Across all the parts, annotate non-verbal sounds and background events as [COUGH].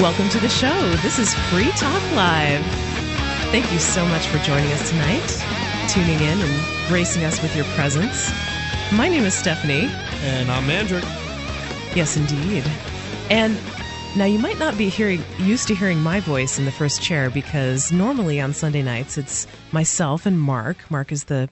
Welcome to the show. This is Free Talk Live. Thank you so much for joining us tonight, tuning in and gracing us with your presence. My name is Stephanie. And I'm Mandrick. Yes, indeed. And now you might not be hearing used to hearing my voice in the first chair because normally on Sunday nights it's myself and Mark. Mark is the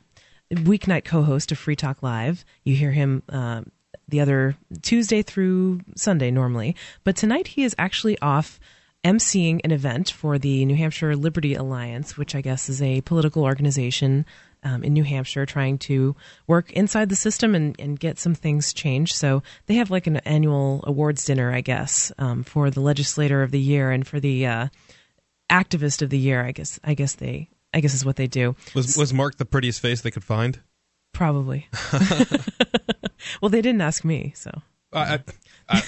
weeknight co-host of Free Talk Live. You hear him uh, the other Tuesday through Sunday normally, but tonight he is actually off emceeing an event for the New Hampshire Liberty Alliance, which I guess is a political organization um, in New Hampshire trying to work inside the system and, and get some things changed. So they have like an annual awards dinner, I guess, um, for the legislator of the year and for the uh, activist of the year. I guess I guess they I guess is what they do. Was was Mark the prettiest face they could find? Probably. [LAUGHS] [LAUGHS] well, they didn't ask me, so. I, I,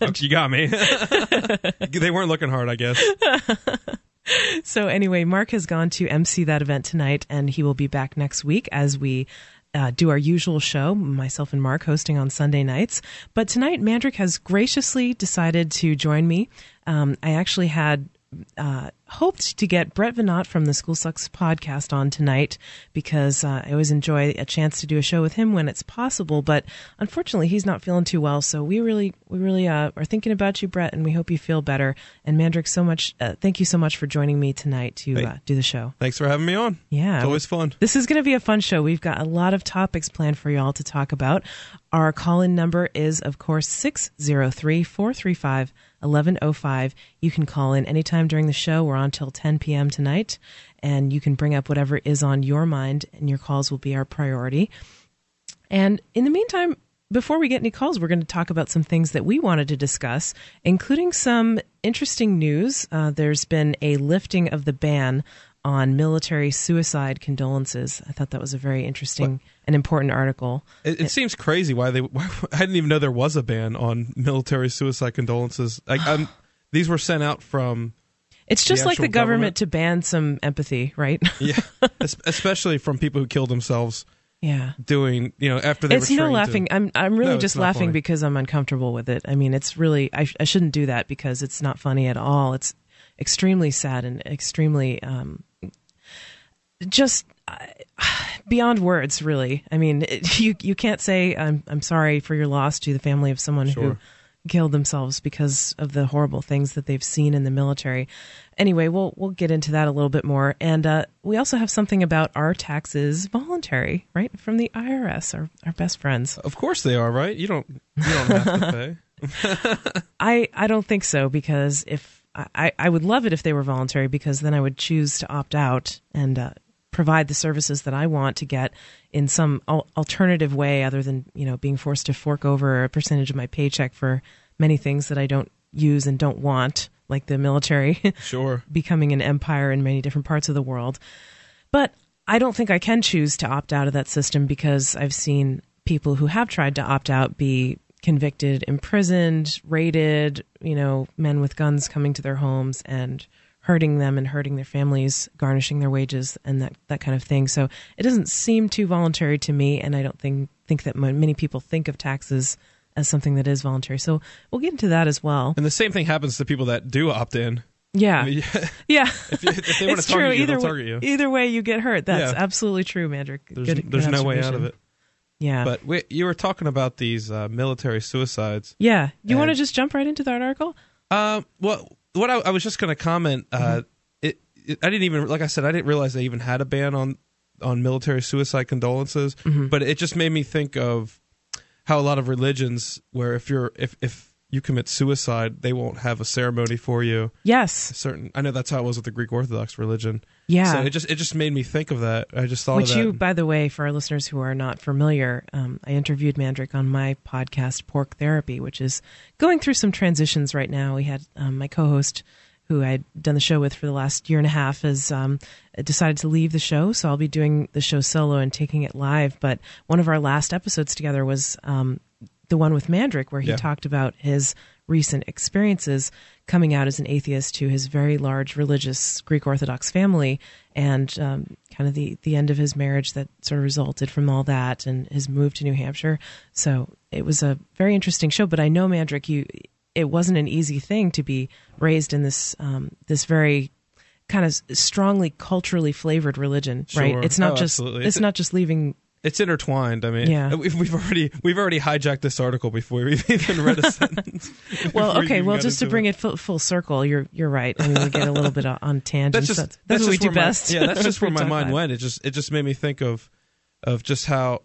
I, [LAUGHS] you got me. they weren't looking hard, I guess. so anyway, Mark has gone to MC that event tonight, and he will be back next week as we uh, do our usual show, myself and Mark hosting on Sunday nights. But tonight, Mandrick has graciously decided to join me. Um, I actually had uh, hoped to get Brett Veinotte from the School Sucks podcast on tonight because uh, I always enjoy a chance to do a show with him when it's possible. But unfortunately, he's not feeling too well. So we really, we really uh, are thinking about you, Brett, and we hope you feel better. And Mandrick, so much, uh, thank you so much for joining me tonight to Hey. uh, do the show. Thanks for having me on. Yeah, It's always fun. this is going to be a fun show. We've got a lot of topics planned for y'all to talk about. Our call in number is, of course, 603 435 1105. You can call in anytime during the show. We're on till 10 p.m. tonight, and you can bring up whatever is on your mind, and your calls will be our priority. And in the meantime, before we get any calls, we're going to talk about some things that we wanted to discuss, including some interesting news. Uh, there's been a lifting of the ban on military suicide condolences. I thought that was a very interesting and important article. It, it seems crazy why they. [LAUGHS] Why, I didn't even know there was a ban on military suicide condolences. Like, I'm, [SIGHS] these were sent out from It's just like the government, government? to ban some empathy, right? [LAUGHS] yeah, es- especially from people who killed themselves yeah. doing you know after they It's were no trained to- laughing. I'm I'm really No, just laughing funny. because I'm uncomfortable with it. I mean, it's really I, I shouldn't do that because it's not funny at all. It's extremely sad and extremely um, just [SIGHS] beyond words. Really, I mean, it, [LAUGHS] you you can't say I'm I'm sorry for your loss to the family of someone who killed themselves because of the horrible things that they've seen in the military. Anyway, we'll we'll get into that a little bit more, and uh, we also have something about our taxes voluntary, right, from the IRS, our our best friends. Of course they are, right? You don't. You don't have to pay. [LAUGHS] [LAUGHS] I I don't think so because if I I would love it if they were voluntary because then I would choose to opt out and uh, provide the services that I want to get in some al- alternative way other than you know being forced to fork over a percentage of my paycheck for many things that I don't use and don't want, like the military. [LAUGHS] Sure. becoming an empire in many different parts of the world. But I don't think I can choose to opt out of that system because I've seen people who have tried to opt out be convicted, imprisoned, raided, you know, men with guns coming to their homes and hurting them and hurting their families, garnishing their wages and that, that kind of thing. So it doesn't seem too voluntary to me. And I don't think, think that many people think of taxes as something that is voluntary. So we'll get into that as well. And the same thing happens to people that do opt in. Yeah. I mean, [LAUGHS] [LAUGHS] Yeah. if, you- if they want to target true. you, either they'll way, target you. either way, you get hurt. That's Yeah. absolutely true, Mandrick. There's, Good- good no way out of it. Yeah, But we, you were talking about these uh, military suicides. yeah. You want to just jump right into that article? Um, well, what I, I was just going to comment. Uh, Mm-hmm. it, it, I didn't even, like I said, I didn't realize they even had a ban on on military suicide condolences. Mm-hmm. But it just made me think of how a lot of religions, where if you're if if you commit suicide, they won't have a ceremony for you. Yes. Certain, I know that's how it was with the Greek Orthodox religion. Yeah. So it just it just made me think of that. I just thought Which of that. you, by the way, for our listeners who are not familiar, um, I interviewed Mandrick on my podcast, Porc Therapy, which is going through some transitions right now. We had um, my co-host, who I'd done the show with for the last year and a half, has um, decided to leave the show, so I'll be doing the show solo and taking it live. But one of our last episodes together was um, the one with Mandrick, where he Yeah. talked about his recent experiences coming out as an atheist to his very large religious Greek Orthodox family, and um, kind of the the end of his marriage that sort of resulted from all that, and his move to New Hampshire. So it was a very interesting show. But I know Mandrick, you it wasn't an easy thing to be raised in this um, this very kind of strongly culturally flavored religion, right? It's not Oh, just absolutely. It's- not just leaving. It's intertwined. I mean, Yeah. we've, we've already we've already hijacked this article before we've [LAUGHS] even read a [LAUGHS] sentence. [LAUGHS] Well, okay, well, just to bring it full, full circle, you're you're right. I mean, we get a little bit on tangents. that's just that's, that's what we do where my- best. yeah, that's just where my mind Live. went. It just it just made me think of of just how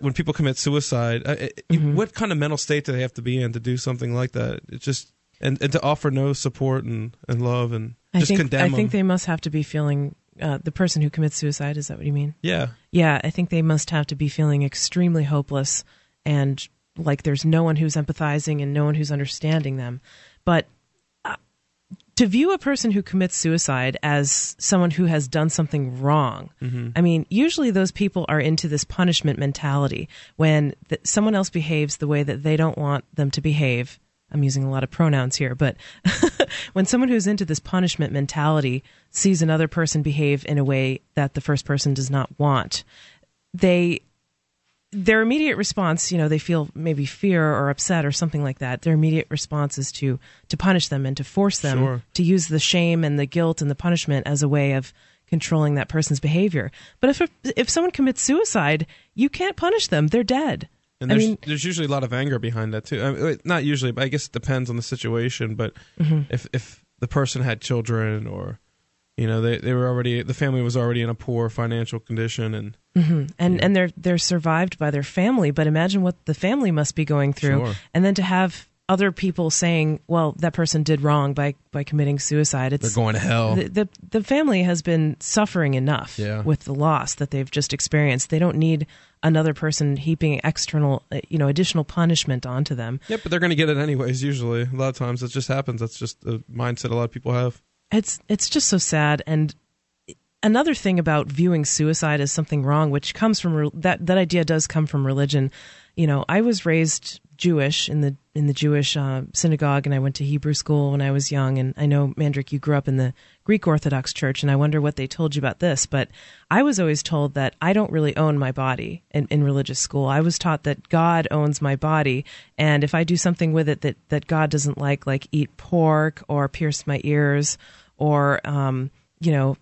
when people commit suicide, uh, it, Mm-hmm. what kind of mental state do they have to be in to do something like that? It just and, and to offer no support and, and love and I just think condemn I think they must have to be feeling uh, the person who commits suicide. Is that what you mean? yeah, Yeah, I think they must have to be feeling extremely hopeless and like there's no one who's empathizing and no one who's understanding them. But uh, to view a person who commits suicide as someone who has done something wrong, I mean, usually those people are into this punishment mentality when th- someone else behaves the way that they don't want them to behave. I'm using a lot of pronouns here, but [LAUGHS] when someone who's into this punishment mentality sees another person behave in a way that the first person does not want, they their immediate response, you know, they feel maybe fear or upset or something like that. Their immediate response is to to punish them and to force them Sure. to use the shame and the guilt and the punishment as a way of controlling that person's behavior. But if if someone commits suicide, you can't punish them. They're dead. And I there's mean, there's usually a lot of anger behind that too. I mean, not usually, but I guess it depends on the situation. But Mm-hmm. if if the person had children or you know they they were already the family was already in a poor financial condition and and and they're they're survived by their family but imagine what the family must be going through Sure. and then to have other people saying well that person did wrong by by committing suicide it's they're going to hell. the, the the family has been suffering enough Yeah. with the loss that they've just experienced they don't need another person heaping external uh, you know additional punishment onto them Yep, but they're going to get it anyways. Usually, a lot of times it just happens. That's just the mindset a lot of people have. it's it's just so sad and another thing about viewing suicide as something wrong which comes from re- that that idea does come from religion you know i was raised jewish in the in the jewish uh, synagogue and i went to hebrew school when i was young and i know mandrick you grew up in the greek orthodox church and i wonder what they told you about this but i was always told that i don't really own my body in, in religious school. I was taught that god owns my body and if i do something with it that that god doesn't like like eat pork or pierce my ears or um, you know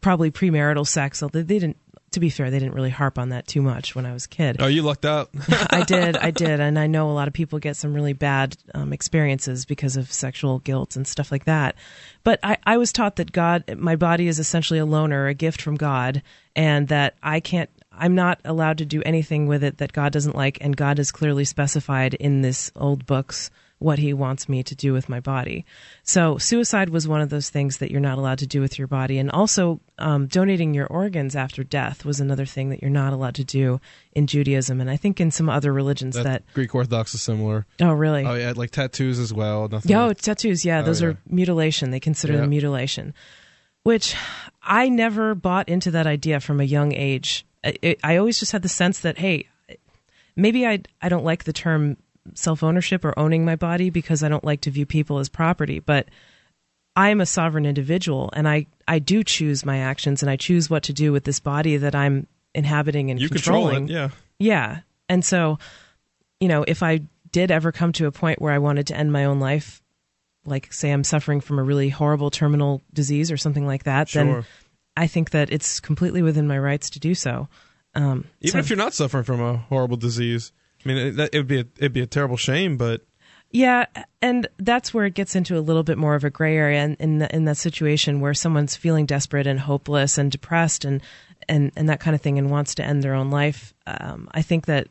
probably premarital sex although they didn't to be fair they didn't really harp on that too much when i was a kid. Oh, you lucked out. [LAUGHS] i did i [LAUGHS] did. And i know a lot of people get some really bad um, experiences because of sexual guilt and stuff like that. But I, I was taught that god my body is essentially a loaner a gift from god and that i can't i'm not allowed to do anything with it that god doesn't like and god has clearly specified in this old books what he wants me to do with my body. So suicide was one of those things that you're not allowed to do with your body, and also um, donating your organs after death was another thing that you're not allowed to do in Judaism, and I think in some other religions That, that. Greek Orthodox is similar. oh, really? Oh yeah, like tattoos as well. Nothing. Yo, tattoos. Yeah, those yeah. are mutilation. They consider Yeah. them mutilation, which I never bought into that idea from a young age. I, it, I always just had the sense that hey, maybe I I don't like the term self ownership or owning my body because I don't like to view people as property, but I am a sovereign individual and I I do choose my actions and I choose what to do with this body that I'm inhabiting and you control controlling. it. Yeah. Yeah. And so, you know, if I did ever come to a point where I wanted to end my own life, like say I'm suffering from a really horrible terminal disease or something like that, then I think that it's completely within my rights to do so. Um, Even so- if you're not suffering from a horrible disease, I mean, it, it would be a, it'd be a terrible shame, but Yeah, and that's where it gets into a little bit more of a gray area in in, the, in that situation where someone's feeling desperate and hopeless and depressed and and and that kind of thing and wants to end their own life. Um, I think that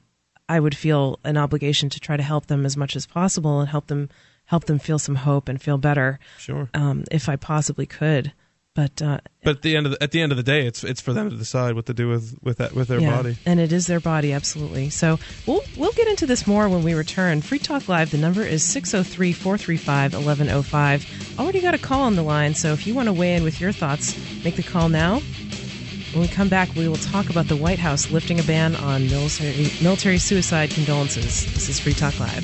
I would feel an obligation to try to help them as much as possible and help them help them feel some hope and feel better sure. um, if I possibly could. But uh, But at the end of the, at the end of the day, it's it's for them to decide what to do with with that with their yeah, body. and it is their body, absolutely. So we'll we'll get into this more when we return. Free Talk Live. The number is 603-435-1105. Already got a call on the line, so if you want to weigh in with your thoughts, make the call now. When we come back, we will talk about the White House lifting a ban on military military suicide condolences. This is Free Talk Live.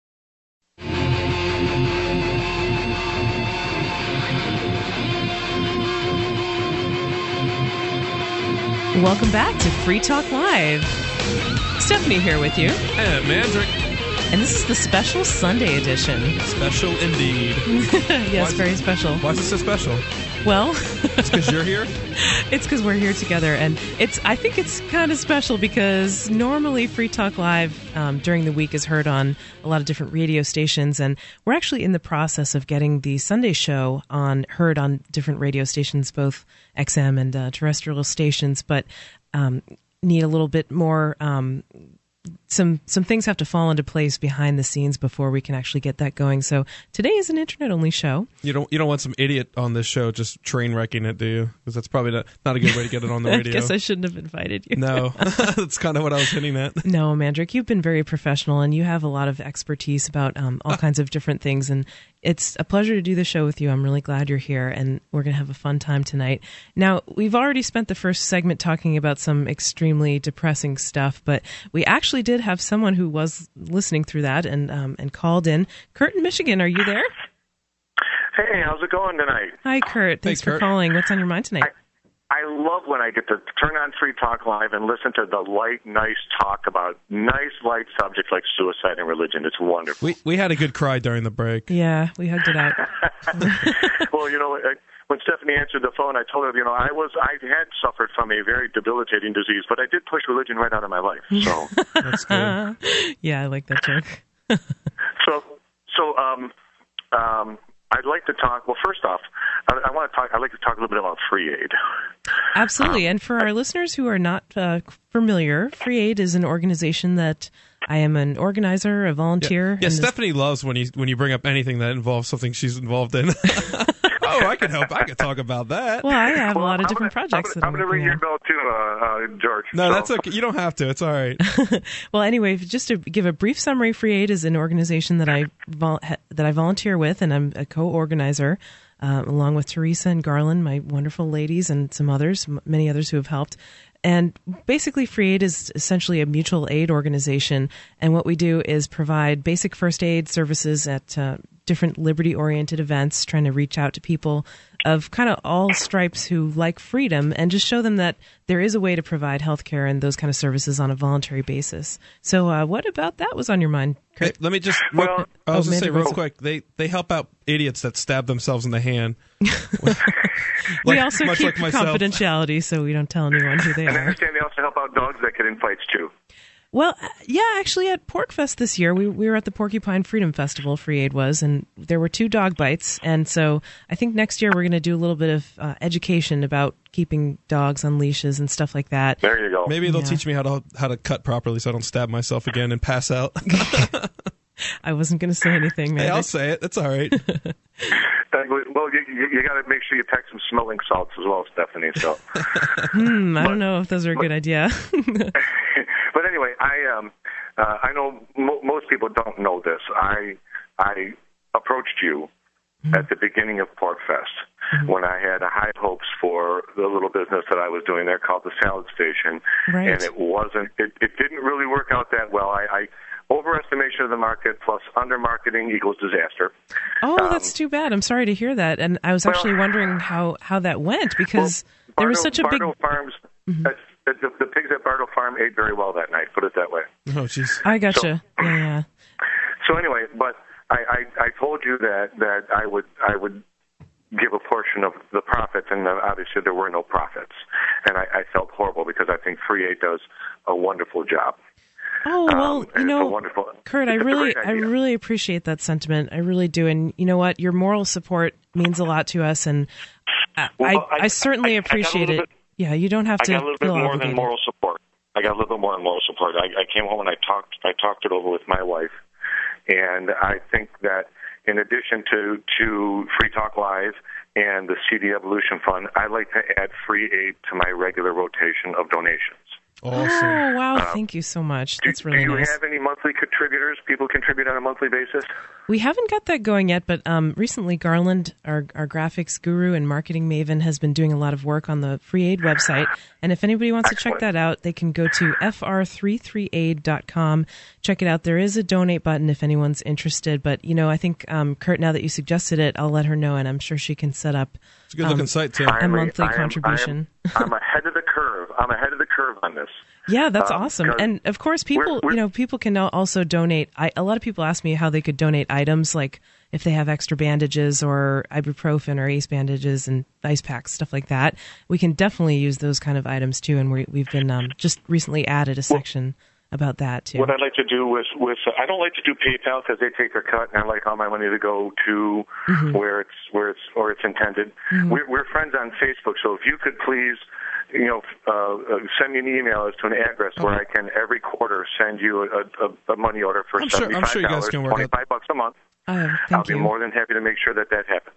Welcome back to Free Talk Live. Stephanie here with you. And Mandrick, And this is the special Sunday edition. special indeed. [LAUGHS] yes, Why- very special. Why is it so special? Well, It's because you're here. [LAUGHS] it's because we're here together, and it's. I think it's kind of special because normally Free Talk Live um, during the week is heard on a lot of different radio stations, and we're actually in the process of getting the Sunday show on heard on different radio stations, both XM and uh, terrestrial stations, but um, need a little bit more. Um, some some things have to fall into place behind the scenes before we can actually get that going. So today is an internet only show. You don't you don't want some idiot on this show just train wrecking it, do you? Because that's probably not, not a good way to get it on the [LAUGHS] radio. I guess I shouldn't have invited you. no, [LAUGHS] [LAUGHS] that's kind of what I was hinting at. No, Mandrick, you've been very professional and you have a lot of expertise about um, all kinds of different things. And it's a pleasure to do the show with you. I'm really glad you're here and we're going to have a fun time tonight. Now, we've already spent the first segment talking about some extremely depressing stuff, but we actually did have someone who was listening through that and, um, and called in. Kurt in Michigan, are you there? Hey, how's it going tonight? Hi, Kurt. Thanks Hey, for Kurt. calling. What's on your mind tonight? I love when I get to turn on Free Talk Live and listen to the light, nice talk about nice, light subjects like suicide and religion. It's wonderful. We we had a good cry during the break. yeah, we hugged it out. [LAUGHS] well, you know, I- when Stephanie answered the phone, I told her, you know, I was, I had suffered from a very debilitating disease, but I did push religion right out of my life. So, [LAUGHS] That's good. yeah, I like that joke. [LAUGHS] so, so, um, um, I'd like to talk. Well, first off, I, I want to talk. I'd like to talk a little bit about free aid. Absolutely. and for our listeners who are not uh, familiar, Free Aid is an organization that I am an organizer, a volunteer. Yeah, and this- Stephanie loves when you when you bring up anything that involves something she's involved in. [LAUGHS] oh, I can help. I can talk about that. well, I have Well, a lot of I'm different gonna- projects I'm that gonna, I'm I'm going to working ring your bell too, uh, uh, George. no, So- that's okay. You don't have to. It's all right. [LAUGHS] Well, anyway, just to give a brief summary, Free Aid is an organization that I vol- that I volunteer with, and I'm a co-organizer. Uh, along with Teresa and Garland, my wonderful ladies, and some others, m- many others who have helped. And basically, Free Aid is essentially a mutual aid organization. And what we do is provide basic first aid services at uh, different liberty oriented events, trying to reach out to people of kind of all stripes who like freedom and just show them that there is a way to provide health care and those kind of services on a voluntary basis. So, uh, what about that was on your mind, Hey, let me just. Well- I was Oh, going to say real quick. They they help out idiots that stab themselves in the hand. [LAUGHS] [LAUGHS] we also much keep like confidentiality so we don't tell anyone who they And I are. understand they also help out dogs that get in fights too. Well, uh, yeah, actually, at Porkfest this year, we, we were at the Porcupine Freedom Festival. Free Aid was, and there were two dog bites. And so, I think next year we're going to do a little bit of uh, education about keeping dogs on leashes and stuff like that. There you go. Maybe they'll Yeah. teach me how to how to cut properly so I don't stab myself again and pass out. [LAUGHS] I wasn't going to say anything, hey, man. I'll say it. That's all right. [LAUGHS] Well, you, you, you got to make sure you pack some smelling salts as well, Stephanie. So, [LAUGHS] Hmm, I don't know if those are a good idea. But anyway, I um, uh, I know mo- most people don't know this. I I approached you at the beginning of Porkfest when I had high hopes for the little business that I was doing there called the Salad Station, Right. and it wasn't. It, it didn't really work out that well. I, I overestimation of the market plus under marketing equals disaster. oh, that's too bad. I'm sorry to hear that. And I was actually wondering how, how that went because there was such a big. Bardo Farms. uh, the, the pigs at Bartle Farm ate very well that night. Put it that way. oh, jeez. I gotcha. yeah, yeah. So anyway, but I, I, I told you that that I would I would give a portion of the profits, and then obviously there were no profits, and I, I felt horrible because I think Free Aid does a wonderful job. Oh well, Um, you know, wonderful. Kurt, I really, I really appreciate that sentiment. I really do, and you know what? Your moral support means a lot to us, and I, Well, I, I- certainly I- I appreciate little it. bit- yeah, you don't have to. I got a little bit more obligated. than moral support. I got a little bit more than moral support. I, I came home and I talked I talked it over with my wife, And I think that in addition to to Free Talk Live and the CD Evolution Fund, I'd like to add free aid to my regular rotation of donations. Awesome. Oh wow! Um, Thank you so much. That's really do you nice. have any monthly contributors? People contribute on a monthly basis? We haven't got that going yet, but um, recently Garland, our, our graphics guru and marketing maven, has been doing a lot of work on the Free Aid website. And if anybody wants to check that out, they can go to fr33aid.com. Check it out. There is a donate button if anyone's interested. But, you know, I think, um, Kurt, now that you suggested it, I'll let her know, and I'm sure she can set up It's a good looking site too. a monthly I am- contribution. I am, I'm ahead of the curve. I'm ahead of the curve on this. Yeah, that's Um, awesome. And of course, people, we're- you know, people can also donate. I, a lot of people ask me how they could donate items, like if they have extra bandages or ibuprofen or ace bandages and ice packs, stuff like that. We can definitely use those kind of items too. And we, we've been um, just recently added a section about that too. What I'd like to do with with I don't like to do PayPal because they take a cut, and I like all my money to go to Mm-hmm. where it's where it's or it's intended. We're, we're friends on Facebook, so if you could please, you know, uh, uh, send me an email as to an address where I can every quarter send you a, a, a money order for I'm sure- seventy I'm sure you guys dollars, can work twenty five bucks a month. Oh, I'll be you. more than happy to make sure that that happens.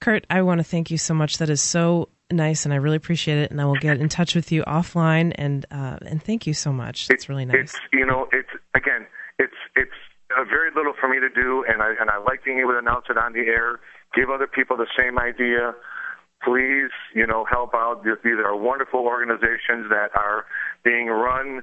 Kurt, I want to thank you so much. That is so nice, and I really appreciate it. And I will get in touch with you offline. And uh, and thank you so much. That's really nice. It's you know, it's again, it's it's uh, very little for me to do, and I and I like being able to announce it on the air, give other people the same idea. Please, you know, help out. These are wonderful organizations that are being run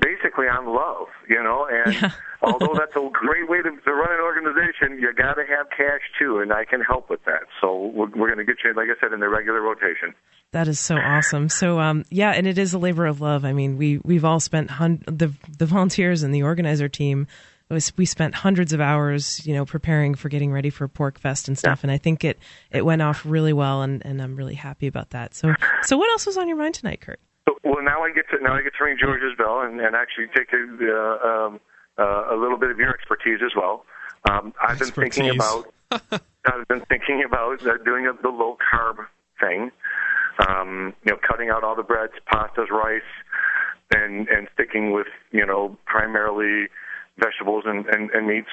basically on love, you know, and [LAUGHS] although that's a great way to, to run an organization, you got to have cash too, and I can help with that. So we're, we're going to get you, like I said, in the regular rotation. That is so awesome. So, um, yeah, and it is a labor of love. I mean, we we've all spent hun- the the volunteers and the organizer team. It Was, we spent hundreds of hours, you know, preparing for getting ready for Pork Fest and stuff. And I think it it went off really well, and, and I'm really happy about that. So, so what else was on your mind tonight, Kurt? Well, now I get to now I get to ring George's bell and, and actually take a, uh, um, uh, a little bit of your expertise as well. Um, I've been thinking about [LAUGHS] I've been thinking about uh, doing a, the low carb thing. Um, you know, cutting out all the breads, pastas, rice, and and sticking with you know primarily vegetables and and, and meats.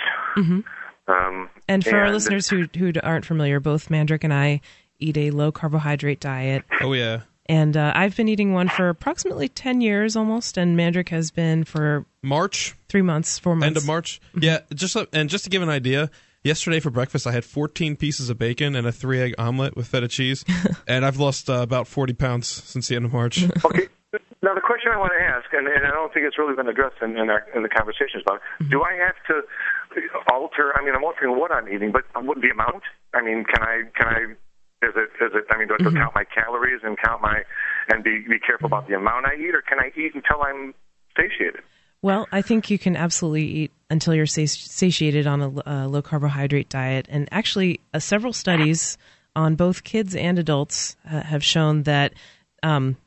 Um, And for our listeners who who aren't familiar, both Mandrick and I eat a low carbohydrate diet. Oh yeah. And uh, I've been eating one for approximately 10 years almost, and Mandrick has been for March, three months, four months. end of March. Yeah, just uh, and just to give an idea, yesterday for breakfast I had 14 pieces of bacon and a three egg omelet with feta cheese, [LAUGHS] and I've lost uh, about 40 pounds since the end of March. Okay. Now the question I want to ask, and, and I don't think it's really been addressed in, in, our, in the conversations about, it, do I have to alter? I mean, I'm altering what I'm eating, but what the amount? I mean, can I can I? Is it is it? I mean, do I have to count my calories and count my and be be careful about the amount I eat, or can I eat until I'm satiated? Well, I think you can absolutely eat until you're satiated on a low carbohydrate diet. And actually, uh, several studies on both kids and adults uh, have shown that um,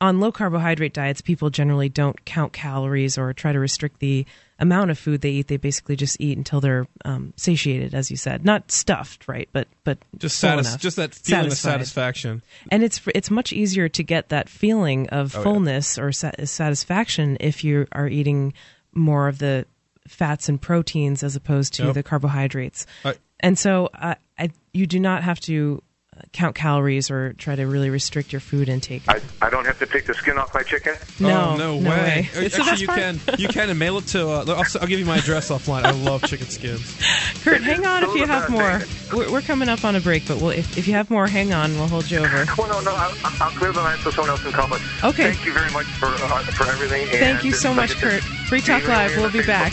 on low carbohydrate diets, people generally don't count calories or try to restrict the amount of food they eat. They basically just eat until they're um, satiated, as you said, not stuffed, right? But but Just satis- just that feeling Satisfied. of satisfaction. and it's it's much easier to get that feeling of Oh, yeah. fullness or sa- satisfaction if you are eating more of the fats and proteins as opposed to Yep. the carbohydrates. I- and so uh, I, you do not have to count calories or try to really restrict your food intake. I I don't have to take the skin off my chicken. no, oh, no, no way. way. It's Actually, you part. can you can and mail it to. Uh, I'll, I'll give you my address offline. I love chicken skins. Kurt, hang on if you have more. We're, we're coming up on a break, but we'll, if, if you have more, hang on. We'll hold you over. Well, no, no, I'll, I'll clear the line so someone else can call. But Okay. thank you very much for uh, for everything. Thank and you so much, Kurt. Free Talk Live. We'll on be Facebook. back.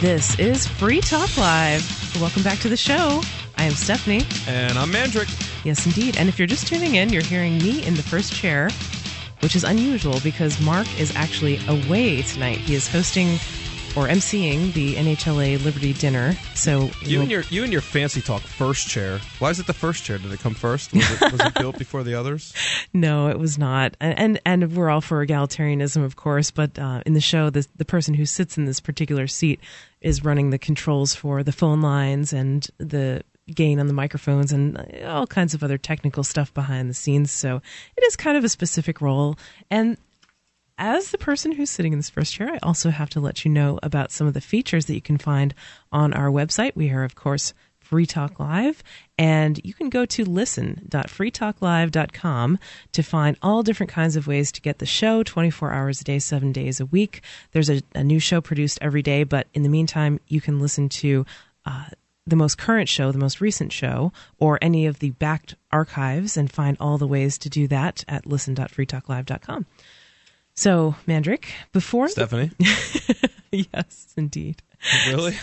This is Free Talk Live. Welcome back to the show. I am Stephanie. And I'm Mandrick. Yes, indeed. And if you're just tuning in, you're hearing me in the first chair, which is unusual because Mark is actually away tonight. He is hosting or emceeing the NHLA Liberty Dinner. So You we'll- and your you and your fancy talk first chair. Why is it the first chair? Did it come first? Was it, was it built before the others? [LAUGHS] No, it was not. And and, and we're all for egalitarianism, of course. But uh, in the show, the the person who sits in this particular seat is running the controls for the phone lines and the gain on the microphones and all kinds of other technical stuff behind the scenes. So it is kind of a specific role. And as the person who's sitting in this first chair, I also have to let you know about some of the features that you can find on our website. We are, of course, Free Talk Live, and you can go to listen.freetalklive.com to find all different kinds of ways to get the show 24 hours a day, seven days a week. There's a, a new show produced every day, but in the meantime, you can listen to uh, the most current show, the most recent show, or any of the backed archives and find all the ways to do that at listen.freetalklive.com. So, Mandrick, before Stephanie, [LAUGHS] yes, indeed. really?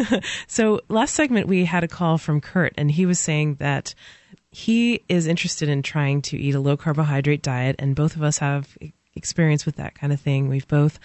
[LAUGHS] So last segment we had a call from Kurt, and he was saying that he is interested in trying to eat a low carbohydrate diet, and both of us have experience with that kind of thing. We've both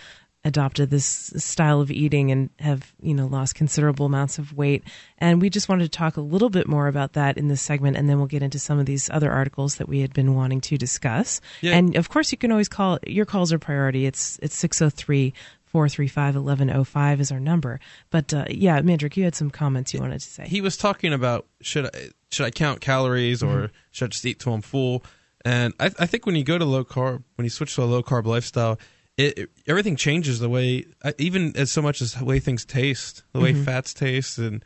adopted this style of eating and have you know lost considerable amounts of weight. And we just wanted to talk a little bit more about that in this segment and then we'll get into some of these other articles that we had been wanting to discuss. Yeah. and of course you can always call your calls are priority. It's it's 603 435 1105 is our number. But uh, yeah mandrick you had some comments you wanted to say. He was talking about should I should I count calories or should I just eat till I'm full? And I, I think when you go to low carb, when you switch to a low carb lifestyle, it, it- everything changes the way, even as so much as the way things taste, the way fats taste, and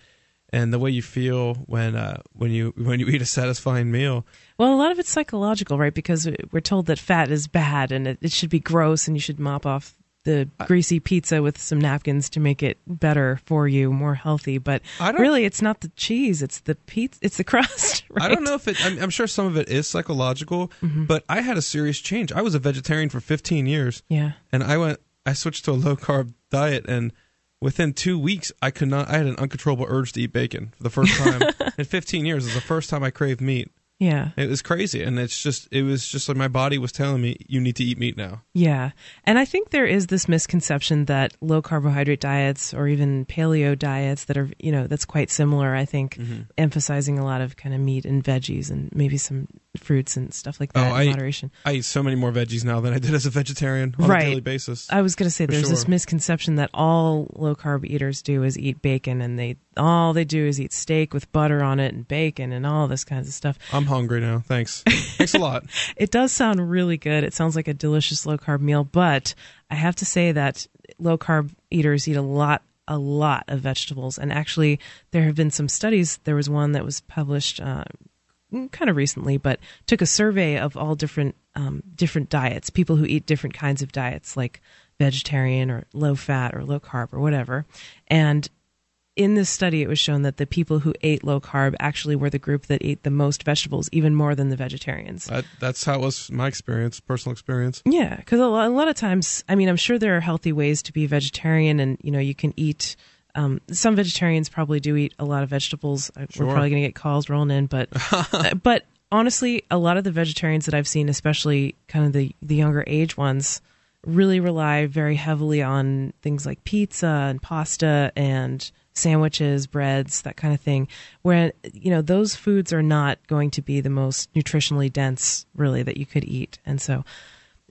and the way you feel when uh, when you when you eat a satisfying meal. Well, a lot of it's psychological, right? Because we're told that fat is bad and it, it should be gross, and you should mop off the greasy pizza with some napkins to make it better for you, more healthy. But really, it's not the cheese; it's the pizza, it's the [LAUGHS] crust. Right? I don't know if it. I'm, I'm sure some of it is psychological, mm-hmm. but I had a serious change. I was a vegetarian for 15 years. Yeah, and I went I switched to a low carb diet and within 2 weeks I could not I had an uncontrollable urge to eat bacon for the first time [LAUGHS] in 15 years it was the first time I craved meat yeah, it was crazy and it's just it was just like my body was telling me you need to eat meat now yeah. And I think there is this misconception that low carbohydrate diets or even paleo diets that are, you know, that's quite similar. I think Mm-hmm. emphasizing a lot of kind of meat and veggies and maybe some fruits and stuff like that Oh, in I- moderation. I eat so many more veggies now than I did as a vegetarian on Right. a daily basis I was going to say there's this misconception that all low carb eaters do is eat bacon and they all they do is eat steak with butter on it and bacon and all this kinds of stuff. I'm hungry now. Thanks. [LAUGHS] Thanks a lot. It does sound really good. It sounds like a delicious low carb meal, but I have to say that low carb eaters eat a lot a lot of vegetables. And actually there have been some studies. There was one that was published uh, kind of recently, but took a survey of all different um, different diets, people who eat different kinds of diets, like vegetarian or low fat or low carb or whatever. And in this study, it was shown that the people who ate low carb actually were the group that ate the most vegetables, even more than the vegetarians. that, that's how it was my experience personal experience Yeah, because a, lot- a lot of times, I mean, I'm sure there are healthy ways to be vegetarian, and you know, you can eat. Um, some vegetarians probably do eat a lot of vegetables. Sure. We're probably going to get calls rolling in, but [LAUGHS] but honestly, a lot of the vegetarians that I've seen, especially kind of the the younger age ones, really rely very heavily on things like pizza and pasta and sandwiches, breads, that kind of thing. Where you know those foods are not going to be the most nutritionally dense, really, that you could eat, and so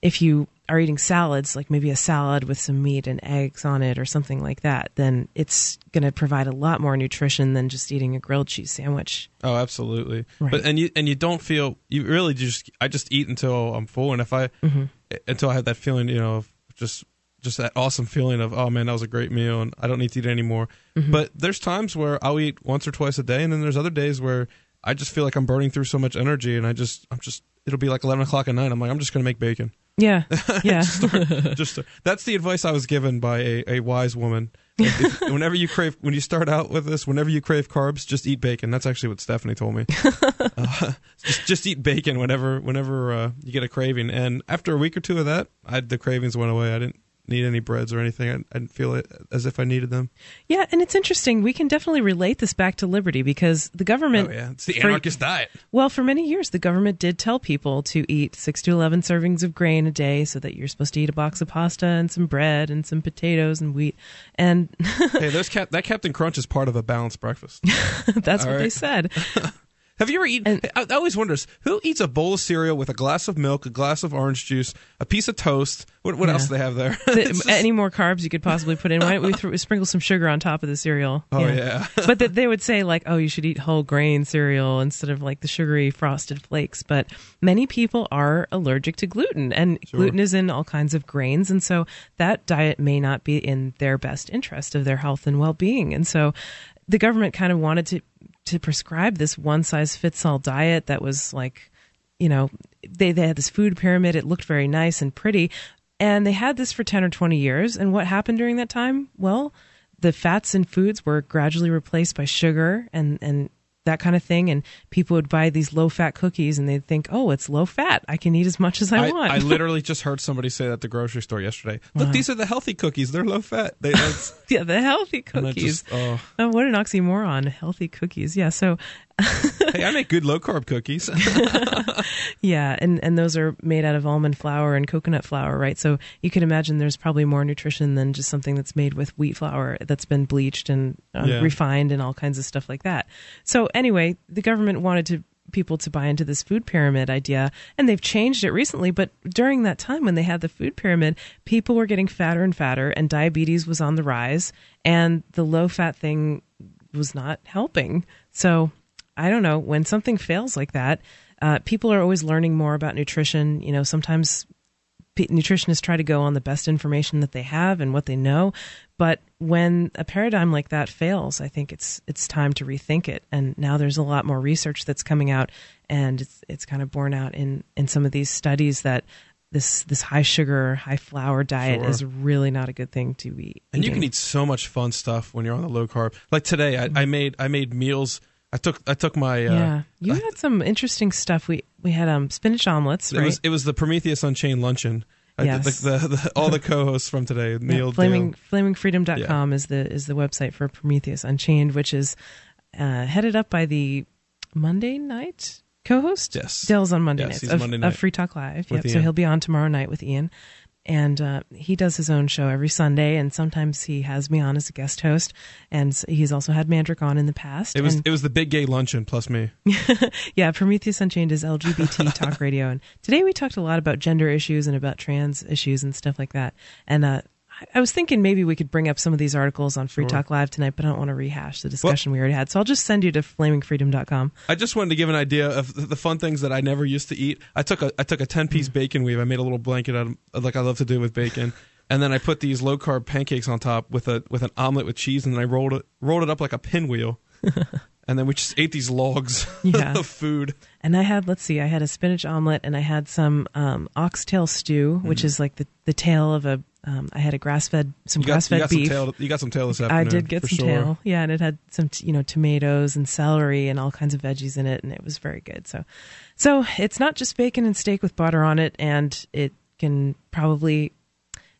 if you are eating salads, like maybe a salad with some meat and eggs on it or something like that, then it's going to provide a lot more nutrition than just eating a grilled cheese sandwich. Oh, absolutely. Right. But and you and you don't feel you really just I just eat until I'm full, and if I Mm-hmm. until I have that feeling, you know, of just just that awesome feeling of oh man, that was a great meal, and I don't need to eat anymore. Mm-hmm. But there's times where I'll eat once or twice a day, and then there's other days where I just feel like I'm burning through so much energy, and I just I'm just it'll be like 11 o'clock at night. I'm like I'm just gonna make bacon. Yeah, [LAUGHS] yeah, [LAUGHS] just that's the advice I was given by a, a wise woman. If- [LAUGHS] whenever you crave, when you start out with this, whenever you crave carbs, just eat bacon. That's actually what Stephanie told me. uh, just just eat bacon whenever whenever uh, you get a craving. And after a week or two of that, I, the cravings went away. I didn't need any breads or anything. I, I didn't feel it as if I needed them. Yeah, and it's interesting. We can definitely relate this back to liberty because the government. Oh yeah, it's the for- anarchist diet. Well, for many years, the government did tell people to eat six to eleven servings of grain a day, so that you're supposed to eat a box of pasta and some bread and some potatoes and wheat, and hey, those cap- that Captain Crunch is part of a balanced breakfast. [LAUGHS] that's All what they said. [LAUGHS] Have you ever eaten? And- I, I always wonder who eats a bowl of cereal with a glass of milk, a glass of orange juice, a piece of toast. What, what Yeah. else do they have there? The- [LAUGHS] just- any more carbs you could possibly put in? Why don't we throw, sprinkle some sugar on top of the cereal? oh yeah. [LAUGHS] but that they would say like, oh, you should eat whole grain cereal instead of like the sugary frosted flakes. But many people are allergic to gluten, and gluten is in all kinds of grains, and so that diet may not be in their best interest of their health and well being. And so the government kind of wanted to to prescribe this one size fits all diet that was like you know they they had this food pyramid. It looked very nice and pretty. And they had this for 10 or 20 years. And what happened during that time? Well the fats in foods were gradually replaced by sugar and and that kind of thing. And people would buy these low fat cookies and they'd think oh it's low fat i can eat as much as i, I, want. I [LAUGHS] literally just heard somebody say that at the grocery store yesterday. Look, these are the healthy cookies. They're low fat. They, [LAUGHS] yeah the healthy cookies just, oh, oh what an oxymoron. Healthy cookies. Yeah so hey, I make good low carb cookies. [LAUGHS] Yeah, and and those are made out of almond flour and coconut flour, right? So you can imagine there's probably more nutrition than just something that's made with wheat flour that's been bleached and uh, Yeah. refined and all kinds of stuff like that. So anyway, the government wanted to people to buy into this food pyramid idea and they've changed it recently but during that time when they had the food pyramid people were getting fatter and fatter and diabetes was on the rise and the low fat thing was not helping so I don't know when something fails like that. Uh, people are always learning more about nutrition. You know, sometimes p- nutritionists try to go on the best information that they have and what they know, but when a paradigm like that fails, I think it's it's time to rethink it. And now there's a lot more research that's coming out, and it's it's kind of borne out in in some of these studies that. This, this high sugar, high flour diet Sure. is really not a good thing to be. and you can eat so much fun stuff when you're on the low carb. Like today, I, I made I made meals. I took I took my uh, yeah, you had some interesting stuff. We we had um spinach omelets, It right? was it was the Prometheus Unchained luncheon. I- Yes. the, the, the, all the co-hosts from today, Yeah, Neil, Flaming Dale. flamingfreedom.com is the is the website for Prometheus Unchained, which is uh, headed up by the Monday night co-host. Yes. Dale's on Monday Yes, nights he's of, Monday of Free Talk Live. Yep. So he'll be on tomorrow night with Ian, and uh, he does his own show every Sunday, and sometimes he has me on as a guest host, and he's also had Mandrick on in the past. It was and- it was the big gay luncheon plus me. [LAUGHS] yeah, Prometheus Unchained is LGBT [LAUGHS] talk radio, and today we talked a lot about gender issues and about trans issues and stuff like that. And uh, I- was thinking maybe we could bring up some of these articles on Free Sure. Talk Live tonight, but I don't want to rehash the discussion we already had. So I'll just send you to flamingfreedom.com. I just wanted to give an idea of the, fun things that I never used to eat. I took a I took a ten Mm. piece bacon weave. I made a little blanket out of like I love to do with bacon, [LAUGHS] and then I put these low carb pancakes on top with a with an omelet with cheese, and then I rolled it rolled it up like a pinwheel, [LAUGHS] and then we just ate these logs [LAUGHS] Yeah. of food. And I had, let's see, I had a spinach omelet and I had some um, oxtail stew, which Mm. is like the, the tail of a, um, I had a grass fed, some grass fed beef. tail. You got some tail this afternoon. I did get some sure. tail. Yeah, and it had some, t- you know, tomatoes and celery and all kinds of veggies in it, and it was very good. So, so it's not just bacon and steak with butter on it, and it can probably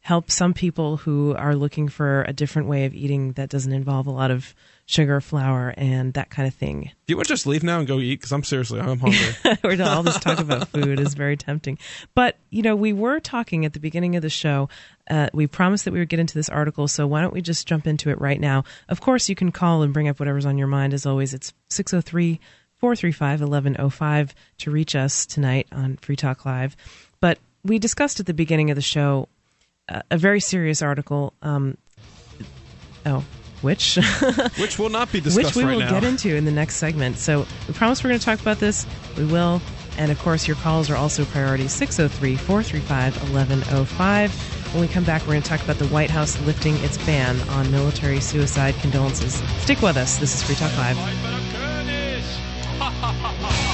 help some people who are looking for a different way of eating that doesn't involve a lot of sugar, flour, and that kind of thing. Do you want to just leave now and go eat? Because I'm seriously, I'm hungry. [LAUGHS] all this talk about food is very tempting. But you know, we were talking at the beginning of the show. Uh, we promised that we would get into this article, so why don't we just jump into it right now? Of course, you can call and bring up whatever's on your mind. As always, it's 603 435 1105 to reach us tonight on Free Talk Live. But we discussed at the beginning of the show uh, a very serious article. Um, oh, which? [LAUGHS] which will not be discussed which we right will now. get into in the next segment. So we promise we're going to talk about this. We will. And of course, your calls are also priority 603 435 1105. When we come back, we're going to talk about the White House lifting its ban on military suicide condolences. Stick with us. This is Free Talk Live. [LAUGHS]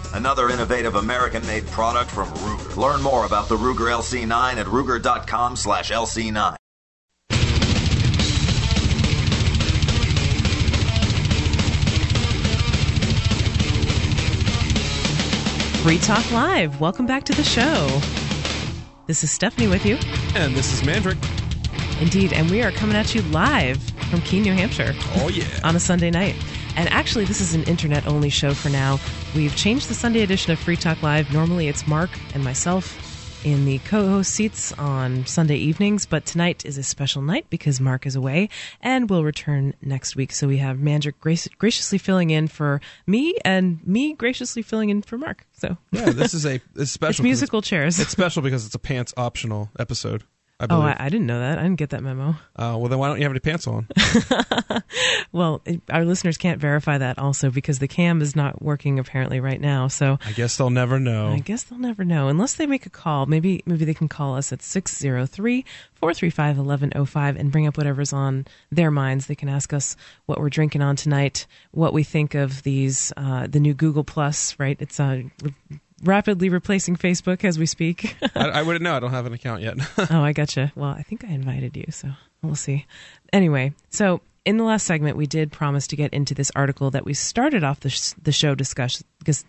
another innovative American made product from Ruger. Learn more about the Ruger LC9 at ruger.com slash LC9. Free Talk Live. Welcome back to the show. This is Stephanie with you. And this is Mandrick. Indeed, and we are coming at you live from Keene, New Hampshire. Oh, yeah. on a Sunday night. And actually, this is an internet only show for now. We've changed the Sunday edition of Free Talk Live. Normally, it's Mark and myself in the co host seats on Sunday evenings, but tonight is a special night because Mark is away and will return next week. So we have Mandrick grac- graciously filling in for me and me graciously filling in for Mark. So Yeah, this is a it's [LAUGHS] special. it's musical chairs. It's special because it's a pants optional episode. I oh. I, I didn't know that. I didn't get that memo. uh, well, then why don't you have any pants on? [LAUGHS] Well, it- our listeners can't verify that also because the cam is not working apparently right now. So I guess they'll never know. I guess they'll never know unless they make a call. Maybe maybe they can call us at 603-435-1105 and bring up whatever's on their minds. They can ask us what we're drinking on tonight, what we think of these uh, the new Google Plus, right? It's uh, r- rapidly replacing Facebook as we speak. [LAUGHS] I, I wouldn't know. I don't have an account yet. [LAUGHS] oh, I gotcha. Well, I think I invited you, so we'll see. Anyway, so in the last segment, we did promise to get into this article that we started off the, sh- the show discussion because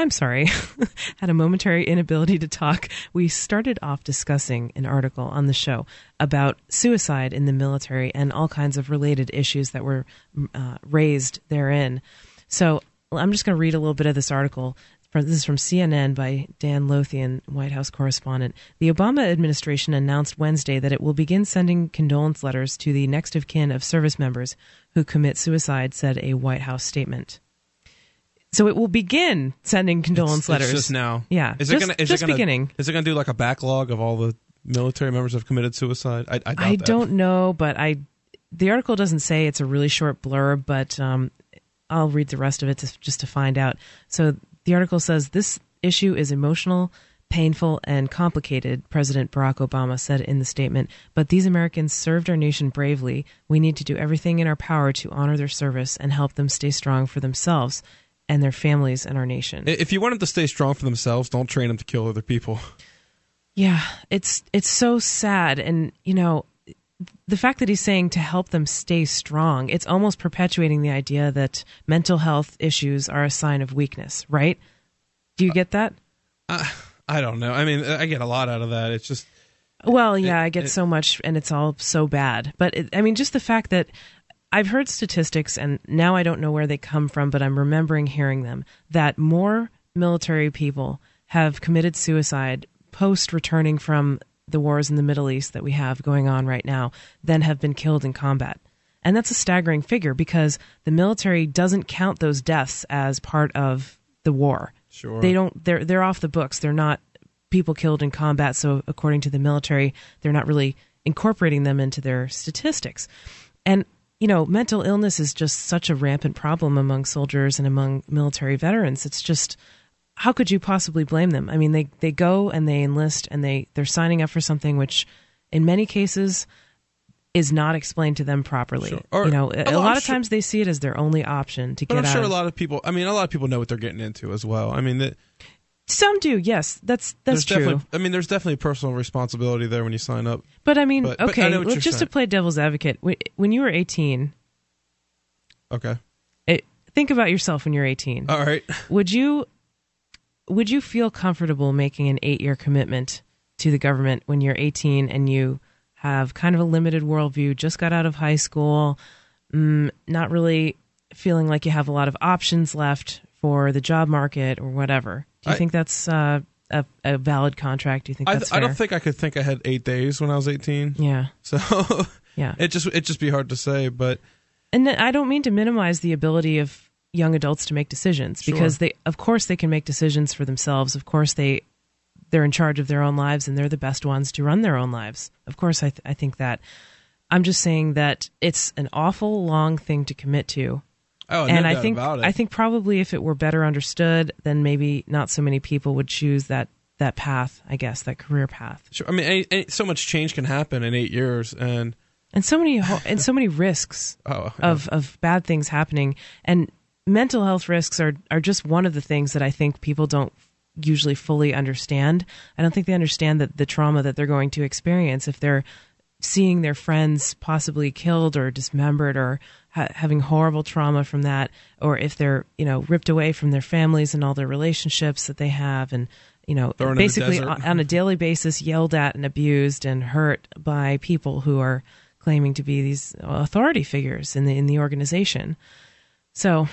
I'm sorry, [LAUGHS] had a momentary inability to talk. We started off discussing an article on the show about suicide in the military and all kinds of related issues that were uh, raised therein. So I'm just going to read a little bit of this article. From, this is from CNN by Dan Lothian, White House correspondent. The Obama administration announced Wednesday that it will begin sending condolence letters to the next of kin of service members who commit suicide, said a White House statement. So it will begin sending condolence It's letters. just now. Yeah, Is just, it gonna? Is just it gonna, beginning. Is it gonna do like a backlog of all the military members who have committed suicide? I, I, I don't know, but I the article doesn't say it's a really short blurb, but um, I'll read the rest of it to, just to find out. So the article says this issue is emotional, painful, and complicated. President Barack Obama said in the statement. But these Americans served our nation bravely. We need to do everything in our power to honor their service and help them stay strong for themselves and their families and our nation. If you want them to stay strong for themselves, don't train them to kill other people. Yeah, it's it's so sad, and you know, the fact that he's saying to help them stay strong, it's almost perpetuating the idea that mental health issues are a sign of weakness, right? Do you get that? Uh, I don't know. I mean, I get a lot out of that. It's just Well, yeah, It- I get it- so much, and it's all so bad. But it, I mean, just the fact that I've heard statistics, and now I don't know where they come from, but I'm remembering hearing them that more military people have committed suicide post returning from the wars in the Middle East that we have going on right now than have been killed in combat. And that's a staggering figure because the military doesn't count those deaths as part of the war. Sure. They don't they're they're off the books. They're not people killed in combat, so according to the military, they're not really incorporating them into their statistics. And you know, mental illness is just such a rampant problem among soldiers and among military veterans. It's just how could you possibly blame them? I mean, they they go and they enlist and they they're signing up for something which in many cases is not explained to them properly. Sure. Or- you know, a, a oh, lot I'm of sure- times they see it as their only option to But get I'm out. sure a lot of people. I mean, a lot of people know what they're getting into as well. I mean, that, Some do, yes, that's that's true. definitely. I mean, there's definitely personal responsibility there when you sign up. But I mean, But- but I okay, well, just to play devil's advocate, when you were 18, Okay. it, think about yourself when you're 18. All right. would you would you feel comfortable making an 8-year commitment to the government when you're 18 and you have kind of a limited worldview, just got out of high school, mm, not really feeling like you have a lot of options left for the job market or whatever? Do you I- think that's uh, a, a valid contract? Do you think I, I don't think I could think I had eight days when I was 18. Yeah, So [LAUGHS] yeah. it just it just be hard to say. But and I don't mean to minimize the ability of young adults to make decisions Sure. because they, of course, they can make decisions for themselves. Of course, they they're in charge of their own lives and they're the best ones to run their own lives. Of course, I th- I think that. I'm just saying that it's an awful long thing to commit to. Oh, no and I think. I think probably if it were better understood, then maybe not so many people would choose that that path. I guess that career path. Sure. I mean, any, any, so much change can happen in eight years, and and so many and so many risks [LAUGHS] oh, of of bad things happening and mental health risks are are just one of the things that I think people don't usually fully understand. I don't think they understand that the trauma that they're going to experience if they're seeing their friends possibly killed or dismembered or ha- having horrible trauma from that or if they're you know ripped away from their families and all their relationships that they have and you know Thrown basically on, on a daily basis yelled at and abused and hurt by people who are claiming to be these authority figures in the in the organization so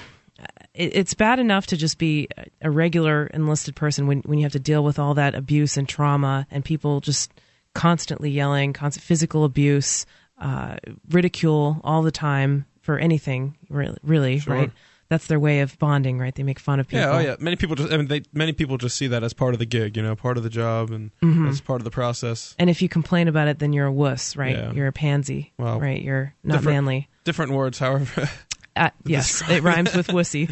it's bad enough to just be a regular enlisted person when, when you have to deal with all that abuse and trauma and people just constantly yelling, constant physical abuse, uh, ridicule all the time for anything, really, really Sure. right? That's their way of bonding, right? They make fun of people. yeah, oh yeah. Many people just, I mean, they, many people just see that as part of the gig, you know, part of the job, and Mm-hmm. as part of the process. And if you complain about it, then you're a wuss, right? Yeah. You're a pansy, Well, right? You're not different- manly. Different words, however. [LAUGHS] Uh, yes, it rhymes with wussy.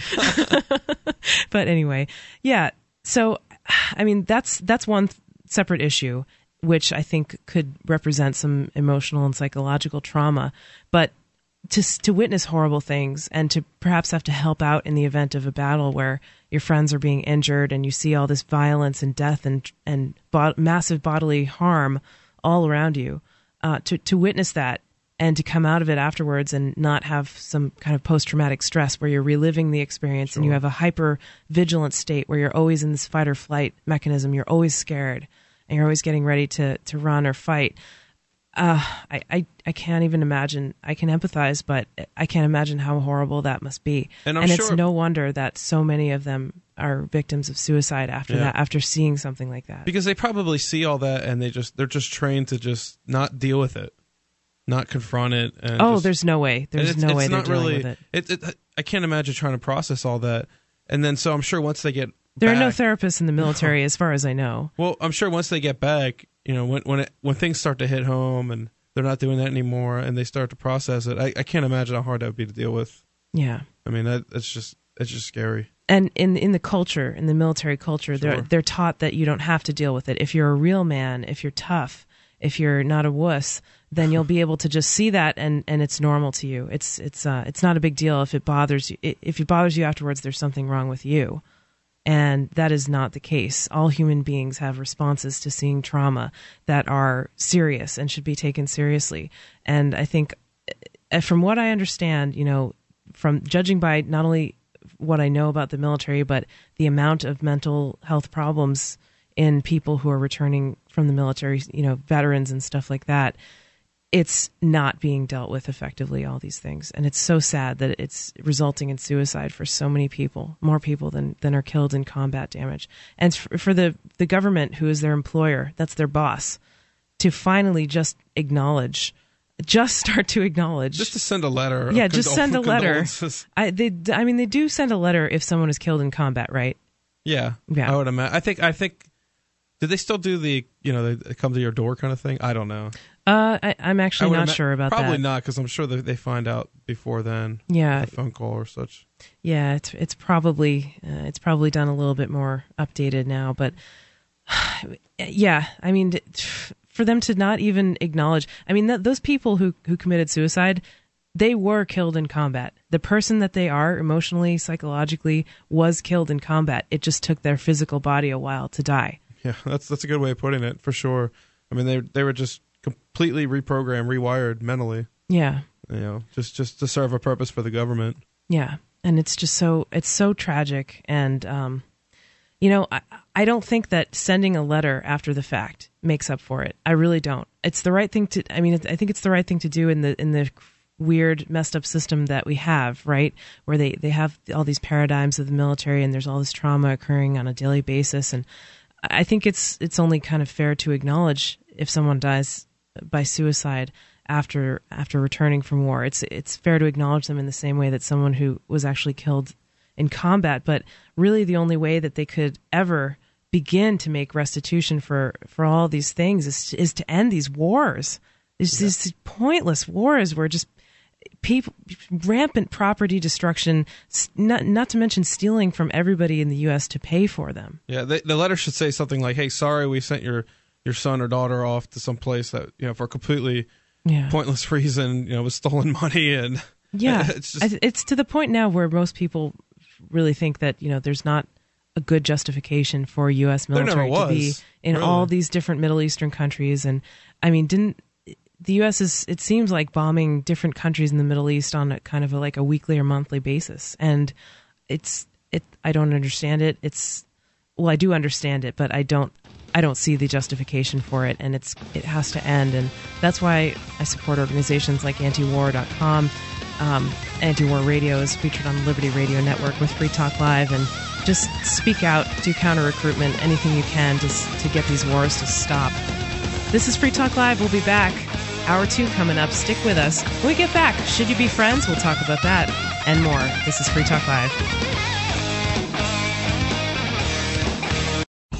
[LAUGHS] but anyway, yeah. So, I mean, that's that's one th- separate issue, which I think could represent some emotional and psychological trauma. But to to witness horrible things and to perhaps have to help out in the event of a battle where your friends are being injured and you see all this violence and death and and bo- massive bodily harm all around you, uh, to to witness that and to come out of it afterwards and not have some kind of post traumatic stress where you're reliving the experience and you have a hyper vigilant state where you're always in this fight or flight mechanism. You're always scared and you're always getting ready to, to run or fight. Uh, I, I, I can't even imagine. I can empathize, but I can't imagine how horrible that must be. And I'm it's sure- no wonder that so many of them are victims of suicide after Yeah. that, after seeing something like that. because they probably see all that and they just they're just trained to just not deal with it, not confront it. And oh, just- there's no way. There's it's, no it's way they're not dealing really. with it. It, it, I can't imagine trying to process all that, and then so I'm sure once they get There are no therapists in the military, as far as I know. Well, I'm sure once they get back, you know, when when it, when things start to hit home and they're not doing that anymore, and they start to process it, I, I can't imagine how hard that would be to deal with. Yeah. I mean, that it's just it's just scary. and in in the culture, in the military culture, they're they're taught that you don't have to deal with it. If you're a real man, if you're tough, if you're not a wuss, then you'll be able to just see that and and it's normal to you. It's it's uh it's not a big deal if it bothers you. If it bothers you afterwards, there's something wrong with you. And that is not the case. All human beings have responses to seeing trauma that are serious and should be taken seriously. And I think, uh, from what I understand, you know, from judging by not only what I know about the military, but the amount of mental health problems in people who are returning from the military, you know, veterans and stuff like that, it's not being dealt with effectively, all these things. And it's so sad that it's resulting in suicide for so many people, more people than, than are killed in combat damage. And for, for the, the government, who is their employer, that's their boss, to finally just acknowledge, just start to acknowledge Just to send a letter. yeah, just send a letter. I they I mean they do send a letter if someone is killed in combat, right? Yeah, Yeah. I would imagine. I think I think. Did they still do the you know they come to your door kind of thing? I don't know. Uh, I, I'm actually would not ima- sure about Probably that. Probably not because I'm sure that they find out before then. Yeah, a phone call or such. yeah, it's it's probably uh, it's probably done a little bit more updated now, but [SIGHS] yeah, I mean, [SIGHS] for them to not even acknowledge, I mean, th- those people who who committed suicide, they were killed in combat. The person that they are emotionally, psychologically, was killed in combat. It just took their physical body a while to die. Yeah, [LAUGHS] that's that's a good way of putting it for sure. I mean, they they were just completely reprogrammed, rewired mentally. Yeah, You know, just just to serve a purpose for the government. Yeah, and it's just so it's so tragic, and um, you know, I, I don't think that sending a letter after the fact makes up for it. I really don't. It's the right thing to. I mean, I think it's the right thing to do in the in the weird messed up system that we have right where they they have all these paradigms of the military and there's all this trauma occurring on a daily basis and i think it's it's only kind of fair to acknowledge if someone dies by suicide after after returning from war. It's it's fair to acknowledge them in the same way that someone who was actually killed in combat but really the only way that they could ever begin to make restitution for for all these things is is to end these wars. There's these pointless wars where just people rampant property destruction, not not to mention stealing from everybody in the U.S. to pay for them. Yeah, the, the letter should say something like, "Hey, sorry, we sent your your son or daughter off to some place that you know for a completely Yeah. pointless reason, you know, with stolen [LAUGHS] money and Yeah, [LAUGHS] it's just it's to the point now where most people really think that you know there's not a good justification for U.S. Military to be in really. all these different Middle Eastern countries, and I mean, didn't the U.S. is it seems like bombing different countries in the Middle East on a kind of a, like a weekly or monthly basis, and it's it. I don't understand it. It's well, I do understand it, but I don't. I don't see the justification for it, and it's it has to end, and that's why I support organizations like Antiwar.com. Um, Anti-War Radio is featured on the Liberty Radio Network with Free Talk Live, and just speak out, do counter recruitment, anything you can to to get these wars to stop. This is Free Talk Live. We'll be back. Hour two coming up. Stick with us. When we get back, should you be friends? We'll talk about that and more. This is Free Talk Live.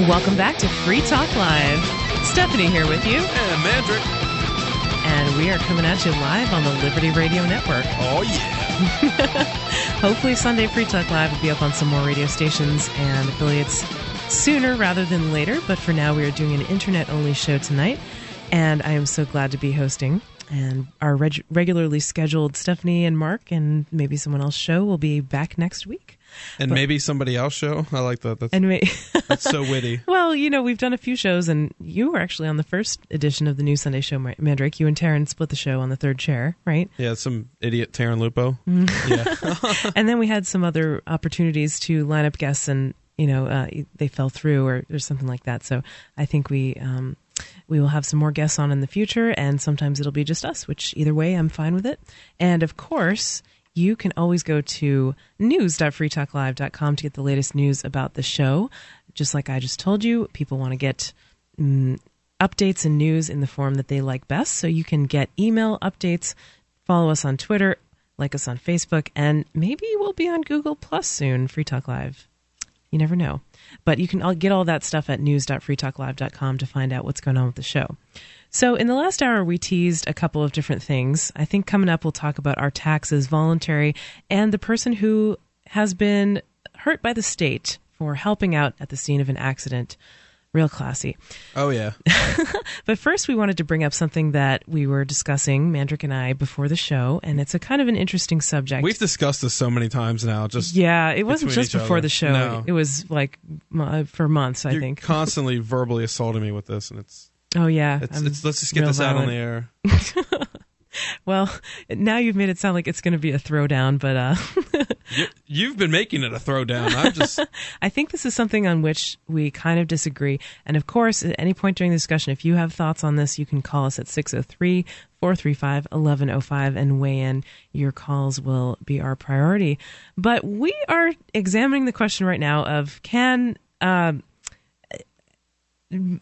Welcome back to Free Talk Live. Stephanie here with you, and Mandrick. and we are coming at you live on the Liberty Radio Network. Oh yeah. [LAUGHS] Hopefully, Sunday Free Talk Live will be up on some more radio stations and affiliates sooner rather than later. But for now, we are doing an internet only show tonight, and I am so glad to be hosting. And our reg- regularly scheduled Stephanie and Mark, and maybe someone else show will be back next week. And maybe somebody else show. I like that. That's, And may- [LAUGHS] that's so witty. [LAUGHS] well, you know, we've done a few shows, and you were actually on the first edition of the new Sunday show, Ma- Mandrake. You and Taryn split the show on the third chair, right? Yeah, some idiot Taryn Lupo. Mm-hmm. [LAUGHS] Yeah. and then we had some other opportunities to line up guests and you know uh, they fell through or, or something like that so i think we um, we will have some more guests on in the future and sometimes it'll be just us which either way i'm fine with it and of course you can always go to news.freetalklive.com to get the latest news about the show just like i just told you people want to get mm, updates and news in the form that they like best so you can get email updates follow us on twitter like us on Facebook, and maybe we'll be on Google Plus soon, Free Talk Live. You never know. But you can get all that stuff at news.freetalklive.com to find out what's going on with the show. So, in the last hour, we teased a couple of different things. I think coming up, we'll talk about our taxes, voluntary, and the person who has been hurt by the state for helping out at the scene of an accident. Real classy. Oh yeah. [LAUGHS] But first, we wanted to bring up something that we were discussing, Mandrick and I, before the show, and it's a kind of an interesting subject. We've discussed this so many times now. Just yeah, it wasn't just before other. the show. No. It was like uh, for months, I you're think. [LAUGHS] constantly verbally assaulting me with this, and it's oh yeah. it's, it's let's just get this out on the air. [LAUGHS] Well, now you've made it sound like it's going to be a throwdown, but uh, [LAUGHS] You, you've been making it a throwdown. I'm just [LAUGHS] I think this is something on which we kind of disagree. And of course, at any point during the discussion, if you have thoughts on this, you can call us at 603 435 1105 and weigh in. Your calls will be our priority. But we are examining the question right now of can. Um,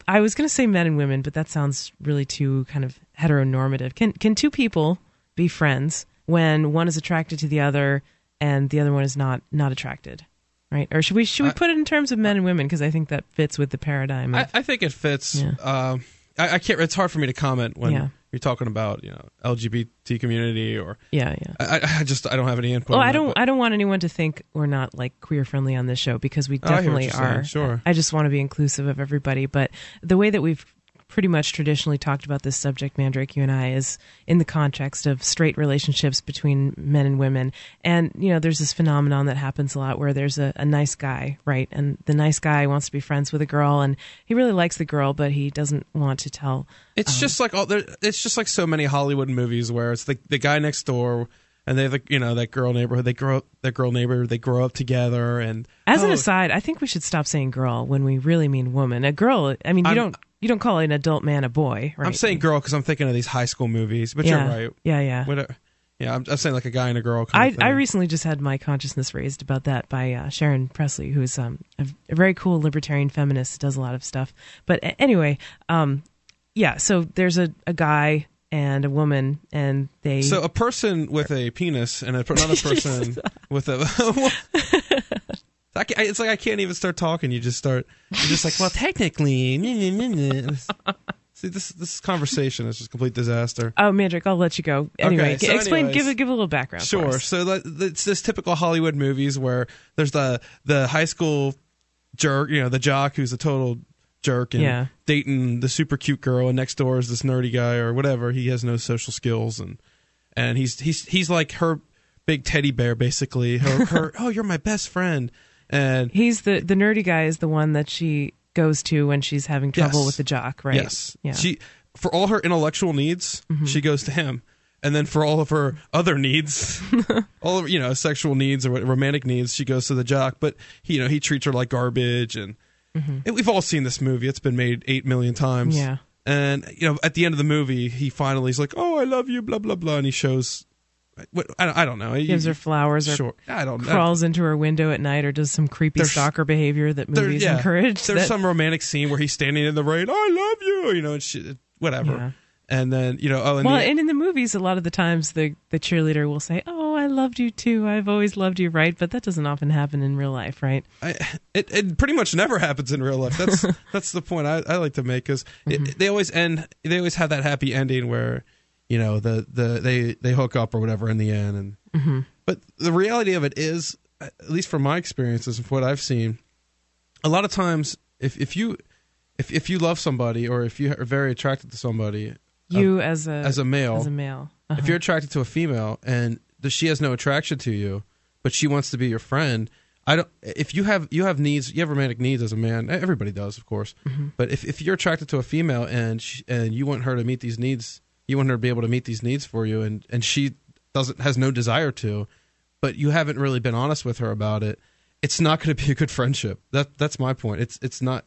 I was going to say men and women, but that sounds really too kind of heteronormative. Can can two people be friends when one is attracted to the other and the other one is not not attracted? Right? Or should we should we I- put it in terms of men and women because I think that fits with the paradigm. Of, I, I think it fits. Yeah. Um, I, I can't. It's hard for me to comment when Yeah. You're talking about you know LGBT community or yeah, yeah. I, I- just I don't have any input. Well, I don't. but- I don't want anyone to think we're not like queer friendly on this show because we Oh, definitely you're saying, are. sure. I just want to be inclusive of everybody. But the way that we've pretty much traditionally talked about this subject, Mandrake, you and I, is in the context of straight relationships between men and women. And you know, there's this phenomenon that happens a lot where there's a, a nice guy, right, and the nice guy wants to be friends with a girl, and he really likes the girl, but he doesn't want to tell It's um, just like all there. It's just like so many Hollywood movies where it's the the guy next door and they have like you know that girl neighborhood. They grow up that girl neighbor. They grow up together. And As an oh, aside, I think we should stop saying girl when we really mean woman. A girl, I mean, you I'm- don't you don't call an adult man a boy, right? I'm saying girl because I'm thinking of these high school movies. But yeah, you're right. Yeah, yeah. What, yeah, I'm, I'm saying like a guy and a girl. Kind I, of thing. I recently just had my consciousness raised about that by uh, Sharon Presley, who's um, a, a very cool libertarian feminist, does a lot of stuff. But a- anyway, um, yeah, so there's a, a guy and a woman, and they. So a person with a penis and a, another [LAUGHS] person with a. [LAUGHS] I ca- it's like I can't even start talking. You just start. You're just like, well, [LAUGHS] technically. See, this this conversation is just a complete disaster. oh, Mandrick, I'll let you go. Anyway, Okay, so explain, anyways- give give a little background. for Sure. So that, it's this typical Hollywood movies where there's the the high school jerk, you know, the jock who's a total jerk and Yeah. dating the super cute girl, and next door is this nerdy guy or whatever. He has no social skills, and and he's he's he's like her big teddy bear, basically. Her, her [LAUGHS] oh, you're my best friend, and He's the the nerdy guy is the one that she goes to when she's having trouble Yes. with the jock, right? Yes. Yeah. She for all her intellectual needs, mm-hmm. she goes to him. And then for all of her other needs, [LAUGHS] all of you know, sexual needs or romantic needs, she goes to the jock. But he, you know, he treats her like garbage, and, mm-hmm. and we've all seen this movie. It's been made eight million times. Yeah. And you know, at the end of the movie, he finally is like, "Oh, I love you," blah blah blah, and he shows. What I don't, I don't know. Gives her flowers or Sure, I don't. know. crawls into her window at night or does some creepy stalker behavior that There- movies yeah. encourage. There's that- some romantic scene where he's standing in the rain. I love you, you know, and she, whatever. Yeah. And then you know, oh, and well, the, and in the movies, a lot of the times the the cheerleader will say, "Oh, I loved you too. I've always loved you." Right, but that doesn't often happen in real life, right? I, it it pretty much never happens in real life. That's [LAUGHS] that's the point I, I like to make because mm-hmm. they always end. They always have that happy ending where, you know, the the they they hook up or whatever in the end. And but the reality of it is, at least from my experiences and what I've seen, a lot of times if if you if if you love somebody or if you are very attracted to somebody, You as a as a male, as a male, uh-huh. if you're attracted to a female and the, she has no attraction to you, but she wants to be your friend, I don't. If you have you have needs, you have romantic needs as a man. Everybody does, of course. But if, if you're attracted to a female and she, and you want her to meet these needs, you want her to be able to meet these needs for you, and and she doesn't has no desire to, but you haven't really been honest with her about it. It's not going to be a good friendship. That that's my point. It's it's not.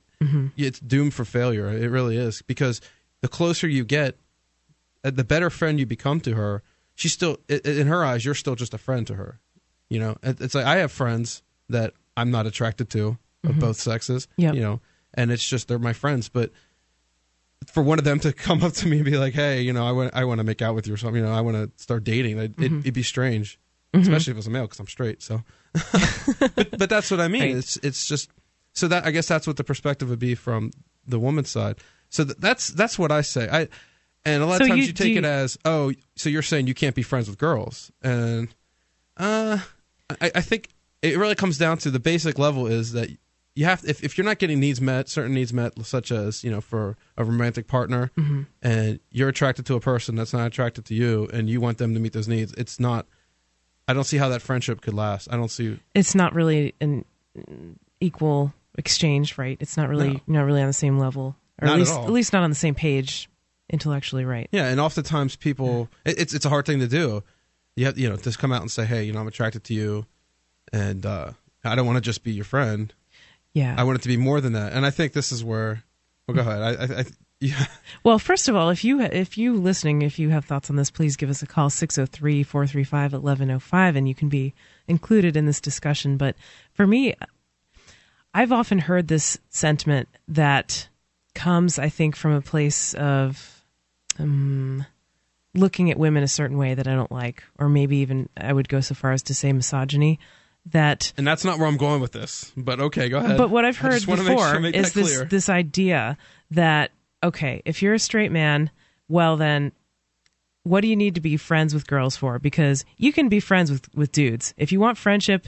It's doomed for failure. It really is because the closer you get, uh, the better friend you become to her, she's still in her eyes. You're still just a friend to her. You know, it's like I have friends that I'm not attracted to of both sexes. Yep. You know, and it's just they're my friends. But for one of them to [LAUGHS] come up to me and be like, "Hey, you know, I want I want to make out with you or something. You know, I want to start dating," it, it, it'd be strange, especially if it was a male because I'm straight. So, [LAUGHS] but, but that's what I mean. Right. It's it's just so that I guess that's what the perspective would be from the woman's side. So th- that's that's what I say. I and a lot of times you- you, take do it as oh, so you're saying you can't be friends with girls, and uh, I, I think it really comes down to the basic level is that you have if if you're not getting needs met, certain needs met, such as you know for a romantic partner, Mm-hmm. and you're attracted to a person that's not attracted to you, and you want them to meet those needs, it's not. I don't see how that friendship could last. I don't see. it's not really an equal exchange, right? It's not really No. not really on the same level, or Not at at least all. at least not on the same page intellectually, right? Yeah, and oftentimes people, it, it's it's a hard thing to do. You have you know just come out and say, hey, you know, I'm attracted to you, and uh, I don't want to just be your friend. Yeah. I want it to be more than that. And I think this is where. Well, go ahead. I, I, I [LAUGHS] yeah. Well, first of all, if you if you listening, if you have thoughts on this, please give us a call 603-435-1105 and you can be included in this discussion. But for me, I've often heard this sentiment that comes, I think, from a place of um, looking at women a certain way that I don't like, or maybe even I would go so far as to say misogyny. That And that's not where I'm going with this. But okay, go ahead. but what I've heard before sure, is this clear. this idea that okay, if you're a straight man, well then what do you need to be friends with girls for? Because you can be friends with with dudes. If you want friendship,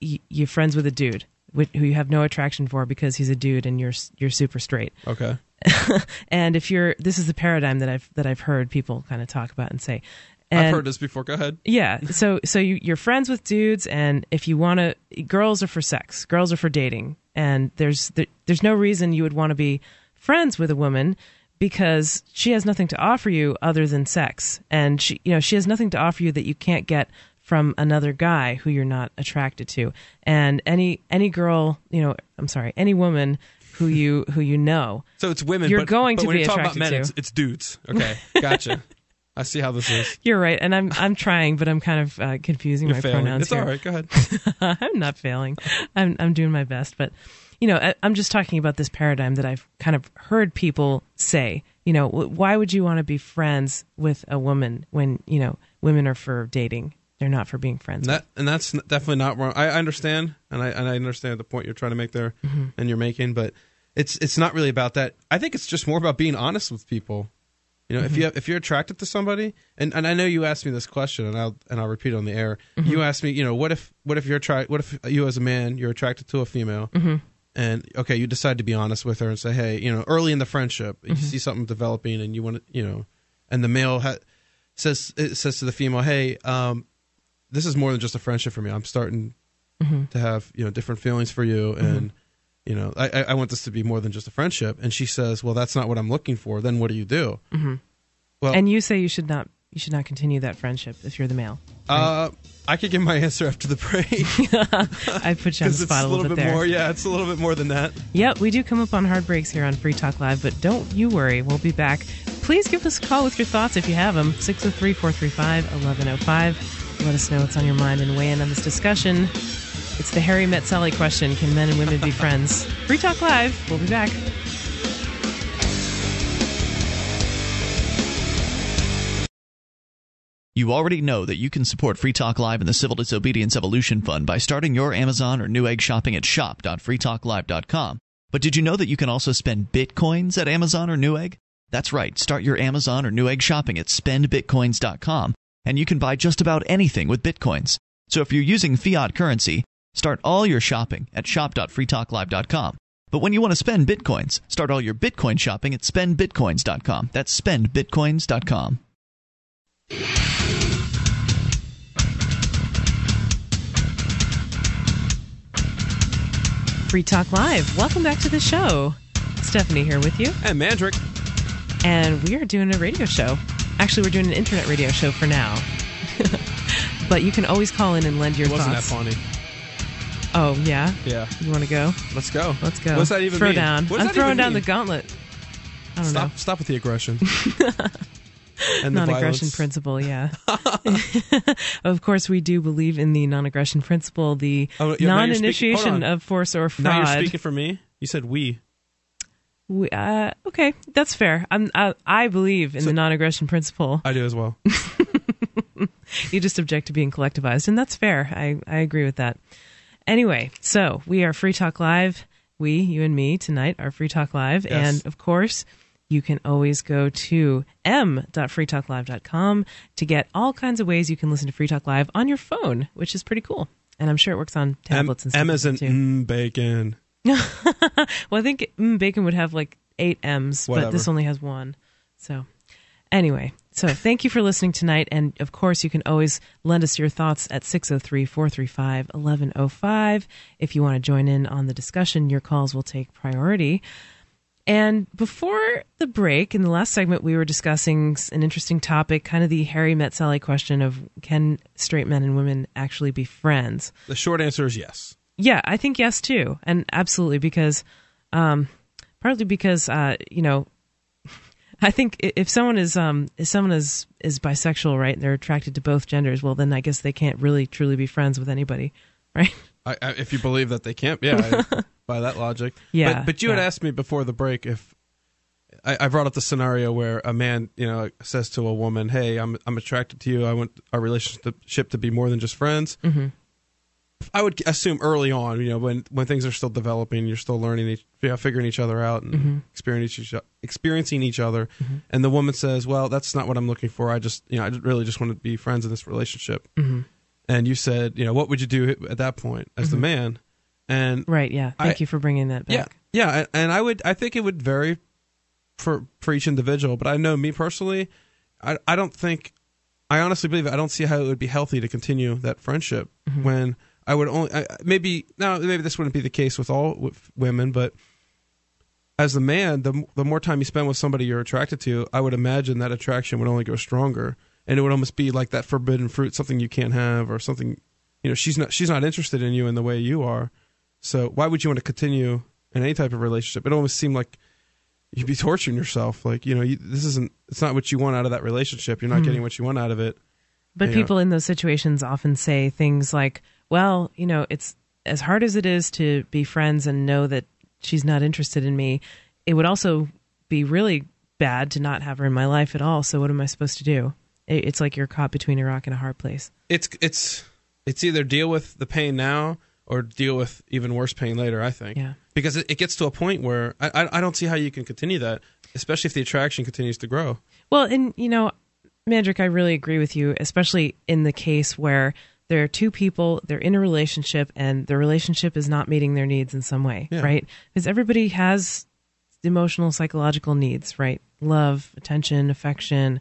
y- you're friends with a dude with, who you have no attraction for because he's a dude and you're you're super straight. okay. [LAUGHS] And if you're this is the paradigm that I've that I've heard people kind of talk about and say. And I've heard this before. Go ahead. yeah. So so you you're friends with dudes, and if you want to, girls are for sex. Girls are for dating, and there's there, there's no reason you would want to be friends with a woman because she has nothing to offer you other than sex, and she you know she has nothing to offer you that you can't get from another guy who you're not attracted to. And any any girl, you know, I'm sorry, any woman who you who you know. So it's women. You're but, going but to be you talk about attracted men, to. It's, it's dudes. Okay, gotcha. [LAUGHS] I see how this is. You're right, and I'm I'm trying, but I'm kind of uh, confusing You're my failing. pronouns It's here. all right. Go ahead. [LAUGHS] I'm not failing. I'm I'm doing my best, but you know, I, I'm just talking about this paradigm that I've kind of heard people say. You know, why would you want to be friends with a woman when you know women are for dating? They're not for being friends. And that and that's definitely not wrong. I I understand, and I and I understand the point you're trying to make there, Mm-hmm. and you're making, but it's it's not really about that. I think it's just more about being honest with people. You know, Mm-hmm. if you if you're attracted to somebody, and, and I know you asked me this question, and I'll and I'll repeat it on the air. Mm-hmm. You asked me, you know, what if what if you're attract what if you as a man you're attracted to a female, Mm-hmm. and okay, you decide to be honest with her and say, hey, you know, early in the friendship, Mm-hmm. you see something developing, and you want to, you know, and the male ha- says it says to the female, hey, um, this is more than just a friendship for me. I'm starting Mm-hmm. to have you know different feelings for you, and you know, I, I want this to be more than just a friendship. And she says, well, that's not what I'm looking for. Then what do you do? Well, and you say you should not you should not continue that friendship if you're the male. uh, I could give my answer after the break [LAUGHS] I put you on the [LAUGHS] spot a little bit, bit there. more. Yeah, it's a little bit more than that. Yep, we do come up on hard breaks here on Free Talk Live, but don't you worry, we'll be back. Please give us a call with your thoughts if you have them. 603 435 1105. Let us know what's on your mind and weigh in on this discussion. It's the Harry Met Sally question Can men and women be friends? Free Talk Live, we'll be back. You already know that you can support Free Talk Live and the Civil Disobedience Evolution Fund by starting your Amazon or Newegg shopping at shop.freetalklive.com. But did you know that you can also spend bitcoins at Amazon or Newegg? That's right. Start your Amazon or Newegg shopping at spendbitcoins.com and you can buy just about anything with bitcoins. So if you're using fiat currency, start all your shopping at shop.freetalklive.com. But when you want to spend bitcoins, start all your bitcoin shopping at spendbitcoins.com. That's spendbitcoins.com. Free Talk Live, welcome back to the show. Stephanie here with you, And Mandrick, and we are doing a radio show. Actually, we're doing an internet radio show for now. [LAUGHS] but you can always call in and lend your wasn't that thoughts. funny? Oh, yeah? Yeah, You want to go? let's go. Let's go. What's that even Throw mean? down. What does I'm that throwing even down mean? the gauntlet. I don't Stop, know. stop with the aggression. [LAUGHS] and the Non-aggression violence. principle, yeah. [LAUGHS] [LAUGHS] of course, we do believe in the non-aggression principle, the Oh, yeah, now you're non-initiation hold on. of force or fraud. Now you're speaking for me. You said we. We- uh, okay, that's fair. I'm, I, I believe in the non-aggression principle. I do as well. You just object to being collectivized, and that's fair. I, I agree with that. Anyway, so we are Free Talk Live. We, you and me, tonight are Free Talk Live. Yes. And of course, you can always go to m.freetalklive.com to get all kinds of ways you can listen to Free Talk Live on your phone, which is pretty cool. And I'm sure it works on M, tablets and stuff M as in too. mm, bacon. [LAUGHS] Well, I think mm, Bacon would have like eight M's, but this only has one. So, anyway, so thank you for listening tonight. And of course, you can always lend us your thoughts at 603 435 1105. If you want to join in on the discussion, your calls will take priority. And before the break, in the last segment, we were discussing an interesting topic, kind of the Harry Met Sally question of can straight men and women actually be friends? The short answer is yes. Yeah, I think yes too, and absolutely because, um, partly because uh, you know, I think if someone is um if someone is is bisexual, right, and they're attracted to both genders, well, then I guess they can't really truly be friends with anybody, [LAUGHS] right? I, I, if you believe that they can't, yeah, I, [LAUGHS] by that logic. Yeah, But, but you had asked me before the break if I, I brought up the scenario where a man, you know, says to a woman, "Hey, I'm I'm attracted to you. I want our relationship to be more than just friends." Mm-hmm. I would assume early on, you know, when when things are still developing, you're still learning, each, you know, figuring each other out and Mm-hmm. experiencing each, experiencing each other. And the woman says, "Well, that's not what I'm looking for. I just, you know, I really just want to be friends in this relationship." Mm-hmm. And you said, you know, what would you do at that point as the man? And Right? Yeah. Thank I- you for bringing that back. yeah, and- and I would, I think it would vary for for each individual. But I know me personally, I I don't think, I honestly believe I don't see how it would be healthy to continue that friendship when I would only I, maybe now maybe this wouldn't be the case with all with women, but as a man, the the more time you spend with somebody you're attracted to, I would imagine that attraction would only go stronger, and it would almost be like that forbidden fruit, something you can't have, or something. You know, she's not she's not interested in you in the way you are. So why would you want to continue in any type of relationship? It almost seemed like you'd be torturing yourself. Like you know, you, this isn't it's not what you want out of that relationship. You're not hmm. getting what you want out of it. But people in those situations often say things like, well, you know, it's as hard as it is to be friends and know that she's not interested in me, it would also be really bad to not have her in my life at all. So what am I supposed to do? It's like you're caught between a rock and a hard place. It's it's it's either deal with the pain now or deal with even worse pain later. I think. Yeah. Because it, it gets to a point where I, I I don't see how you can continue that, especially if the attraction continues to grow. Well, and you know, Mandrick, I really agree with you, especially in the case where there are two people, they're in a relationship, and the relationship is not meeting their needs in some way, Yeah. right? Because everybody has emotional, psychological needs, right? Love, attention, affection,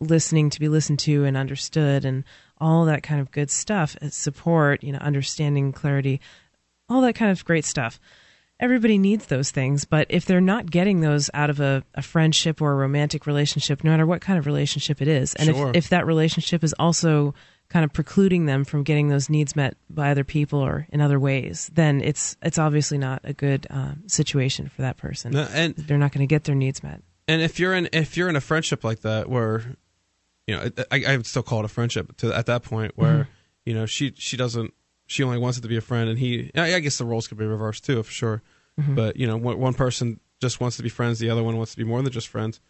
listening to be listened to and understood, and all that kind of good stuff, uh, support, you know, understanding, clarity, all that kind of great stuff everybody needs those things but if they're not getting those out of a, a friendship or a romantic relationship no matter what kind of relationship it is and Sure. if, if that relationship is also kind of precluding them from getting those needs met by other people or in other ways then it's it's obviously not a good um, situation for that person. No, and they're not going to get their needs met. And if you're in if you're in a friendship like that where you know I, I would still call it a friendship to at that point where you know she she doesn't she only wants it to be a friend and he I, I guess the roles could be reversed too for sure. But you know one person just wants to be friends the other one wants to be more than just friends.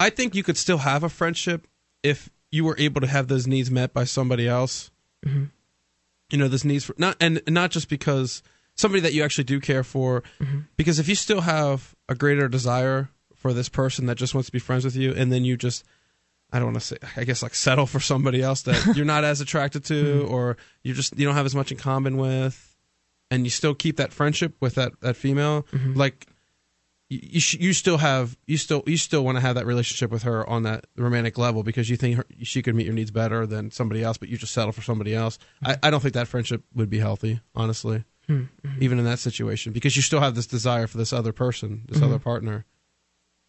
I think you could still have a friendship if you were able to have those needs met by somebody else? Mm-hmm. You know, this needs for not and not just because somebody that you actually do care for, mm-hmm. because if you still have a greater desire for this person that just wants to be friends with you, and then you just I don't want to say I guess like settle for somebody else that [LAUGHS] you're not as attracted to, mm-hmm. or you just you don't have as much in common with, and you still keep that friendship with that that female, like. You you, sh- you still have you still you still want to have that relationship with her on that romantic level because you think her, she could meet your needs better than somebody else, but you just settle for somebody else. I, I don't think that friendship would be healthy, honestly, hmm, hmm. even in that situation, because you still have this desire for this other person, this mm-hmm. other partner.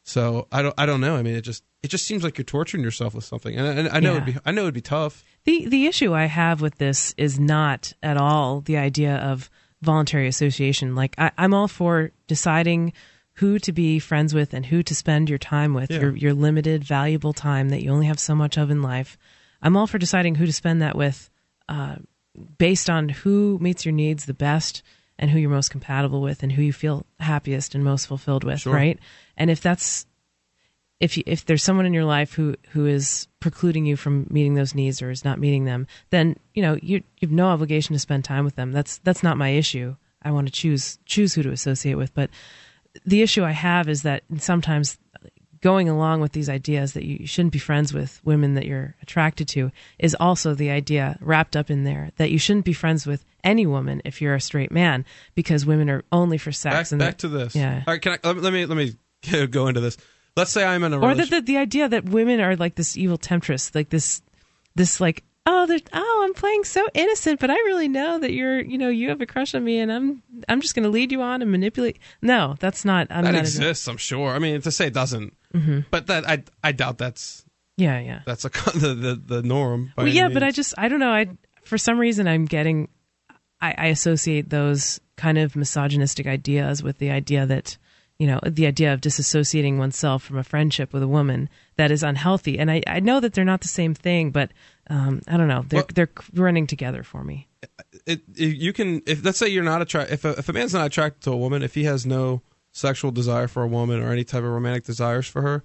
So I don't I don't know. I mean, it just it just seems like you're torturing yourself with something, and, and I know it'd be I know it'd be tough. The the issue I have with this is not at all the idea of voluntary association. Like I, I'm all for deciding who to be friends with and who to spend your time with. Yeah. Your your limited, valuable time that you only have so much of in life. I'm all for deciding who to spend that with, uh, based on who meets your needs the best and who you're most compatible with and who you feel happiest and most fulfilled with. Sure. Right. And if that's if you, if there's someone in your life who who is precluding you from meeting those needs or is not meeting them, then you know you you have no obligation to spend time with them. That's that's not my issue. I want to choose choose who to associate with, but the issue I have is that sometimes going along with these ideas that you shouldn't be friends with women that you're attracted to is also the idea wrapped up in there that you shouldn't be friends with any woman if you're a straight man because women are only for sex Back, and back to this. yeah. All right, can I let me let me, [LAUGHS] go into this. Let's say I'm in a or the, relationship. the the idea that women are like this evil temptress, like this this like oh oh I'm playing so innocent, but I really know that you're you know you have a crush on me, and I'm I'm just going to lead you on and manipulate. No, that's not. I'm that not. exists, I'm sure. I mean, to say it doesn't, Mm-hmm. but that I I doubt that's yeah, yeah. that's a [LAUGHS] the the, the norm. Well, yeah, but I just I don't know. I for some reason I'm getting I, I associate those kind of misogynistic ideas with the idea that you know the idea of disassociating oneself from a friendship with a woman that is unhealthy. And I, I know that they're not the same thing, but um, I don't know. They're Well- they're running together for me. it, it you can if let's say you're not attracted if a, if a man's not attracted to a woman if he has no sexual desire for a woman or any type of romantic desires for her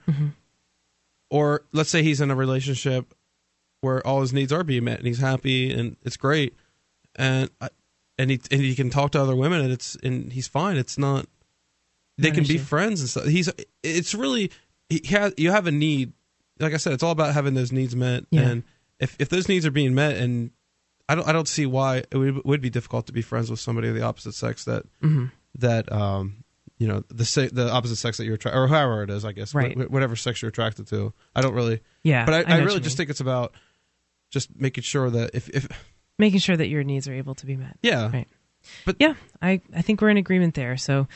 or let's say he's in a relationship where all his needs are being met and he's happy and it's great and and he and he can talk to other women and it's and he's fine it's not they Not can an be friends and stuff he's it's really he has you have a need like I said it's all about having those needs met Yeah. and if if those needs are being met and I don't I don't see why it would, would be difficult to be friends with somebody of the opposite sex that Mm-hmm. that um you know the se- the opposite sex that you're attracted or however it is I guess Right. wh- whatever sex you're attracted to I don't really Yeah, but I, I I, really just mean. think it's about just making sure that if if making sure that your needs are able to be met. yeah Right. But- yeah, I, I think we're in agreement there. So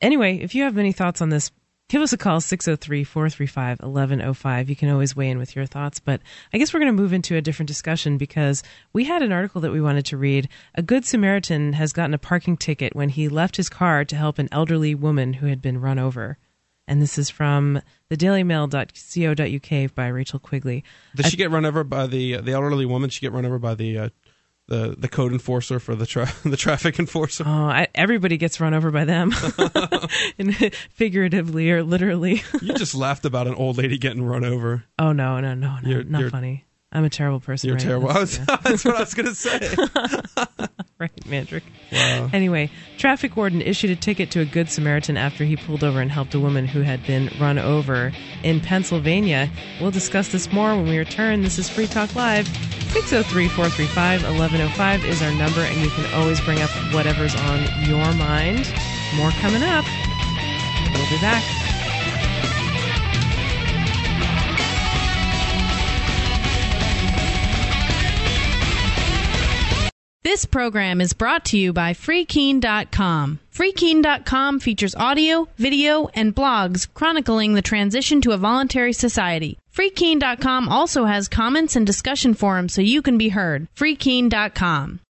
anyway, if you have any thoughts on this, give us a call 603-435-1105. You can always weigh in with your thoughts, but I guess we're going to move into a different discussion because we had an article that we wanted to read. A good Samaritan has gotten a parking ticket when he left his car to help an elderly woman who had been run over. And this is from the dailymail.co.uk by Rachel Quigley. Did she get run over by the the elderly woman? She get run over by the uh, the the code enforcer for the tra- [LAUGHS] the traffic enforcer. Oh, I, everybody gets run over by them, [LAUGHS] [LAUGHS] figuratively or literally. you just laughed about an old lady getting run over. Oh no, no, no, no, you're, not you're, funny. I'm a terrible person. You're right? terrible. That's, yeah. that's what I was gonna say. Right, Mandrick. Wow. Anyway, traffic warden issued a ticket to a good Samaritan after he pulled over and helped a woman who had been run over in Pennsylvania. We'll discuss this more when we return. This is Free Talk Live. 603-435-1105 is our number, and you can always bring up whatever's on your mind. More coming up. We'll be back. This program is brought to you by FreeKeene.com. FreeKeene.com features audio, video, and blogs chronicling the transition to a voluntary society. FreeKeene.com also has comments and discussion forums so you can be heard. FreeKeene.com.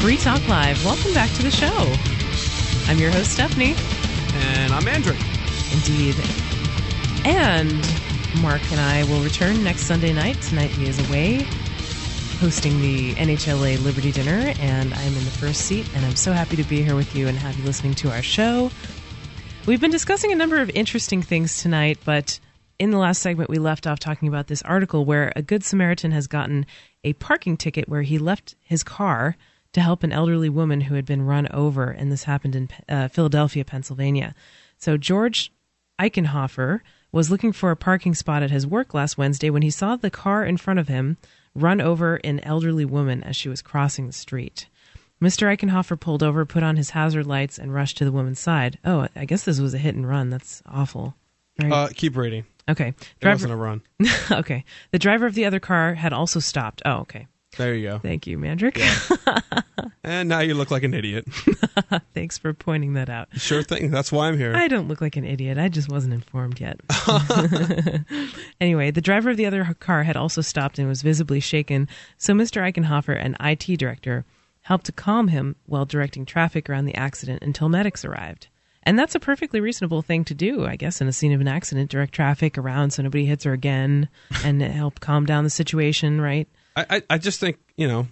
Free Talk Live. Welcome back to the show. I'm your host, Stephanie. And I'm Andrew. Indeed. And Mark and I will return next Sunday night. Tonight he is away hosting the NHLA Liberty Dinner, and I'm in the first seat, and I'm so happy to be here with you and have you listening to our show. We've been discussing a number of interesting things tonight, but in the last segment, we left off talking about this article where a Good Samaritan has gotten a parking ticket where he left his car to help an elderly woman who had been run over, and this happened in uh, Philadelphia, Pennsylvania. So George Eichenhofer was looking for a parking spot at his work last Wednesday when he saw the car in front of him run over an elderly woman as she was crossing the street. Mr. Eichenhofer pulled over, put on his hazard lights, and rushed to the woman's side. Oh, I guess this was a hit and run. That's awful. Right? Uh, keep reading. Okay. Driver, it wasn't a run. [LAUGHS] okay. The driver of the other car had also stopped. Oh, okay. There you go. Thank you, Mandrick. Yeah. [LAUGHS] and now you look like an idiot. [LAUGHS] Thanks for pointing that out. Sure thing. That's why I'm here. I don't look like an idiot. I just wasn't informed yet. [LAUGHS] anyway, the driver of the other car had also stopped and was visibly shaken, so Mr. Eichenhofer, an IT director, helped to calm him while directing traffic around the accident until medics arrived. And that's a perfectly reasonable thing to do, I guess, in a scene of an accident, direct traffic around so nobody hits her again and help calm down the situation, right? I, I, I just think, you know,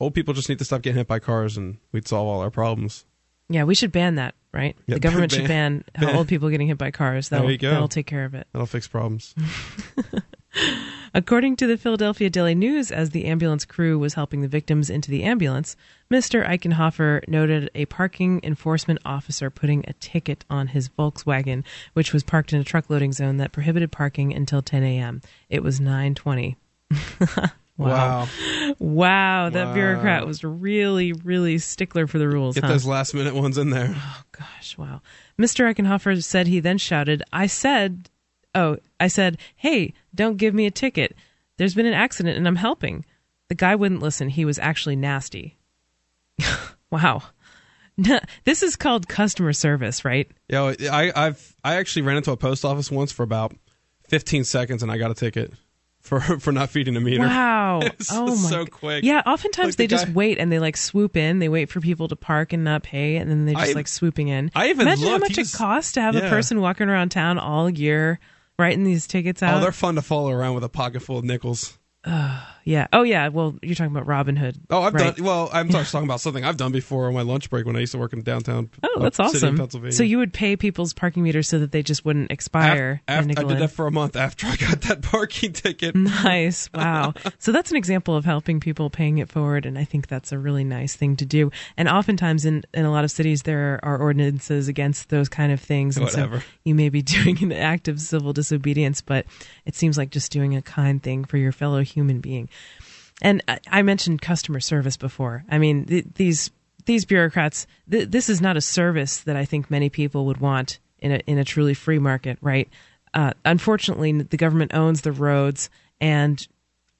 old people just need to stop getting hit by cars and we'd solve all our problems. Yeah, we should ban that, right? Yeah, the government [LAUGHS] ban, should ban, ban old people getting hit by cars. That'll, there you go. That'll take care of it. That'll fix problems. [LAUGHS] According to the Philadelphia Daily News, as the ambulance crew was helping the victims into the ambulance, Mr. Eichenhofer noted a parking enforcement officer putting a ticket on his Volkswagen, which was parked in a truck loading zone that prohibited parking until 10 a.m. It was 9:20. [LAUGHS] Wow. Wow. wow. That wow. bureaucrat was really, really stickler for the rules. Get huh? those last minute ones in there. Oh, gosh. Wow. Mr. Eichenhofer said he then shouted, I said, oh, I said, hey, don't give me a ticket. There's been an accident and I'm helping. The guy wouldn't listen. He was actually nasty. [LAUGHS] wow. this is called customer service, right? Yeah, I, I've I actually ran into a post office once for about 15 seconds and I got a ticket for [LAUGHS] for not feeding a meter. Wow! [LAUGHS] it's oh my so quick. Yeah, oftentimes like they the just wait and they like swoop in. They wait for people to park and not pay, and then they just I, like swooping in. I even imagine looked, how much it costs to have yeah. a person walking around town all year writing these tickets out. Oh, they're fun to follow around with a pocket full of nickels. Uh, yeah. Oh, yeah. Well, you're talking about Robin Hood. Oh, I've right? done. Well, I'm [LAUGHS] talking about something I've done before on my lunch break when I used to work in downtown. Oh, uh, that's awesome. Pennsylvania. So you would pay people's parking meters so that they just wouldn't expire. After, after I did that for a month after I got that parking ticket. [LAUGHS] Nice. Wow. [LAUGHS] so that's an example of helping people paying it forward, and I think that's a really nice thing to do. And oftentimes in in a lot of cities there are ordinances against those kind of things, and Whatever. so you may be doing an act of civil disobedience, but it seems like just doing a kind thing for your fellow human being. And I mentioned customer service before. I mean, th- these these bureaucrats. Th- this is not a service that I think many people would want in a in a truly free market, right? Uh, unfortunately, the government owns the roads, and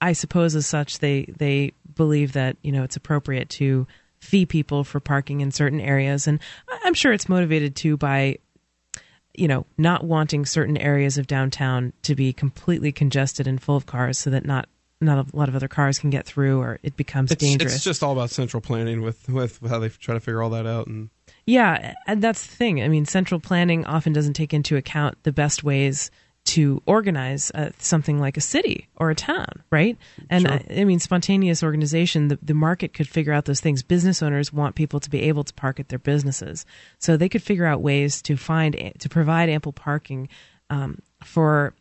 I suppose as such they they believe that you know it's appropriate to fee people for parking in certain areas, and I'm sure it's motivated too by you know not wanting certain areas of downtown to be completely congested and full of cars, so that not not a lot of other cars can get through, or it becomes It's, dangerous. it's just all about central planning with with how they try to figure all that out. And Yeah, and that's the thing. I mean, central planning often doesn't take into account the best ways to organize uh, something like a city or a town, right? And Sure. I, I mean, spontaneous organization, the, the market could figure out those things. Business owners want people to be able to park at their businesses. So they could figure out ways to find, to provide ample parking um, for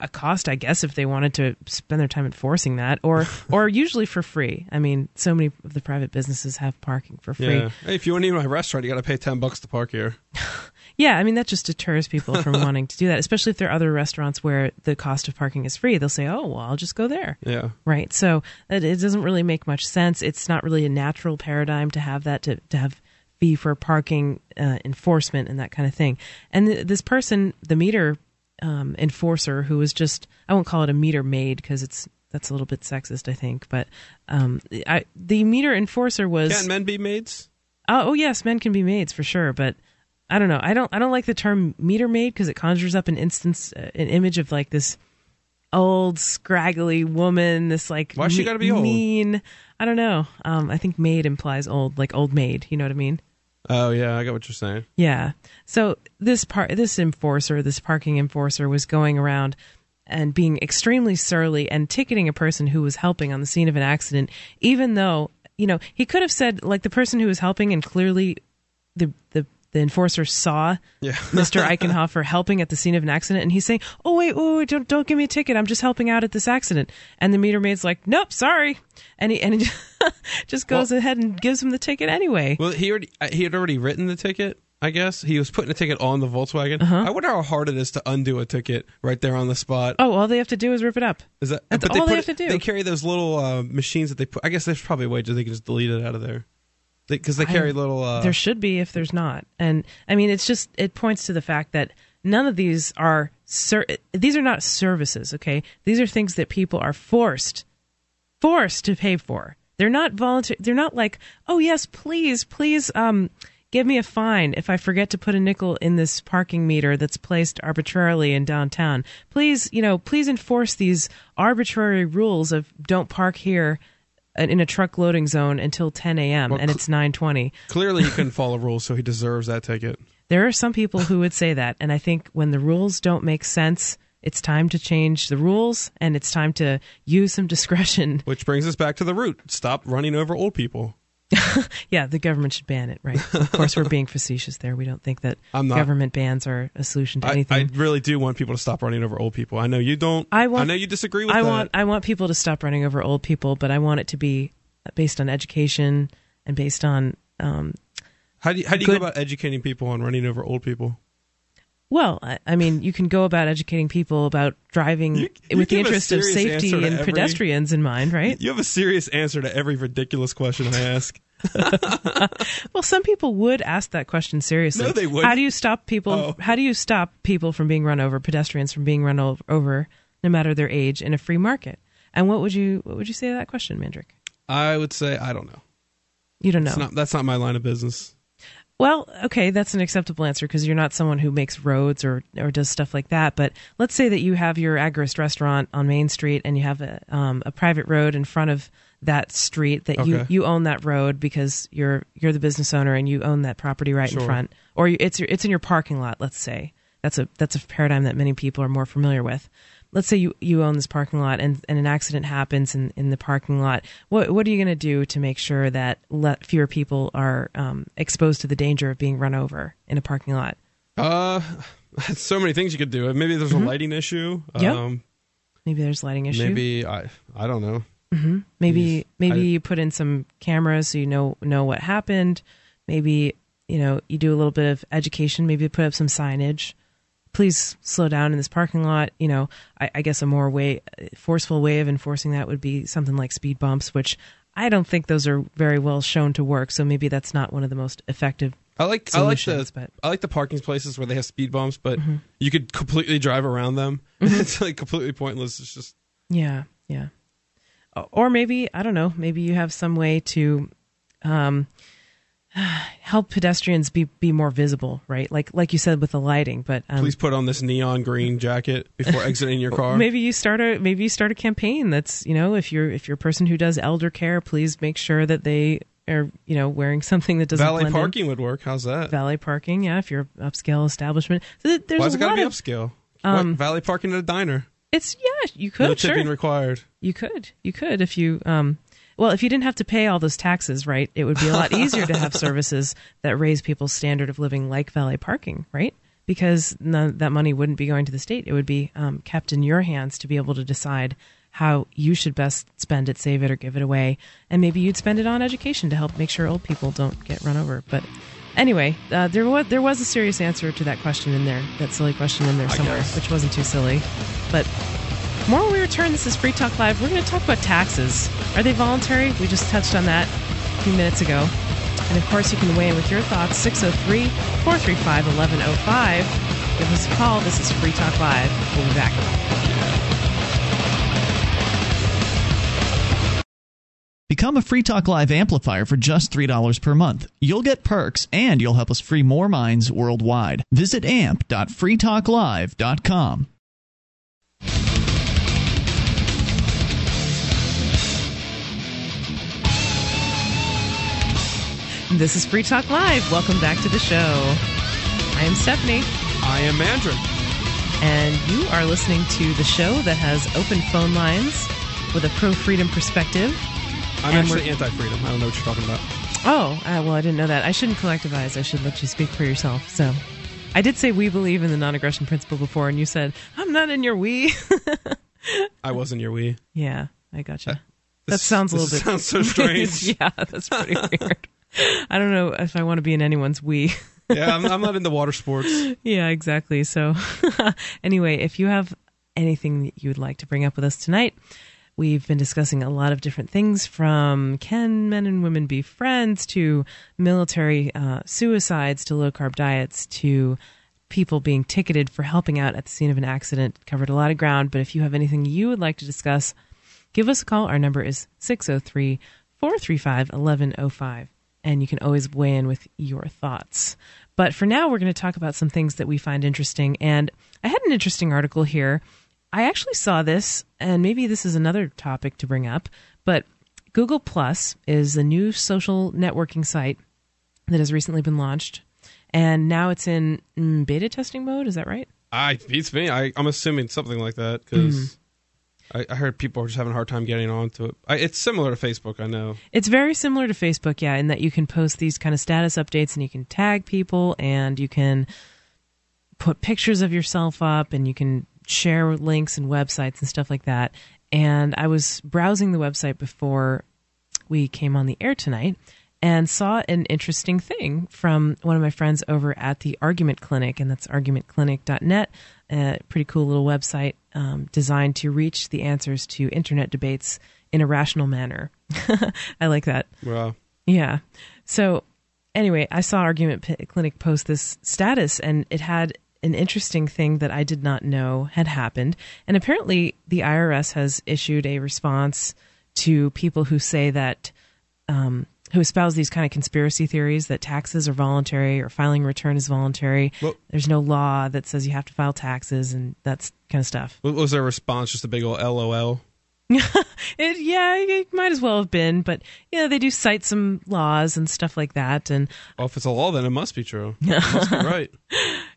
a cost, I guess, if they wanted to spend their time enforcing that, or [LAUGHS] or usually for free. I mean, so many of the private businesses have parking for free. yeah, hey, if you want to eat my restaurant, you got to pay ten bucks to park here. [LAUGHS] Yeah, I mean that just deters people from [LAUGHS] wanting to do that, especially if there are other restaurants where the cost of parking is free. They'll say, "Oh, well, I'll just go there." Yeah. Right. So it, it doesn't really make much sense. It's not really a natural paradigm to have that to to have fee for parking uh, enforcement and that kind of thing. And th- this person, the meter um, enforcer, who was just I won't call it a meter maid because it's that's a little bit sexist, I think. But um, I, the meter enforcer was Can't men be maids? Oh, oh yes, men can be maids for sure, but I don't know. I don't. I don't like the term meter maid because it conjures up an instance, uh, an image of like this old, scraggly woman. This like Why she me- gotta be old? mean. I don't know. Um, I think maid implies old, like old maid. You know what I mean? Oh yeah, I got what you're saying. Yeah. So this part, this enforcer, this parking enforcer, was going around and being extremely surly and ticketing a person who was helping on the scene of an accident, even though you know he could have said like the person who was helping and clearly the the the enforcer saw Yeah. [LAUGHS] Mr. Eichenhofer helping at the scene of an accident, and he's saying, "Oh wait, wait, wait, don't don't give me a ticket. I'm just helping out at this accident." And the meter maid's like, "Nope, sorry," and he and he [LAUGHS] just goes ahead and gives him the ticket anyway. Well, he already uh, he had already written the ticket. I guess he was putting a ticket on the Volkswagen. Uh-huh. I wonder how hard it is to undo a ticket right there on the spot. Oh, all they have to do is rip it up. Is that? That's but all they put have to do. They carry those little uh, machines that they put. I guess there's probably a way that they can just delete it out of there. Because they, carry I- little. Uh, there should be if there's not. And I mean, it's just it points to the fact that none of these are ser- these are not services. Okay, these are things that people are forced forced to pay for. They're not voluntary. They're not like, oh yes, please, please, um, give me a fine if I forget to put a nickel in this parking meter that's placed arbitrarily in downtown. Please, you know, please enforce these arbitrary rules of don't park here Uh, in a truck loading zone until 10 a.m. Well, and it's 9:20. clearly, he couldn't [LAUGHS] follow rules, so he deserves that ticket. There are some people who would say that, and I think when the rules don't make sense, it's time to change the rules and it's time to use some discretion. Which brings us back to the root: stop running over old people. [LAUGHS] Yeah, the government should ban it, right? Of course, we're being facetious there. We don't think that [LAUGHS] I'm not. government bans are a solution to I, anything. I really do want people to stop running over old people. I know you don't. I want- know you disagree with I that. want I want people to stop running over old people, but I want it to be based on education and based on um, how do you, how do you good- go about educating people on running over old people? Well, I, I mean, you can go about educating people about driving You- you with the interest of safety and every- pedestrians in mind, right? You have a serious answer to every ridiculous question I ask. [LAUGHS] [LAUGHS] Well, some people would ask that question seriously. No, they wouldn't. How do you stop people? Oh. How do you stop people from being run over, pedestrians from being run over, no matter their age, in a free market? And what would you what would you say to that question, Mandrick? I would say I don't know. You don't know. It's not, that's not my line of business. Well, okay, that's an acceptable answer because you're not someone who makes roads or or does stuff like that. But let's say that you have your Agorist restaurant on Main Street and you have a um, a private road in front of that street that you, Okay. you own that road because you're you're the business owner and you own that property right in front, or you, it's your, it's in your parking lot. Let's say that's a that's a paradigm that many people are more familiar with. Let's say you, you own this parking lot and, and an accident happens in, in the parking lot. What what are you going to do to make sure that let fewer people are um, exposed to the danger of being run over in a parking lot? Uh, [LAUGHS] so many things you could do. Maybe there's a lighting issue. Mm-hmm. Yep. Um, Maybe there's lighting issue. maybe I I don't know. maybe Jeez. maybe I- you put in some cameras so you know know what happened. Maybe you know you do a little bit of education. Maybe put up some signage. Please slow down in this parking lot. You know, I, I guess a more way forceful way of enforcing that would be something like speed bumps, which I don't think those are very well shown to work. So maybe that's not one of the most effective. I like I like the but- Mm-hmm. I like the parking places where they have speed bumps, but you could completely drive around them. [LAUGHS] it's like completely pointless. It's just Yeah, yeah. or maybe I don't know. Maybe you have some way to um, [SIGHS] help pedestrians be be more visible, right? Like like you said with the lighting. But um, Please put on this neon green jacket before exiting your [LAUGHS] car. maybe you start a maybe you start a campaign that's you know if you're if you're a person who does elder care, please make sure that they are you know wearing [LAUGHS] something that doesn't Valet blend in. parking would work. How's that? Valet parking, yeah. If you're upscale establishment, So there's Why is a it got to lot be of upscale? um, what, valet parking at a diner. it's yeah. You could No sure tipping required. you could you could if you um well if you didn't have to pay all those taxes right it would be a lot easier to have [LAUGHS] services that raise people's standard of living like valet parking right? Because none, that money wouldn't be going to the state. It would be um, kept in your hands to be able to decide how you should best spend it save it or give it away. And maybe you'd spend it on education to help make sure old people don't get run over. But anyway uh, there was there was a serious answer to that question in there that silly question in there somewhere which wasn't too silly. But more when we return, this is Free Talk Live. We're going to talk about taxes. Are they voluntary? We just touched on that a few minutes ago. And of course, you can weigh in with your thoughts 603 435 1105. Give us a call. This is Free Talk Live. We'll be back. Become a Free Talk Live amplifier for just $3 per month. You'll get perks and you'll help us free more minds worldwide. Visit amp.freetalklive.com. This is Free Talk Live. Welcome back to the show. I am Stephanie, I am Mandrick. and you are listening to the show that has open phone lines with a pro freedom perspective. I'm And actually anti-freedom. I don't know what you're talking about. Oh, uh, well, I didn't know that. I shouldn't collectivize. I should let you speak for yourself. So, I did say we believe in the non-aggression principle before, and you said I'm not in your we. [LAUGHS] I wasn't your we. yeah, I gotcha. that This- sounds a little bit sounds so [LAUGHS] strange. yeah, that's pretty [LAUGHS] weird. I don't know if I want to be in anyone's we. [LAUGHS] yeah, I'm, I'm not into water sports. yeah, exactly. So, [LAUGHS] anyway, if you have anything that you would like to bring up with us tonight, we've been discussing a lot of different things from can men and women be friends to military uh, suicides to low carb diets to people being ticketed for helping out at the scene of an accident. Covered a lot of ground, but if you have anything you would like to discuss, give us a call. Our number is 603 435 1105 and you can always weigh in with your thoughts. But for now, we're going to talk about some things that we find interesting. And I had an interesting article here. I actually saw this, and maybe this is another topic to bring up, but Google Plus is a new social networking site that has recently been launched. And now it's in mm, beta testing mode. Is that right? I beats me. I, I'm assuming something like that because Mm-hmm. I, I heard people are just having a hard time getting onto it. I, it's similar to Facebook. I know. It's very similar to Facebook, yeah, in that you can post these kind of status updates and you can tag people and you can put pictures of yourself up and you can share links and websites and stuff like that. And I was browsing the website before we came on the air tonight and saw an interesting thing from one of my friends over at the Argument Clinic, and that's argumentclinic.net. A pretty cool little website um, designed to reach the answers to internet debates in a rational manner. [LAUGHS] I like that. Well, Yeah. So anyway, I saw Argument P- Clinic post this status, and it had an interesting thing that I did not know had happened. And apparently, the IRS has issued a response to people who say that, um, who espouse these kind of conspiracy theories that taxes are voluntary or filing return is voluntary. Well- There's no law that says you have to file taxes and that's kind of stuff. what was their response? Just a big old LOL. [LAUGHS] It, yeah, it might as well have been, but yeah, they do cite some laws and stuff like that, and Well, if it's a law, then it must be true. [LAUGHS] Must be right.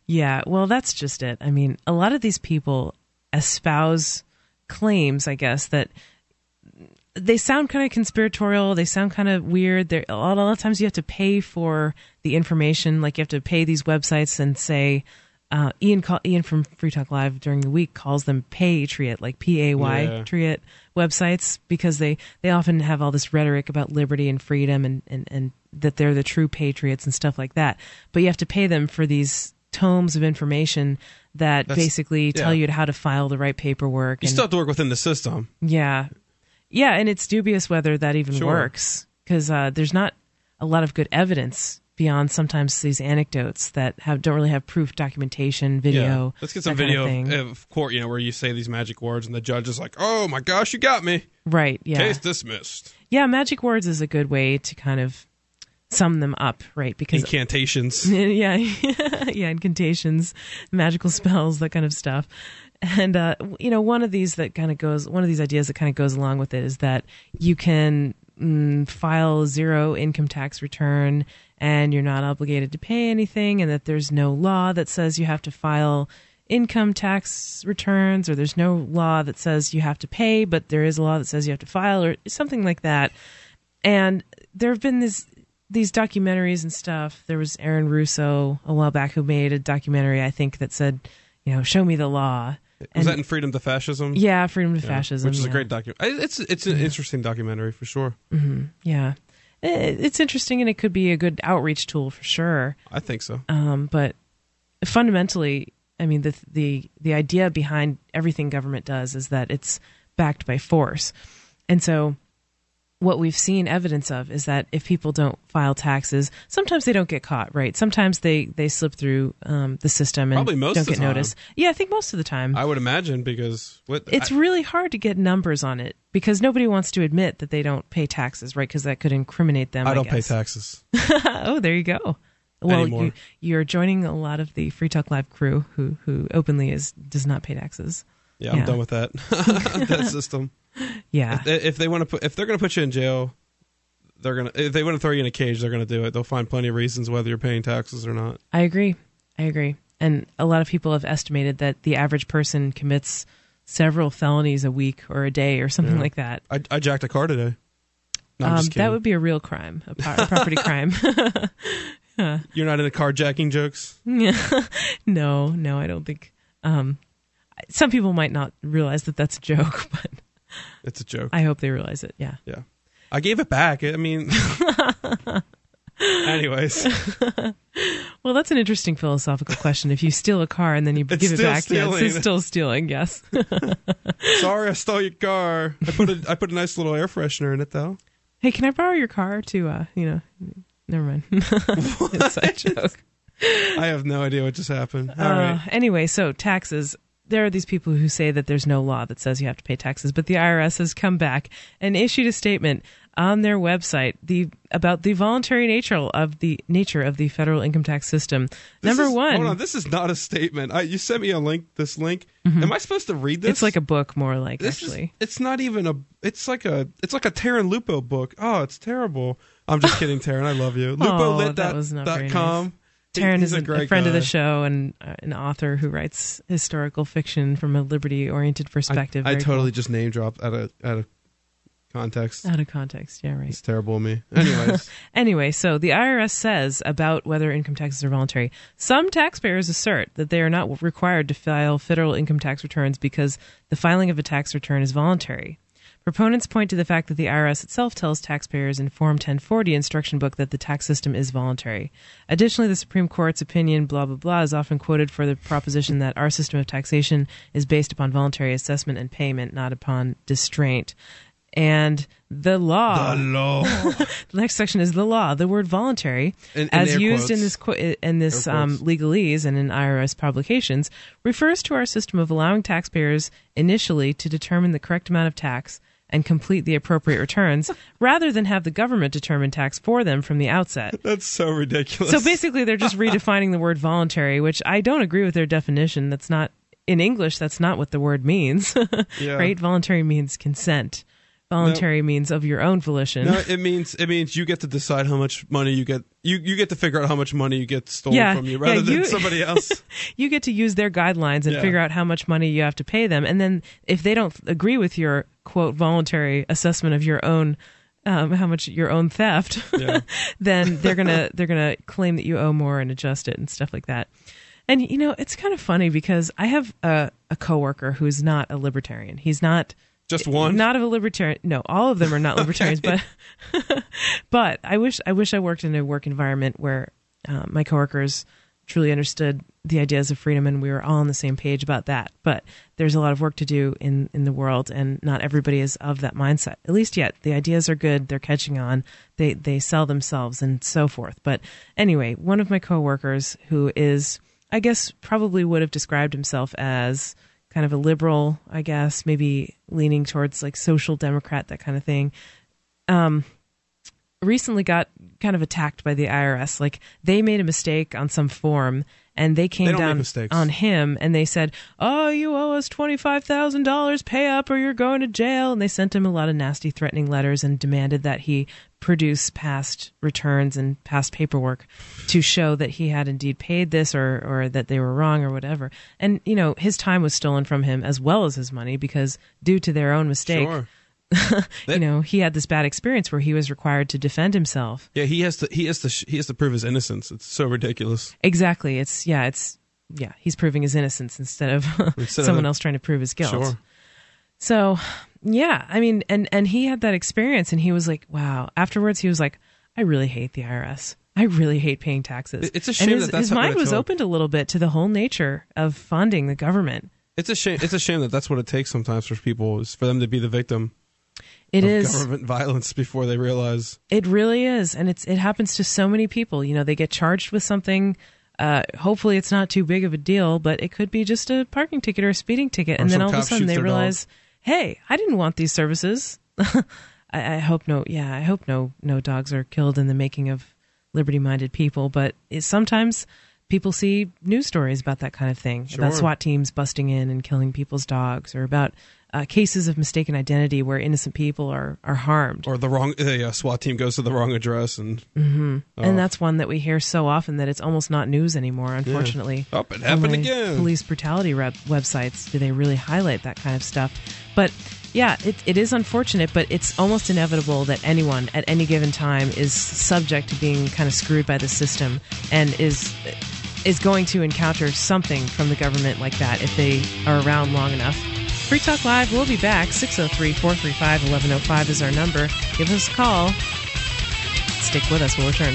Yeah, well, that's just it. I mean, a lot of these people espouse claims, I guess, that they sound kind of conspiratorial. They sound kind of weird. They're, a, lot, of times you have to pay for the information. Like you have to pay these websites and say, uh, Ian call, Ian from Free Talk Live during the week calls them Patriot, like P A Y Yeah. Triot websites because they, they often have all this rhetoric about liberty and freedom and, and, and that they're the true patriots and stuff like that. But you have to pay them for these tomes of information that That's- basically tell yeah. you how to file the right paperwork. You and, still have to work within the system. yeah, yeah, and it's dubious whether that even Sure. works because uh, there's not a lot of good evidence beyond sometimes these anecdotes that have don't really have proof, documentation, video. Yeah. Let's get some kind video of thing. of, of court, you know, where you say these magic words and the judge is like, "Oh my gosh, you got me." right? Yeah, Case dismissed. yeah. Magic words is a good way to kind of sum them up, right? Because Incantations. [LAUGHS] yeah, [LAUGHS] yeah, incantations, magical spells, that kind of stuff. And uh, you know, one of these that kind of goes, one of these ideas that kind of goes along with it is that you can mm, file zero income tax return, and you're not obligated to pay anything, and that there's no law that says you have to file income tax returns, or there's no law that says you have to pay, but there is a law that says you have to file, or something like that. And there have been this these documentaries and stuff. There was Aaron Russo a while back who made a documentary, I think, that said, you know, show me the law. Was And- that in Freedom to Fascism? Yeah, freedom to Yeah, fascism, which is a great document. It's it's an interesting documentary for sure. Yeah, It- it's interesting, and it could be a good outreach tool for sure. I think so. Um, but fundamentally, I mean, the the the idea behind everything government does is that it's backed by force, and so what we've seen evidence of is that if people don't file taxes, sometimes they don't get caught. Right? Sometimes they they slip through um, the system and Probably most don't get time. noticed. Yeah, I think most of the time. I would imagine because what it's I- really hard to get numbers on it because nobody wants to admit that they don't pay taxes, right? Because that could incriminate them. I, I, don't pay taxes. [LAUGHS] oh, there you go. Well, you, you're joining a lot of the Free Talk Live crew who who openly is does not pay taxes. Yeah, I'm Yeah. done with that [LAUGHS] that [LAUGHS] system. Yeah, If, if they want to put if they're going to put you in jail, they're gonna if they want to throw you in a cage, they're going to do it. They'll find plenty of reasons whether you're paying taxes or not. I agree. I agree. And a lot of people have estimated that the average person commits several felonies a week or a day or something Yeah. like that. I, I jacked a car today. No, um, that would be a real crime, a, a property crime. [LAUGHS] You're not into carjacking jokes. no, no, I don't think. Um, some people might not realize that that's a joke, [LAUGHS] but It's a joke. I hope they realize it. Yeah. yeah, I gave it back. I mean, [LAUGHS] anyways, [LAUGHS] Well, that's an interesting philosophical question. If you steal a car and then you It's give it back, yeah, stealing. it's still stealing. Yes. sorry I stole your car. I put a I put a nice little air freshener in it though. hey, can I borrow your car to, uh, you know, never mind. Inside joke. I have no idea what just happened. All Uh, right. Anyway, so taxes. There are these people who say that there's no law that says you have to pay taxes, but the IRS has come back and issued a statement on their website the about the voluntary nature of the nature of the federal income tax system. This Number is- one, Hold on, this is not a statement. I, you sent me a link. This link. Am I supposed to read this? Mm-hmm. it's like a book, more like This actually. is. It's not even a. It's like a. It's like a Tarrin Lupo book. Oh, it's terrible. I'm just kidding, Tarrin. I love you. [LAUGHS] Oh, that was not very LupoLit.com. nice. Tarrin is a, a friend of the show and uh, an author who writes historical fiction from a liberty-oriented perspective. I Very totally cool. just name dropped out of out of context. out of context. Yeah, right. It's terrible of me. Anyways, [LAUGHS] Anyway, so the IRS says about whether income taxes are voluntary. Some taxpayers assert that they are not required to file federal income tax returns because the filing of a tax return is voluntary. Proponents point to the fact that the IRS itself tells taxpayers in Form 1040 instruction book that the tax system is voluntary. Additionally, the Supreme Court's opinion, blah, blah, blah, is often quoted for the proposition that our system of taxation is based upon voluntary assessment and payment, not upon distraint. And the law. the law. [LAUGHS] The next section is the law. The word voluntary, In- in as used in this qu- in this um, legalese and in IRS publications, refers to our system of allowing taxpayers initially to determine the correct amount of tax and complete the appropriate returns, [LAUGHS] rather than have the government determine tax for them from the outset. That's so ridiculous. So basically, they're just [LAUGHS] redefining the word voluntary, which I don't agree with their definition. That's not in English. That's not what the word means, [LAUGHS] Yeah. right? Voluntary means consent. Voluntary means of your own volition. No, it means it means you get to decide how much money you get. You you get to figure out how much money you get stolen Yeah, from you, yeah, rather than somebody [LAUGHS] else. you get to use their guidelines and Yeah. figure out how much money you have to pay them. And then if they don't agree with your quote voluntary assessment of your own um, how much your own theft, [LAUGHS] then they're gonna [LAUGHS] they're gonna claim that you owe more and adjust it and stuff like that. And you know it's kind of funny because I have a, a coworker who's not a libertarian. He's not Just one. not of a libertarian. No, all of them are not [LAUGHS] libertarians. But [LAUGHS] but I wish I wish I worked in a work environment where uh, my coworkers truly understood the ideas of freedom and we were all on the same page about that. But there's a lot of work to do in, in the world and not everybody is of that mindset. At least yet. The ideas are good, they're catching on, they they sell themselves and so forth. But anyway, one of my coworkers who is I guess probably would have described himself as kind of a liberal, I guess, maybe leaning towards like social democrat, that kind of thing. Um recently got kind of attacked by the IRS. Like they made a mistake on some form and they came They down on him and they said, "Oh, you owe us $25,000, pay up or you're going to jail." And they sent him a lot of nasty threatening letters and demanded that he produce past returns and past paperwork to show that he had indeed paid this or or that they were wrong or whatever. And you know, his time was stolen from him as well as his money because due to their own mistake, Sure. [LAUGHS] you know, he had this bad experience where he was required to defend himself. Yeah, he has to. He has to. He has to prove his innocence. It's so ridiculous. Exactly. It's yeah, it's yeah, he's proving his innocence instead of [LAUGHS] Instead of- someone else trying to prove his guilt. Sure. So, yeah, I mean, and and he had that experience, and he was like, wow. Afterwards, he was like, I really hate the IRS. I really hate paying taxes. It's a And shame his, that that's his mind was opened a little bit to the whole nature of funding the government. It's a shame. It's a shame that that's what it takes sometimes for people is for them to be the victim It is. government [LAUGHS] violence before they realize. It really is, and it's it happens to so many people. You know, they get charged with something. Uh, hopefully, it's not too big of a deal, but it could be just a parking ticket or a speeding ticket, Or and then all of a sudden they their dog. realize, hey, I didn't want these services. [LAUGHS] I, I hope no, yeah, I hope no no dogs are killed in the making of liberty-minded people, but it, sometimes people see news stories about that kind of thing, about SWAT teams busting in and killing people's dogs, or about uh, cases of mistaken identity where innocent people are are harmed. Or the wrong the uh, SWAT team goes to the wrong address and hmm Oh. And that's one that we hear so often that it's almost not news anymore, unfortunately. Oh, it happened again. Police brutality rep- websites do they really highlight that kind of stuff. But yeah, it, it is unfortunate, but it's almost inevitable that anyone at any given time is subject to being kind of screwed by the system and is is going to encounter something from the government like that if they are around long enough. Free Talk Live, we'll be back. 603 435 1105 is our number. Give us a call. Stick with us. We'll return.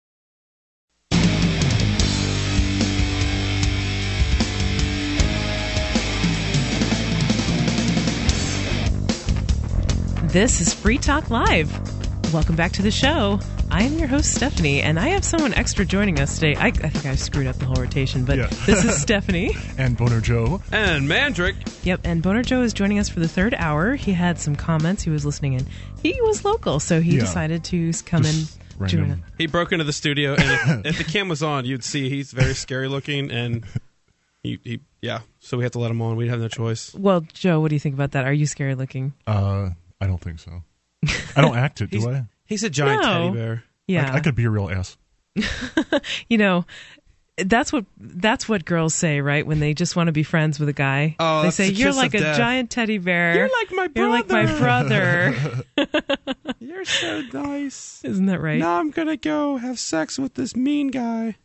This is Free Talk Live. Welcome back to the show. I am your host, Stephanie, and I have someone extra joining us today. I, I think I screwed up the whole rotation, but Yeah. this is [LAUGHS] Stephanie. and Boner Joe. and Mandrick. Yep, and Boner Joe is joining us for the third hour. He had some comments. He was listening in. He was local, so he Yeah. decided to come Just in. join us. He broke into the studio, and if, [LAUGHS] if the cam was on, you'd see he's very scary looking, and he, he yeah. So we had to let him on. We have no choice. Well, Joe, what do you think about that? Are you scary looking? Uh, I don't think so. I don't act it, do [LAUGHS] I? He's a giant No. teddy bear. Yeah, I, I could be a real ass. [LAUGHS] you know. That's what that's what girls say, right? When they just want to be friends with a guy, Oh, they that's say the you're kiss like of a death." giant teddy bear. You're like my You're like my brother. brother. [LAUGHS] You're so nice. Isn't that right? Now I'm gonna go have sex with this mean guy.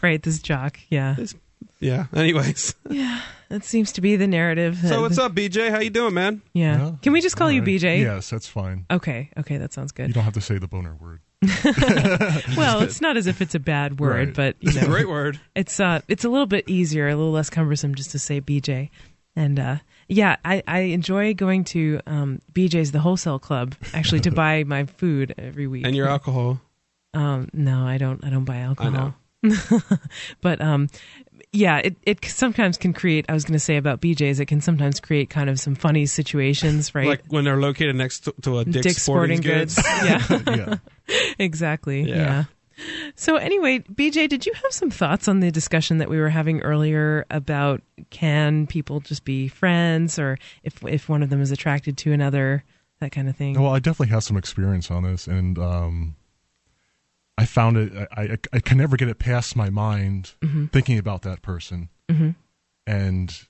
Right, this jock. Yeah. This, yeah. Anyways, Yeah. That seems to be the narrative. so what's up, BJ? How you doing, man? Yeah. Well, Can we just call you all right. BJ? Yes, that's fine. Okay. Okay, that sounds good. You good. don't have to say the boner word. [LAUGHS] [LAUGHS] Well, it's not as if it's a bad word, Right. but you know, Great word. [LAUGHS] it's uh it's a little bit easier, a little less cumbersome just to say BJ. And uh yeah, I, I enjoy going to um, BJ's, the wholesale club, actually to buy my food every week. And your alcohol. Um, no, I don't. I don't buy alcohol. know. but um, yeah, it it sometimes can create. I was going to say about BJ's, it can sometimes create kind of some funny situations, right? Like when they're located next to, to a Dick's, Sporting, Goods. [LAUGHS] yeah, yeah. [LAUGHS] exactly. Yeah. Yeah. So anyway, BJ, did you have some thoughts on the discussion that we were having earlier about can people just be friends, or if if one of them is attracted to another, that kind of thing? Well, I definitely have some experience on this, and um, I found it. I, I I can never get it past my mind Mm-hmm. thinking about that person, and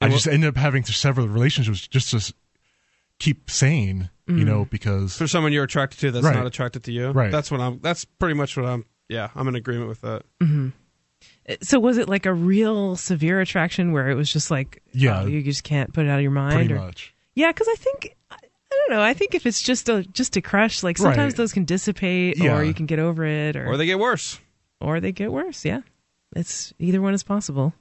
I just ended up having to several relationships just to keep sane. Mm. You know, because For someone you're attracted to that's Right. not attracted to you. Right. That's what I'm. That's pretty much what I'm. Yeah, I'm in agreement with that. So was it like a real severe attraction where it was just like, Yeah. oh, you just can't put it out of your mind? pretty or- much. Yeah, because I think I I don't know. I think if it's just a just a crush, like sometimes Right. those can dissipate, Yeah. or you can get over it, or Or they get worse. or they get worse. Yeah, it's either one is possible.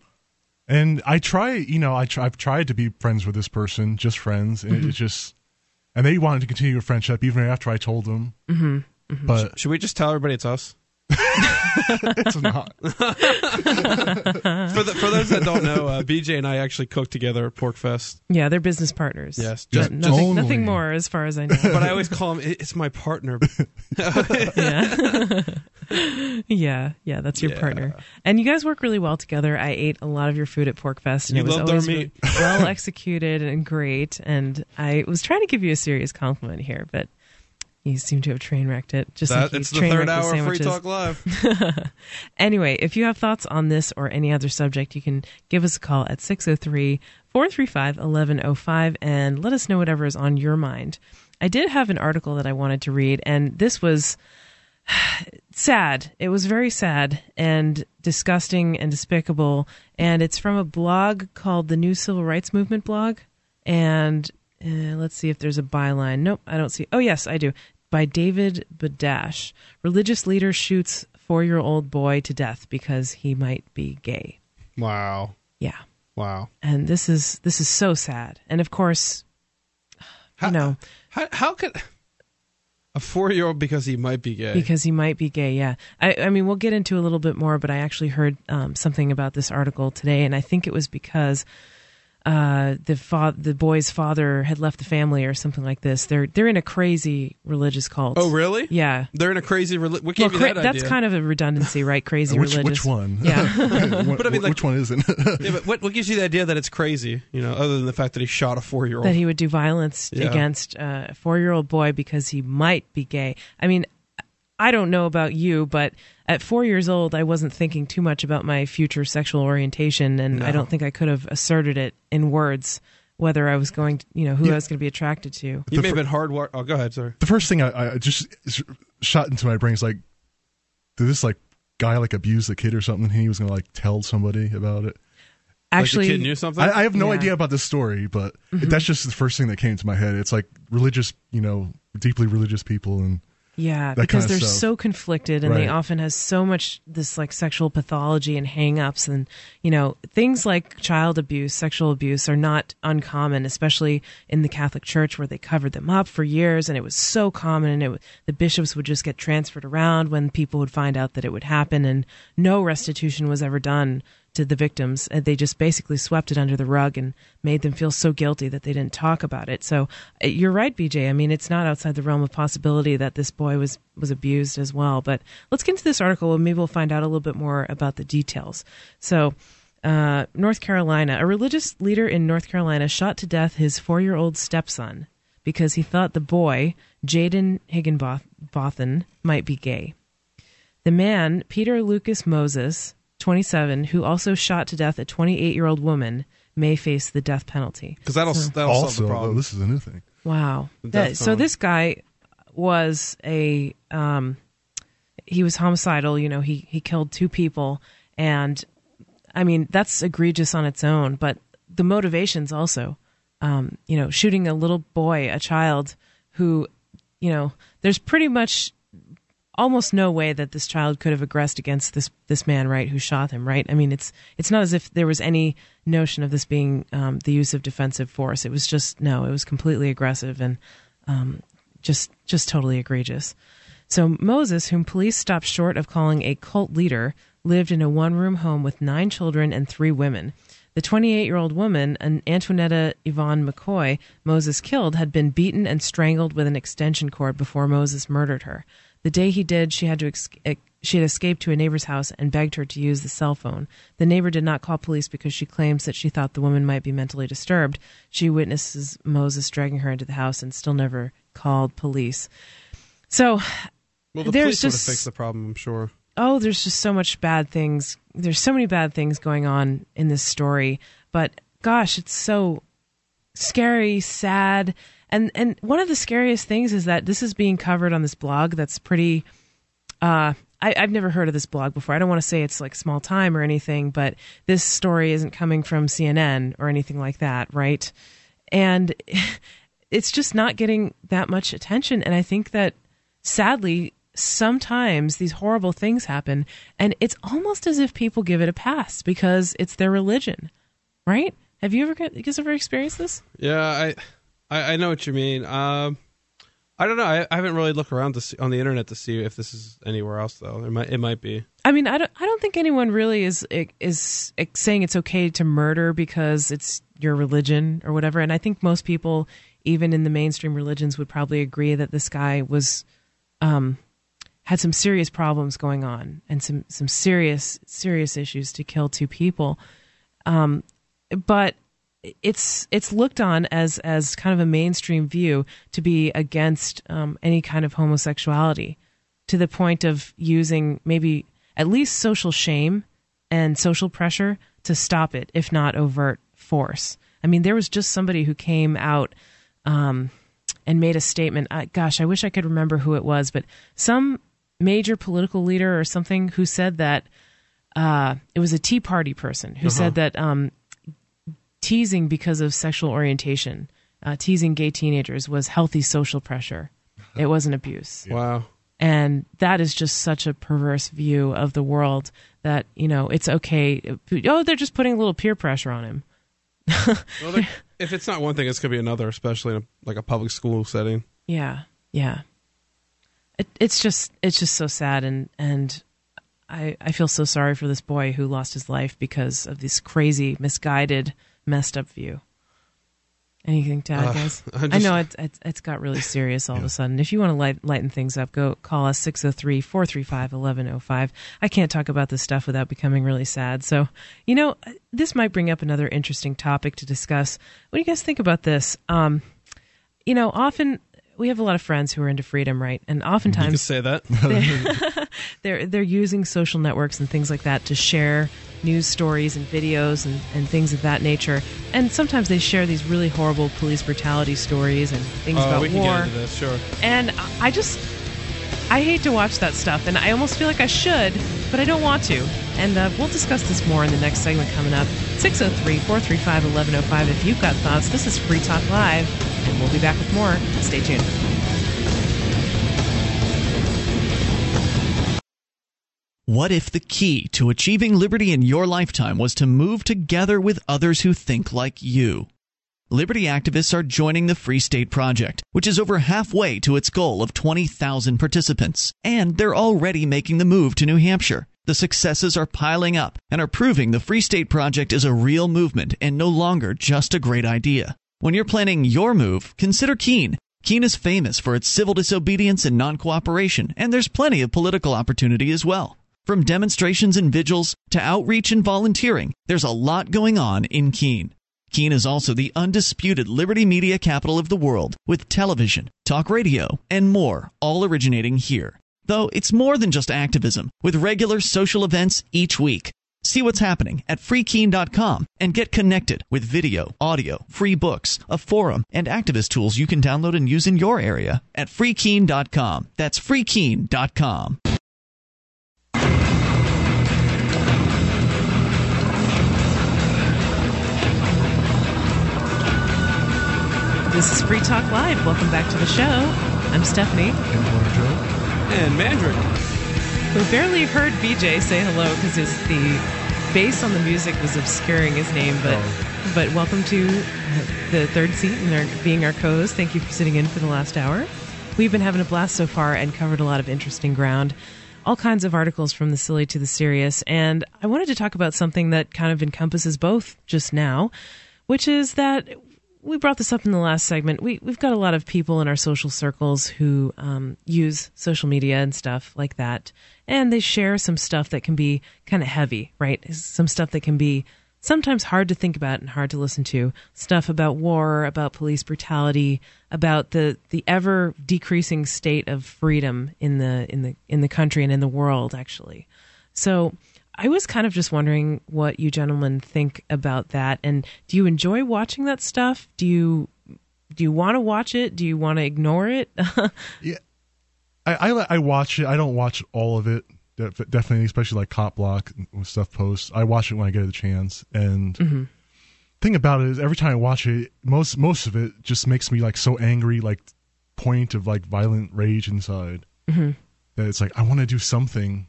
And I try, you know, I try, I've tried to be friends with this person, just friends, and Mm-hmm. it just, and they wanted to continue a friendship even after I told them. Mm-hmm. But Should we just tell everybody it's us? [LAUGHS] it's not. [LAUGHS] for, the, for those that don't know, uh, BJ and I actually cooked together at PorcFest. Yeah, they're business partners. Yes, But just- nothing, only. nothing more as far as I know. But I always call him. "It- It's my partner. [LAUGHS] yeah. [LAUGHS] yeah, yeah, that's your Yeah. partner. And you guys work really well together. I ate a lot of your food at PorcFest and You it was loved our always meat. really well executed and great. And I was trying to give you a serious compliment here, but you seem to have train wrecked it. Just That, like it's the third hour of Free. Talk Live. [LAUGHS] Anyway, if you have thoughts on this or any other subject, you can give us a call at 603 435 1105 and let us know whatever is on your mind. I did have an article that I wanted to read, and this was [SIGHS] sad. It was very sad and disgusting and despicable. And it's from a blog called the New Civil Rights Movement blog. And uh, let's see if there's a byline. Nope, I don't see. Oh, yes, I do. By David Badash. Religious leader shoots four year old boy to death because he might be gay. Wow. Yeah. Wow. And this is this is so sad. And of course, How, you know, how, how could a four year old because he might be gay? because he might be gay. Yeah, I, I mean, we'll get into a little bit more, but I actually heard um, something about this article today, and I think it was because uh, the fa- the boy's father had left the family or something like this. They're they're in a crazy religious cult. oh, really? Yeah. They're in a crazy. Reli- what Well, gave you cra- that that's kind of a redundancy, right? Crazy [LAUGHS] which religious. which one? Yeah. [LAUGHS] But I mean, like- which one isn't? [LAUGHS] Yeah, but what, what gives you the idea that it's crazy? You know, other than the fact that he shot a four year old. that he would do violence Yeah. against uh, a four year old boy because he might be gay. I mean, I don't know about you, but at four years old, I wasn't thinking too much about my future sexual orientation, and I don't think I could have asserted it in words whether I was going to, you know, who I was going to be attracted to. You The may have been hard. War- oh, go ahead, sorry. the first thing I, I just shot into my brain is like, did this like guy like abuse the kid or something? And he was gonna like tell somebody about it. Actually, like the kid knew something. I, I have no Yeah. idea about this story, but mm-hmm. that's just the first thing that came to my head. It's like religious, you know, deeply religious people, and Yeah, that because they're stuff. so conflicted and they often has so much this like sexual pathology and hang-ups and you know, things like child abuse, sexual abuse are not uncommon, especially in the Catholic Church where they covered them up for years and it was so common and it the bishops would just get transferred around when people would find out that it would happen and no restitution was ever done to the victims. Uh, They just basically swept it under the rug and made them feel so guilty that they didn't talk about it. So uh, you're right, BJ. I mean, it's not outside the realm of possibility that this boy was was abused as well. But let's get into this article and maybe we'll find out a little bit more about the details. So. Uh, North Carolina. A religious leader in North Carolina shot to death his four year old stepson because he thought the boy, Jaden Higginbotham, might be gay. The man, Peter Lucas Moses, 27, who also shot to death a 28 year old woman, may face the death penalty. Because that'll that'll solve also the oh, problem. this is a new thing. Wow. That- so this guy was a um, he was homicidal. You know, he he killed two people, and I mean that's egregious on its own. But the motivations also, um, you know, shooting a little boy, a child who, you know, there's pretty much almost no way that this child could have aggressed against this this man, right, who shot him, right? I mean, it's it's not as if there was any notion of this being um, the use of defensive force. It was just no, it was completely aggressive and um, just just totally egregious. So Moses, whom police stopped short of calling a cult leader, lived in a one-room home with nine children and three women. The 28-year-old woman, an Antoinetta Yvonne McKoy, Moses killed, had been beaten and strangled with an extension cord before Moses murdered her. The day he did, she had to she had escaped to a neighbor's house and begged her to use the cell phone. The neighbor did not call police because she claims that she thought the woman might be mentally disturbed. She witnesses Moses dragging her into the house and still never called police. So, Well, the There's police just- fixed the problem, I'm sure. oh, there's just so much bad things. There's so many bad things going on in this story. But gosh, it's so scary, sad, and and one of the scariest things is that this is being covered on this blog that's pretty. Uh, I, I've never heard of this blog before. I don't want to say it's like small time or anything, but this story isn't coming from CNN or anything like that, right? And [LAUGHS] it's just not getting that much attention. And I think that sadly, sometimes these horrible things happen, and it's almost as if people give it a pass because it's their religion, right? Have you ever you guys ever experienced this? Yeah, I, I, I know what you mean. Um, I don't know. I, I haven't really looked around see, on the internet to see if this is anywhere else, though. It might, it might be. I mean, I don't, I don't think anyone really is is saying it's okay to murder because it's your religion or whatever. And I think most people, even in the mainstream religions, would probably agree that this guy was, um, had some serious problems going on and some some serious serious issues to kill two people. Um, but it's it's looked on as as kind of a mainstream view to be against um, any kind of homosexuality to the point of using maybe at least social shame and social pressure to stop it, if not overt force. I mean, there was just somebody who came out um, and made a statement. I, gosh, I wish I could remember who it was, but some major political leader or something who said that uh, it was a Tea Party person who said that um, teasing because of sexual orientation, uh, teasing gay teenagers was healthy social pressure. It wasn't abuse. [LAUGHS] Wow. And that is just such a perverse view of the world that, you know, it's okay. Oh, they're just putting a little peer pressure on him. [LAUGHS] Well, if it's not one thing, it's going to be another, especially in a, like a public school setting. Yeah. Yeah. It, it's just, it's just so sad. And, and I, I feel so sorry for this boy who lost his life because of this crazy, misguided, messed up view. Anything to add, Uh, guys? I I know it, it, it's got really serious all of a sudden. If you want to light, lighten things up, go call us 603 435 1105. I can't talk about this stuff without becoming really sad. So, you know, this might bring up another interesting topic to discuss. What do you guys think about this? Um, you know, often we have a lot of friends who are into freedom, right? And You oftentimes say that. [LAUGHS] [LAUGHS] they're they're using social networks and things like that to share news stories and videos and, and things of that nature. And sometimes they share these really horrible police brutality stories and things Oh, about we can war. get into this, sure. And I just I hate to watch that stuff, and I almost feel like I should, but I don't want to. And uh, we'll discuss this more in the next segment coming up. 603 435 1105. If you've got thoughts, this is Free Talk Live, and we'll be back with more. Stay tuned. What if the key to achieving liberty in your lifetime was to move together with others who think like you? Liberty activists are joining the Free State Project, which is over halfway to its goal of 20,000 participants, and they're already making the move to New Hampshire. The successes are piling up and are proving the Free State Project is a real movement and no longer just a great idea. When you're planning your move, consider Keene. Keene is famous for its civil disobedience and non cooperation, and there's plenty of political opportunity as well. From demonstrations and vigils to outreach and volunteering, there's a lot going on in Keene. Keene is also the undisputed liberty media capital of the world, with television, talk radio, and more, all originating here. Though it's more than just activism, with regular social events each week. See what's happening at freekeene.com and get connected with video, audio, free books, a forum, and activist tools you can download and use in your area at freekeene.com. That's freekeene.com. This is Free Talk Live. Welcome back to the show. I'm Stephanie. And Mandrick. We barely heard BJ say hello because the bass on the music was obscuring his name. But oh. but welcome to the third seat and our, being our co-host. Thank you for sitting in for the last hour. We've been having a blast so far and covered a lot of interesting ground. All kinds of articles from the silly to the serious. And I wanted to talk about something that kind of encompasses both just now, which is that we brought this up in the last segment. We we've got a lot of people in our social circles who um, use social media and stuff like that, and they share some stuff that can be kind of heavy, right? Some stuff that can be sometimes hard to think about and hard to listen to stuff about war, about police brutality, about the the ever decreasing state of freedom in the in the in the country and in the world actually. So I was kind of just wondering what you gentlemen think about that and do you enjoy watching that stuff? Do you do you want to watch it? Do you want to ignore it? [LAUGHS] yeah. I, I I watch it. I don't watch all of it definitely, especially like Cop Block and stuff posts. I watch it when I get the chance. And mm-hmm. thing about it is, every time I watch it, most most of it just makes me like so angry, like point of like violent rage inside. Mm-hmm. That it's like I want to do something.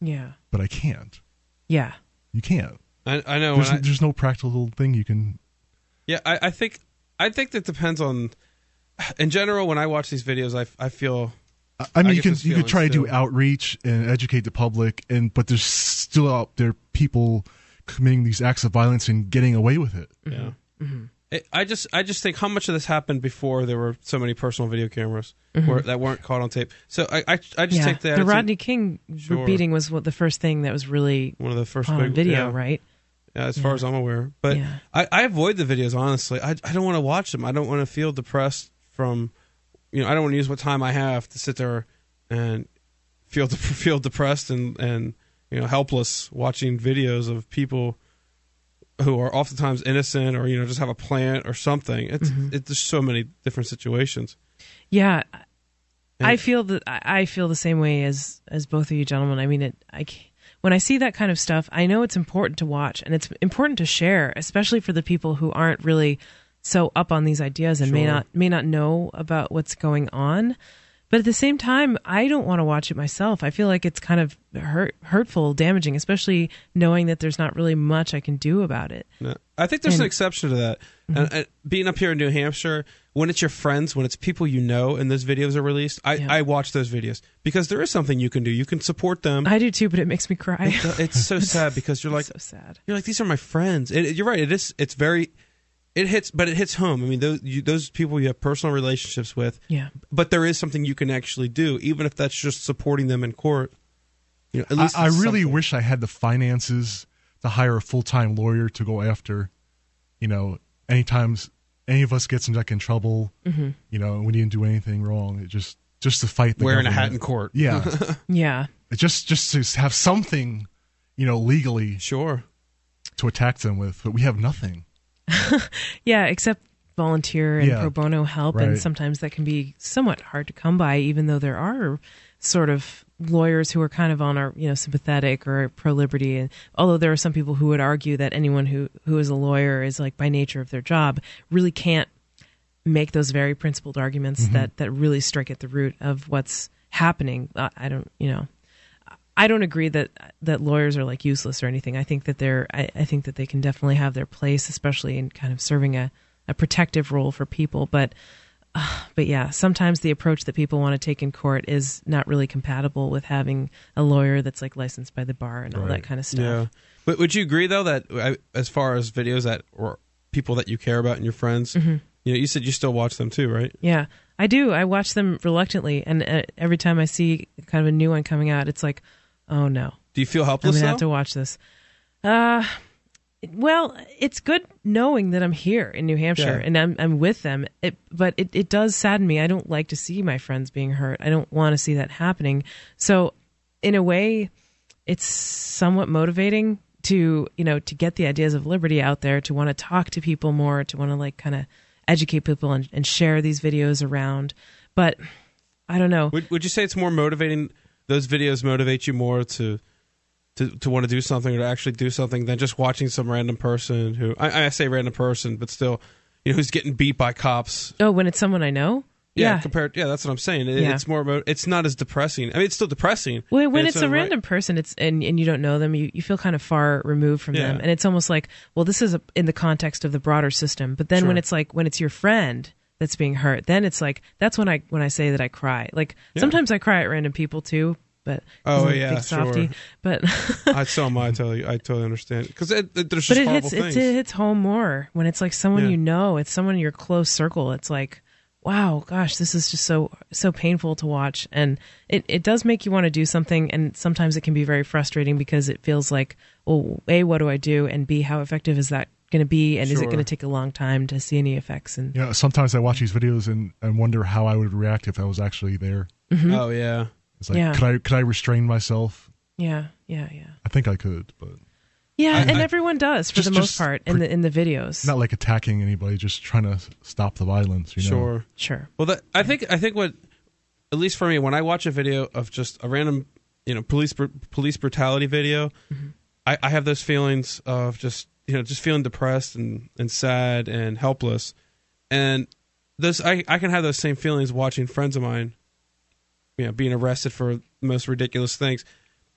Yeah. But I can't. Yeah. You can't. I, I know. There's, I, there's no practical thing you can. Yeah, I, I think I think that depends on. In general, when I watch these videos, I, I feel I mean, I you can you could try to do outreach and educate the public, and but there's still out there people committing these acts of violence and getting away with it. Yeah. Mm-hmm. It, I just I just think how much of this happened before there were so many personal video cameras mm-hmm. where, that weren't caught on tape. So I I, I just yeah. take that the Rodney King sure. beating was what the first thing that was really one of the first big, video, yeah. right? Yeah, as yeah. far as I'm aware, but I, I avoid the videos honestly. I I don't want to watch them. I don't want to feel depressed from you know, I don't want to use what time I have to sit there and feel [LAUGHS] feel depressed and and you know helpless watching videos of people who are oftentimes innocent or you know just have a plant or something. It's mm-hmm. it's just so many different situations. Yeah, and I feel that I feel the same way as as both of you gentlemen. I mean, it I when I see that kind of stuff, I know it's important to watch and it's important to share, especially for the people who aren't really so up on these ideas and sure. may not may not know about what's going on. But at the same time, I don't want to watch it myself. I feel like it's kind of hurt, hurtful, damaging, especially knowing that there's not really much I can do about it. No, I think there's and, an exception to that. Mm-hmm. And, and, being up here in New Hampshire, when it's your friends, when it's people you know, and those videos are released, I, yeah. I watch those videos because there is something you can do. You can support them. I do too, but it makes me cry. It, it's so [LAUGHS] sad because you're like, so sad. You're like, these are my friends. It, you're right. It is. It's very it hits, but it hits home. I mean, those you, those people you have personal relationships with. Yeah. But there is something you can actually do, even if that's just supporting them in court. You know, at least I, I really something. wish I had the finances to hire a full time lawyer to go after. You know, anytime any of us gets in like in trouble, mm-hmm. you know, we didn't do anything wrong. It just just to fight the wearing government. a hat in court. Yeah. [LAUGHS] yeah. It just just to have something, you know, legally. Sure. To attack them with, but we have nothing. [LAUGHS] yeah, except volunteer and yeah, pro bono help, right. and sometimes that can be somewhat hard to come by, even though there are sort of lawyers who are kind of on our you know sympathetic or pro liberty and although there are some people who would argue that anyone who who is a lawyer is like by nature of their job really can't make those very principled arguments mm-hmm. that that really strike at the root of what's happening I, I don't you know I don't agree that that lawyers are like useless or anything. I think that they're I, I, think that they can definitely have their place, especially in kind of serving a, a protective role for people. But uh, but yeah, sometimes the approach that people want to take in court is not really compatible with having a lawyer that's like licensed by the bar and all right. that kind of stuff. Yeah. But would you agree though that as far as videos that or people that you care about and your friends, mm-hmm. you know, you said you still watch them too, right? Yeah. I do. I watch them reluctantly, and uh, every time I see kind of a new one coming out, it's like, Oh no. Do you feel helpless? I'm gonna have to watch this. Uh, well, it's good knowing that I'm here in New Hampshire yeah. and I'm I'm with them. It, but it, it does sadden me. I don't like to see my friends being hurt. I don't want to see that happening. So, in a way, it's somewhat motivating to you know to get the ideas of liberty out there, to want to talk to people more, to want to like kind of educate people and, and share these videos around. But I don't know. Would, would you say it's more motivating? Those videos motivate you more to to, to want to do something or to actually do something than just watching some random person who I, I say random person, but still, you know, who's getting beat by cops. Oh, when it's someone I know. Yeah, yeah. compared. Yeah, that's what I'm saying. It, yeah. It's more. About. It's not as depressing. I mean, it's still depressing. Well, when it's, it's a random right. person, it's and, and you don't know them, you, you feel kind of far removed from yeah. them, and it's almost like, well, this is a, in the context of the broader system. But then sure. when it's like when it's your friend that's being hurt, then it's like that's when I when I say that I cry. Like sometimes I cry at random people too, but oh yeah, softy. Sure. But I saw my. I totally, I totally understand because it, it, there's just but it hits it hits home more when it's like someone yeah. you know. It's someone in your close circle. It's like, wow, gosh, this is just so so painful to watch, and it it does make you want to do something, and sometimes it can be very frustrating because it feels like, well, a what do I do, and b how effective is that going to be, and is it going to take a long time to see any effects? And yeah, sometimes I watch these videos and, and wonder how I would react if I was actually there. Mm-hmm. Oh yeah. It's like, Yeah. could I could I restrain myself? yeah, yeah, yeah, I think I could, but yeah, I- and I- everyone does for Just- the most just part in pre- the in the videos. not like attacking anybody, just trying to stop the violence. You know? Sure. Sure. Well, that I think I think what, at least for me, when I watch a video of just a random, you know, police br- police brutality video, mm-hmm. I, I have those feelings of just you know just feeling depressed and and sad and helpless, and those I I can have those same feelings watching friends of mine, you know, being arrested for the most ridiculous things,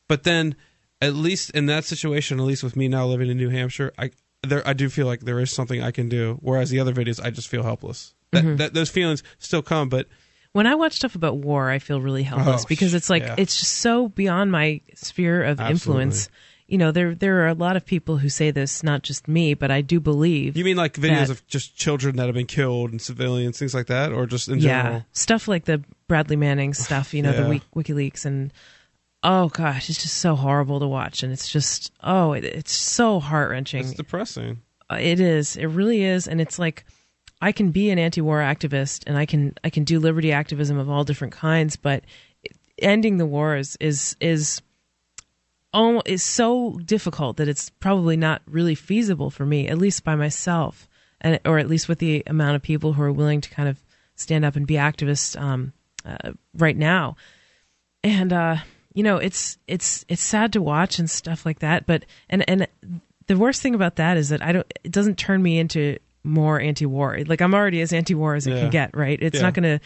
but then at least in that situation, at least with me now living in New Hampshire, I there I do feel like there is something I can do. Whereas the other videos, I just feel helpless. That, mm-hmm. that those feelings still come, but When I watch stuff about war, I feel really helpless Oh, because it's like yeah. it's just so beyond my sphere of influence. You know, there there are a lot of people who say this, not just me, but I do believe. you mean like videos That- of just children that have been killed and civilians, things like that, or just in yeah, general? stuff like the Bradley Manning stuff, you know, the Yeah. Wik- WikiLeaks, and oh gosh, it's just so horrible to watch, and it's just oh, it, it's so heart wrenching. It's depressing. Uh, It is. It really is, and it's like I can be an anti-war activist, and I can I can do liberty activism of all different kinds, but ending the war is is is oh, is so difficult that it's probably not really feasible for me, at least by myself, and or at least with the amount of people who are willing to kind of stand up and be activists um, uh, right now. And uh, you know, it's it's it's sad to watch and stuff like that. But and and the worst thing about that is that I don't. It doesn't turn me into more anti-war. Like I'm already as anti-war as it Yeah. can get. Right? It's Yeah. not gonna.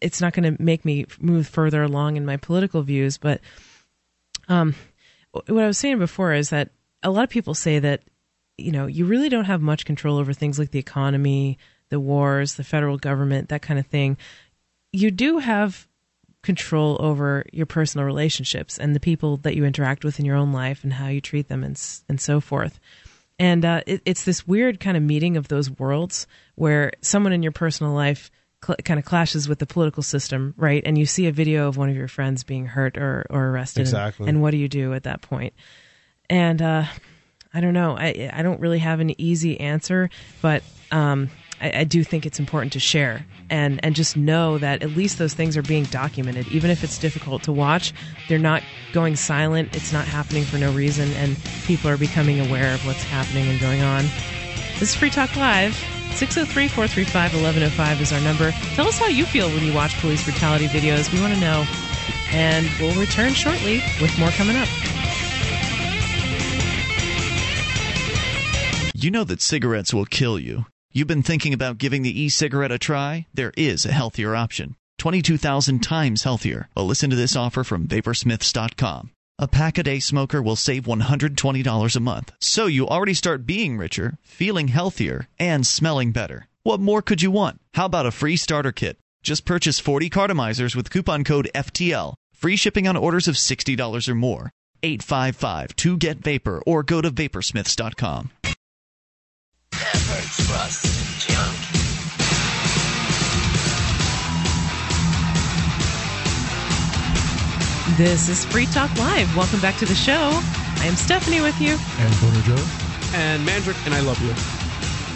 It's not going to make me move further along in my political views, but um, what I was saying before is that a lot of people say that you know you really don't have much control over things like the economy, the wars, the federal government, that kind of thing. You do have control over your personal relationships and the people that you interact with in your own life and how you treat them and and so forth. And uh, it, it's this weird kind of meeting of those worlds where someone in your personal life cl- kind of clashes with the political system, right? And you see a video of one of your friends being hurt or, or arrested. and- Exactly. And, what do you do at that point? And uh, I don't know. I I don't really have an easy answer, but um, I, I do think it's important to share and and just know that at least those things are being documented, even if it's difficult to watch. They're not going silent. It's not happening for no reason, and people are becoming aware of what's happening and going on. This is Free Talk Live. 603 435 1105 is our number. Tell us how you feel when you watch police brutality videos. We want to know. And we'll return shortly with more coming up. You know that cigarettes will kill you. You've been thinking about giving the e cigarette a try? There is a healthier option. 22,000 times healthier. Well, listen to this offer from Vaporsmiths.com. A pack a day smoker will save $120 a month. So you already start being richer, feeling healthier, and smelling better. What more could you want? How about a free starter kit? Just purchase 40 cartomizers with coupon code FTL. Free shipping on orders of $60 or more. 855 2 get vapor or go to vaporsmiths.com. This is Free Talk Live. Welcome back to the show. I am Stephanie with you. And Boner Joe. And Mandrick and I love you,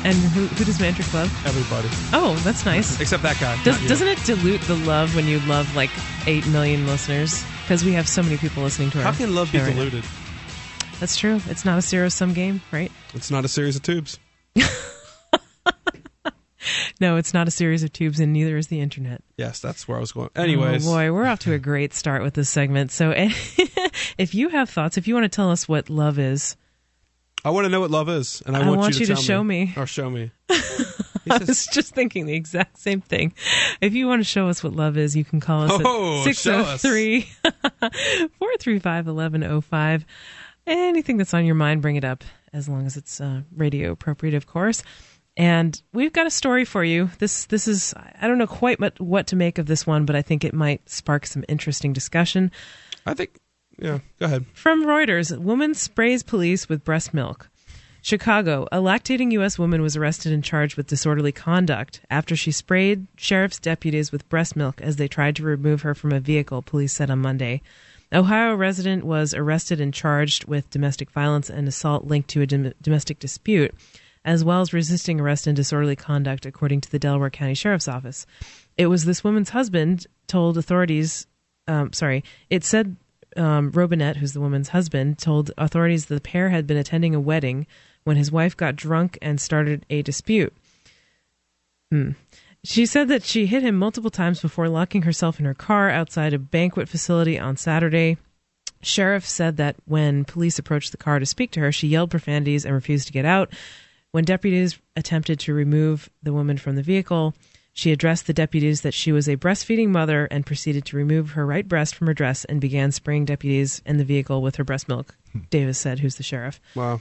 And who, who does Mandrick love? everybody, Oh, that's nice. except that guy. Does, not doesn't it dilute the love when you love like 8 million listeners? Because we have so many people listening to our How can love be show right now. diluted? That's true. It's not a zero sum game, right? It's not a series of tubes. [LAUGHS] [LAUGHS] No, it's not a series of tubes, and neither is the internet. Yes, that's where I was going. Anyways, Oh boy, we're off to a great start with this segment. So, [LAUGHS] if you have thoughts, if you want to tell us what love is, I want to know what love is, and I, I want, want you to, you to show me. or show me. [LAUGHS] I was just thinking the exact same thing. If you want to show us what love is, you can call us Oh, at show 603 435 1105. Anything that's on your mind, bring it up, as long as it's uh, radio appropriate, of course. And we've got a story for you. This this is I don't know quite what, what to make of this one, but I think it might spark some interesting discussion. I think. Yeah, go ahead. From Reuters, woman sprays police with breast milk. Chicago, a lactating U.S. woman was arrested and charged with disorderly conduct after she sprayed sheriff's deputies with breast milk as they tried to remove her from a vehicle, police said on Monday. Ohio resident was arrested and charged with domestic violence and assault linked to a dom- domestic dispute, as well as resisting arrest and disorderly conduct, according to the Delaware County Sheriff's Office. It was this woman's husband told authorities. Um, sorry, it said um, Robinette, who's the woman's husband, told authorities the pair had been attending a wedding when his wife got drunk and started a dispute. Hmm. She said that she hit him multiple times before locking herself in her car outside a banquet facility on Saturday. Sheriff said that when police approached the car to speak to her, she yelled profanities and refused to get out. When deputies attempted to remove the woman from the vehicle, she addressed the deputies that she was a breastfeeding mother and proceeded to remove her right breast from her dress and began spraying deputies in the vehicle with her breast milk, hmm. Davis said, who's the sheriff. Wow.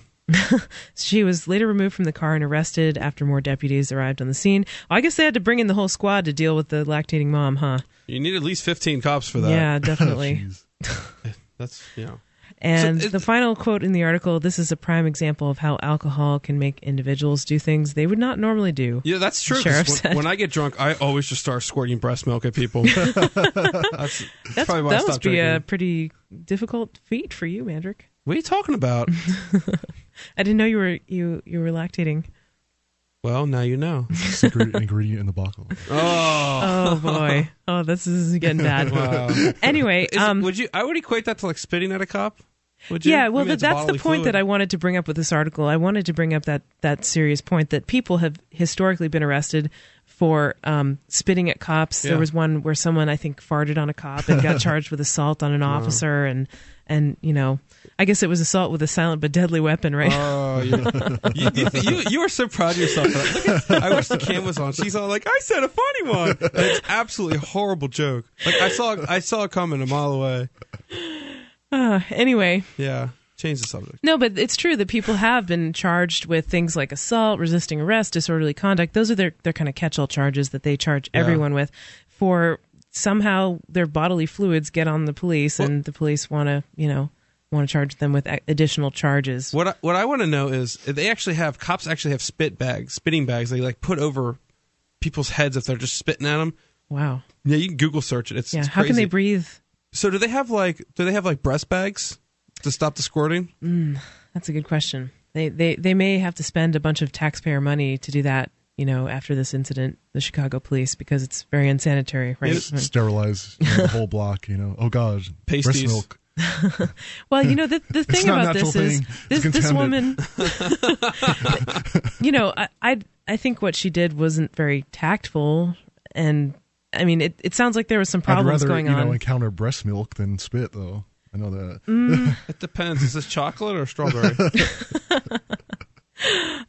[LAUGHS] she was later removed from the car and arrested after more deputies arrived on the scene. I guess they had to bring in the whole squad to deal with the lactating mom, huh? You need at least 15 cops for that. Yeah, definitely. [LAUGHS] [LAUGHS] That's, you know. And So it- the final quote in the article this is a prime example of how alcohol can make individuals do things they would not normally do. Yeah, that's true. Sheriff When, said. when I get drunk, I always just start squirting breast milk at people. [LAUGHS] that's That's, probably why I that must be a pretty difficult feat for you, Mandrick. What are you talking about? [LAUGHS] I didn't know you were you you were lactating. Well, now you know. [LAUGHS] Secret ingredient in the bottle. [LAUGHS] Oh, Oh boy. Oh, this is getting bad. [LAUGHS] wow. Anyway, Is- um, would you? I would equate that to like spitting at a cop. Would you? yeah, I well, mean, that's the point fluid. that I wanted to bring up with this article. I wanted to bring up that that serious point that people have historically been arrested for um, spitting at cops. Yeah. There was one where someone I think farted on a cop and got charged with assault on an officer, and and you know, I guess it was assault with a silent but deadly weapon, right? Oh, [LAUGHS] you, you, you, you, you were so proud of yourself. Look at, I wish the cam was on. She's all like, "I said a funny one." And it's absolutely a horrible joke. Like I saw, I saw it coming a mile away. Uh, anyway, Yeah, change the subject. No, but it's true that people have been charged with things like assault, resisting arrest, disorderly conduct. Those are their, their kind of catch all charges that they charge Yeah. everyone with for somehow their bodily fluids get on the police and the police want to, you know, want to charge them with additional charges. What I, what I want to know is they actually have cops actually have spit bags, spitting bags. They like put over people's heads if they're just spitting at them. Wow. Yeah, you can Google search it. It's, Yeah. it's How can they breathe? So do they have like do they have like breast bags to stop the squirting? Mm, that's a good question. They, they, they may have to spend a bunch of taxpayer money to do that, you know, after this incident, the Chicago police, because it's very unsanitary, right? It's- Sterilize you know, the whole block. You know. Oh God, breast milk. Well, you know the the thing not about natural this is this this woman. [LAUGHS] you know, I, I I think what she did wasn't very tactful, and I mean, it, it sounds like there was some I'd problems rather going you on. know encounter breast milk than spit, though. I know that. Mm. It depends. Is this chocolate or strawberry? [LAUGHS]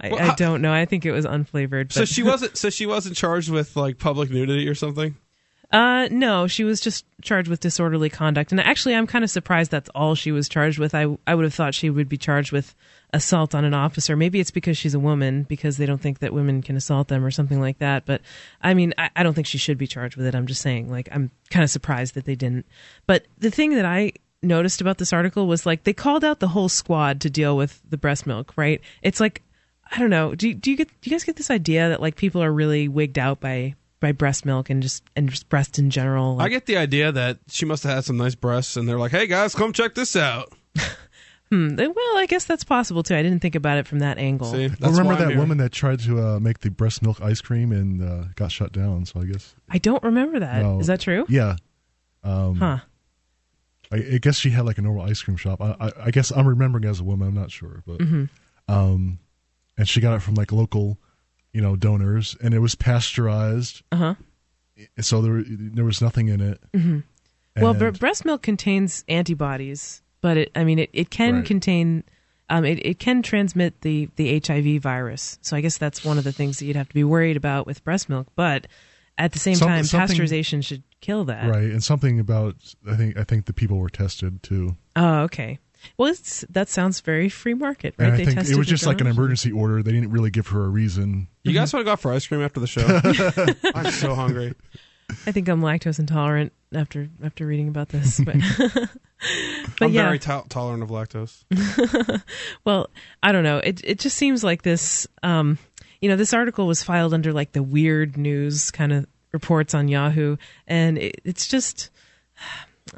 I, Well, I don't know. I think it was unflavored. so she wasn't. So she wasn't charged with like public nudity or something. Uh, no, she was just charged with disorderly conduct. And actually, I'm kind of surprised that's all she was charged with. I I would have thought she would be charged with assault on an officer. Maybe it's because she's a woman because they don't think that women can assault them or something like that. But I mean, I, I don't think she should be charged with it. I'm just saying, like, I'm kind of surprised that they didn't. But the thing that I noticed about this article was like they called out the whole squad to deal with the breast milk, right? It's like I don't know. Do do you get do you guys get this idea that like people are really wigged out by by breast milk and just and just breast in general? I get the idea that she must have had some nice breasts, and they're like, "Hey guys, come check this out." [LAUGHS] hmm, well, I guess that's possible too. I didn't think about it from that angle. See, that's Well, remember why I'm that here. woman that tried to uh, make the breast milk ice cream and uh, got shut down? So I guess I don't remember that. Is No. that true? yeah. Um, Huh. I, I guess she had like a normal ice cream shop. I, I, I guess I'm remembering as a woman. I'm not sure, but Mm-hmm. um, and she got it from like local, you know, donors, and it was pasteurized, Uh huh. so there there was nothing in it. Mm-hmm. Well, bre- breast milk contains antibodies, but it I mean it, it can Right. contain um it, it can transmit the the HIV virus. So I guess that's one of the things that you'd have to be worried about with breast milk. But at the same Some- time, pasteurization should kill that. right, and something about I think I think the people were tested too. Oh, okay. Well, it's, that sounds very free market, right? And I They think tested it was just like an emergency order. They didn't really give her a reason. You guys want to go out for ice cream after the show? [LAUGHS] I'm so hungry. I think I'm lactose intolerant after after reading about this, but [LAUGHS] but I'm yeah. very to- tolerant of lactose. [LAUGHS] well, I don't know. It it just seems like this. Um, you know, this article was filed under like the weird news kind of reports on Yahoo, and it, it's just.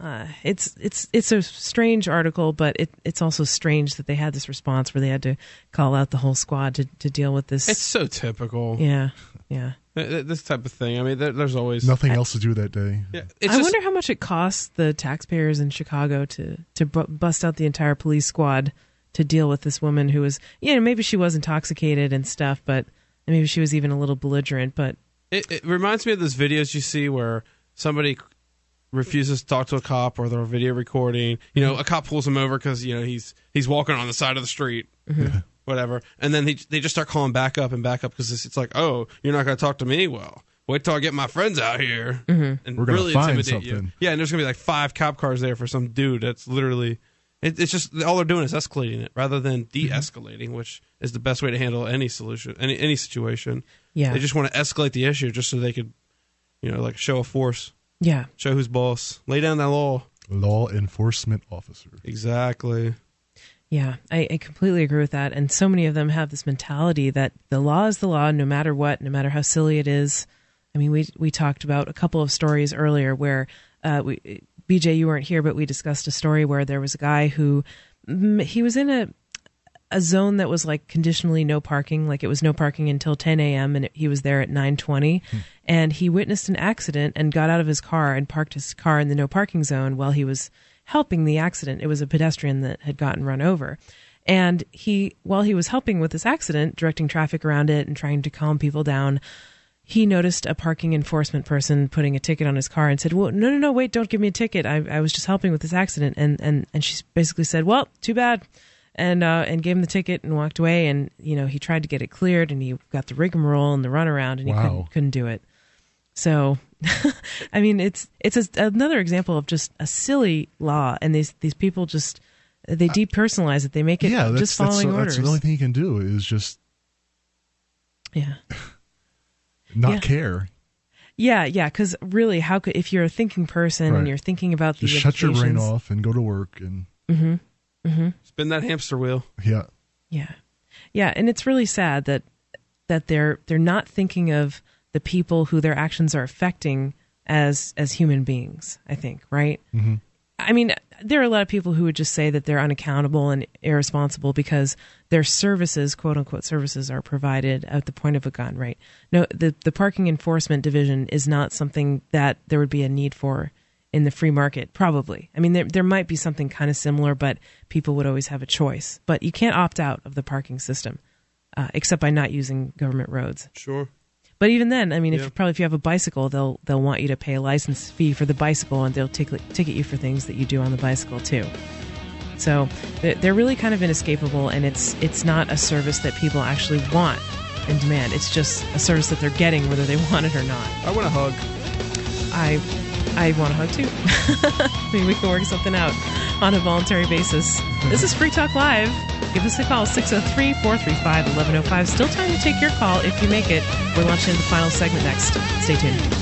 Uh, it's it's it's a strange article, but it, it's also strange that they had this response where they had to call out the whole squad to, to deal with this. It's so typical. yeah, yeah. Th- th- This type of thing. I mean, there, there's always Nothing else to do that day. Yeah, it's I just, wonder how much it costs the taxpayers in Chicago to to bu- bust out the entire police squad to deal with this woman who was, you know, maybe she was intoxicated and stuff, but and maybe she was even a little belligerent. But It, it reminds me of those videos you see where somebody refuses to talk to a cop or they're video recording. You know, a cop pulls him over because you know he's he's walking on the side of the street, mm-hmm. whatever, and then they they just start calling back up and back up because it's, it's like, oh, you're not going to talk to me. Well, wait till I get my friends out here mm-hmm. and We're gonna really find intimidate you. something. Yeah, and there's going to be like five cop cars there for some dude that's literally. It, it's just all they're doing is escalating it rather than mm-hmm. de-escalating, which is the best way to handle any solution, any any situation. yeah, They just want to escalate the issue just so they could, you know, like show a force, yeah, show who's boss, lay down that law. Law enforcement officer. Exactly. yeah. I, I completely agree with that. And so many of them have this mentality that the law is the law, no matter what, no matter how silly it is. I mean, we we talked about a couple of stories earlier where uh, we, BJ, you weren't here, but we discussed a story where there was a guy who mm, he was in a a zone that was like conditionally no parking, like it was no parking until 10 a.m. and it, he was there at 9:20, hmm. and he witnessed an accident and got out of his car and parked his car in the no parking zone while he was helping the accident. It was a pedestrian that had gotten run over. And he, while he was helping with this accident, directing traffic around it and trying to calm people down, he noticed a parking enforcement person putting a ticket on his car and said, "Well, no, no, no, wait, don't give me a ticket. I, I was just helping with this accident." And and and she basically said, "Well, too bad," and uh, and gave him the ticket and walked away. And you know, he tried to get it cleared, and he got the rigmarole and the runaround, and he Wow. couldn't couldn't do it. So, [LAUGHS] I mean, it's it's a, another example of just a silly law, and these these people just they depersonalize it. They make it yeah, that's, just that's, following orders. that's the only thing you can do is just yeah. not Yeah. care. Yeah, yeah, because really, how could if you're a thinking person and you're thinking about the Just shut your brain off and go to work and Spin that hamster wheel. yeah. Yeah, yeah, and it's really sad that that they're they're not thinking of the people who their actions are affecting as as human beings. I think, right? Mm-hmm. I mean, there are a lot of people who would just say that they're unaccountable and irresponsible because their services, quote unquote services, are provided at the point of a gun, right? No, the the parking enforcement division is not something that there would be a need for in the free market. Probably, I mean, there there might be something kind of similar, but people would always have a choice. But you can't opt out of the parking system, uh, except by not using government roads. Sure. But even then, I mean, Yeah. if probably if you have a bicycle, they'll they'll want you to pay a license fee for the bicycle, and they'll ticket ticket you for things that you do on the bicycle too. So they're they're really kind of inescapable, and it's it's not a service that people actually want and demand. It's just a service that they're getting whether they [LAUGHS] want it or not. I want a hug. I I want a hug too. [LAUGHS] I mean, we can work something out on a voluntary basis. This is Free Talk Live. Give us a call 603 435 1105. Still time to take your call if you make it. We're launching the final segment next. Stay tuned.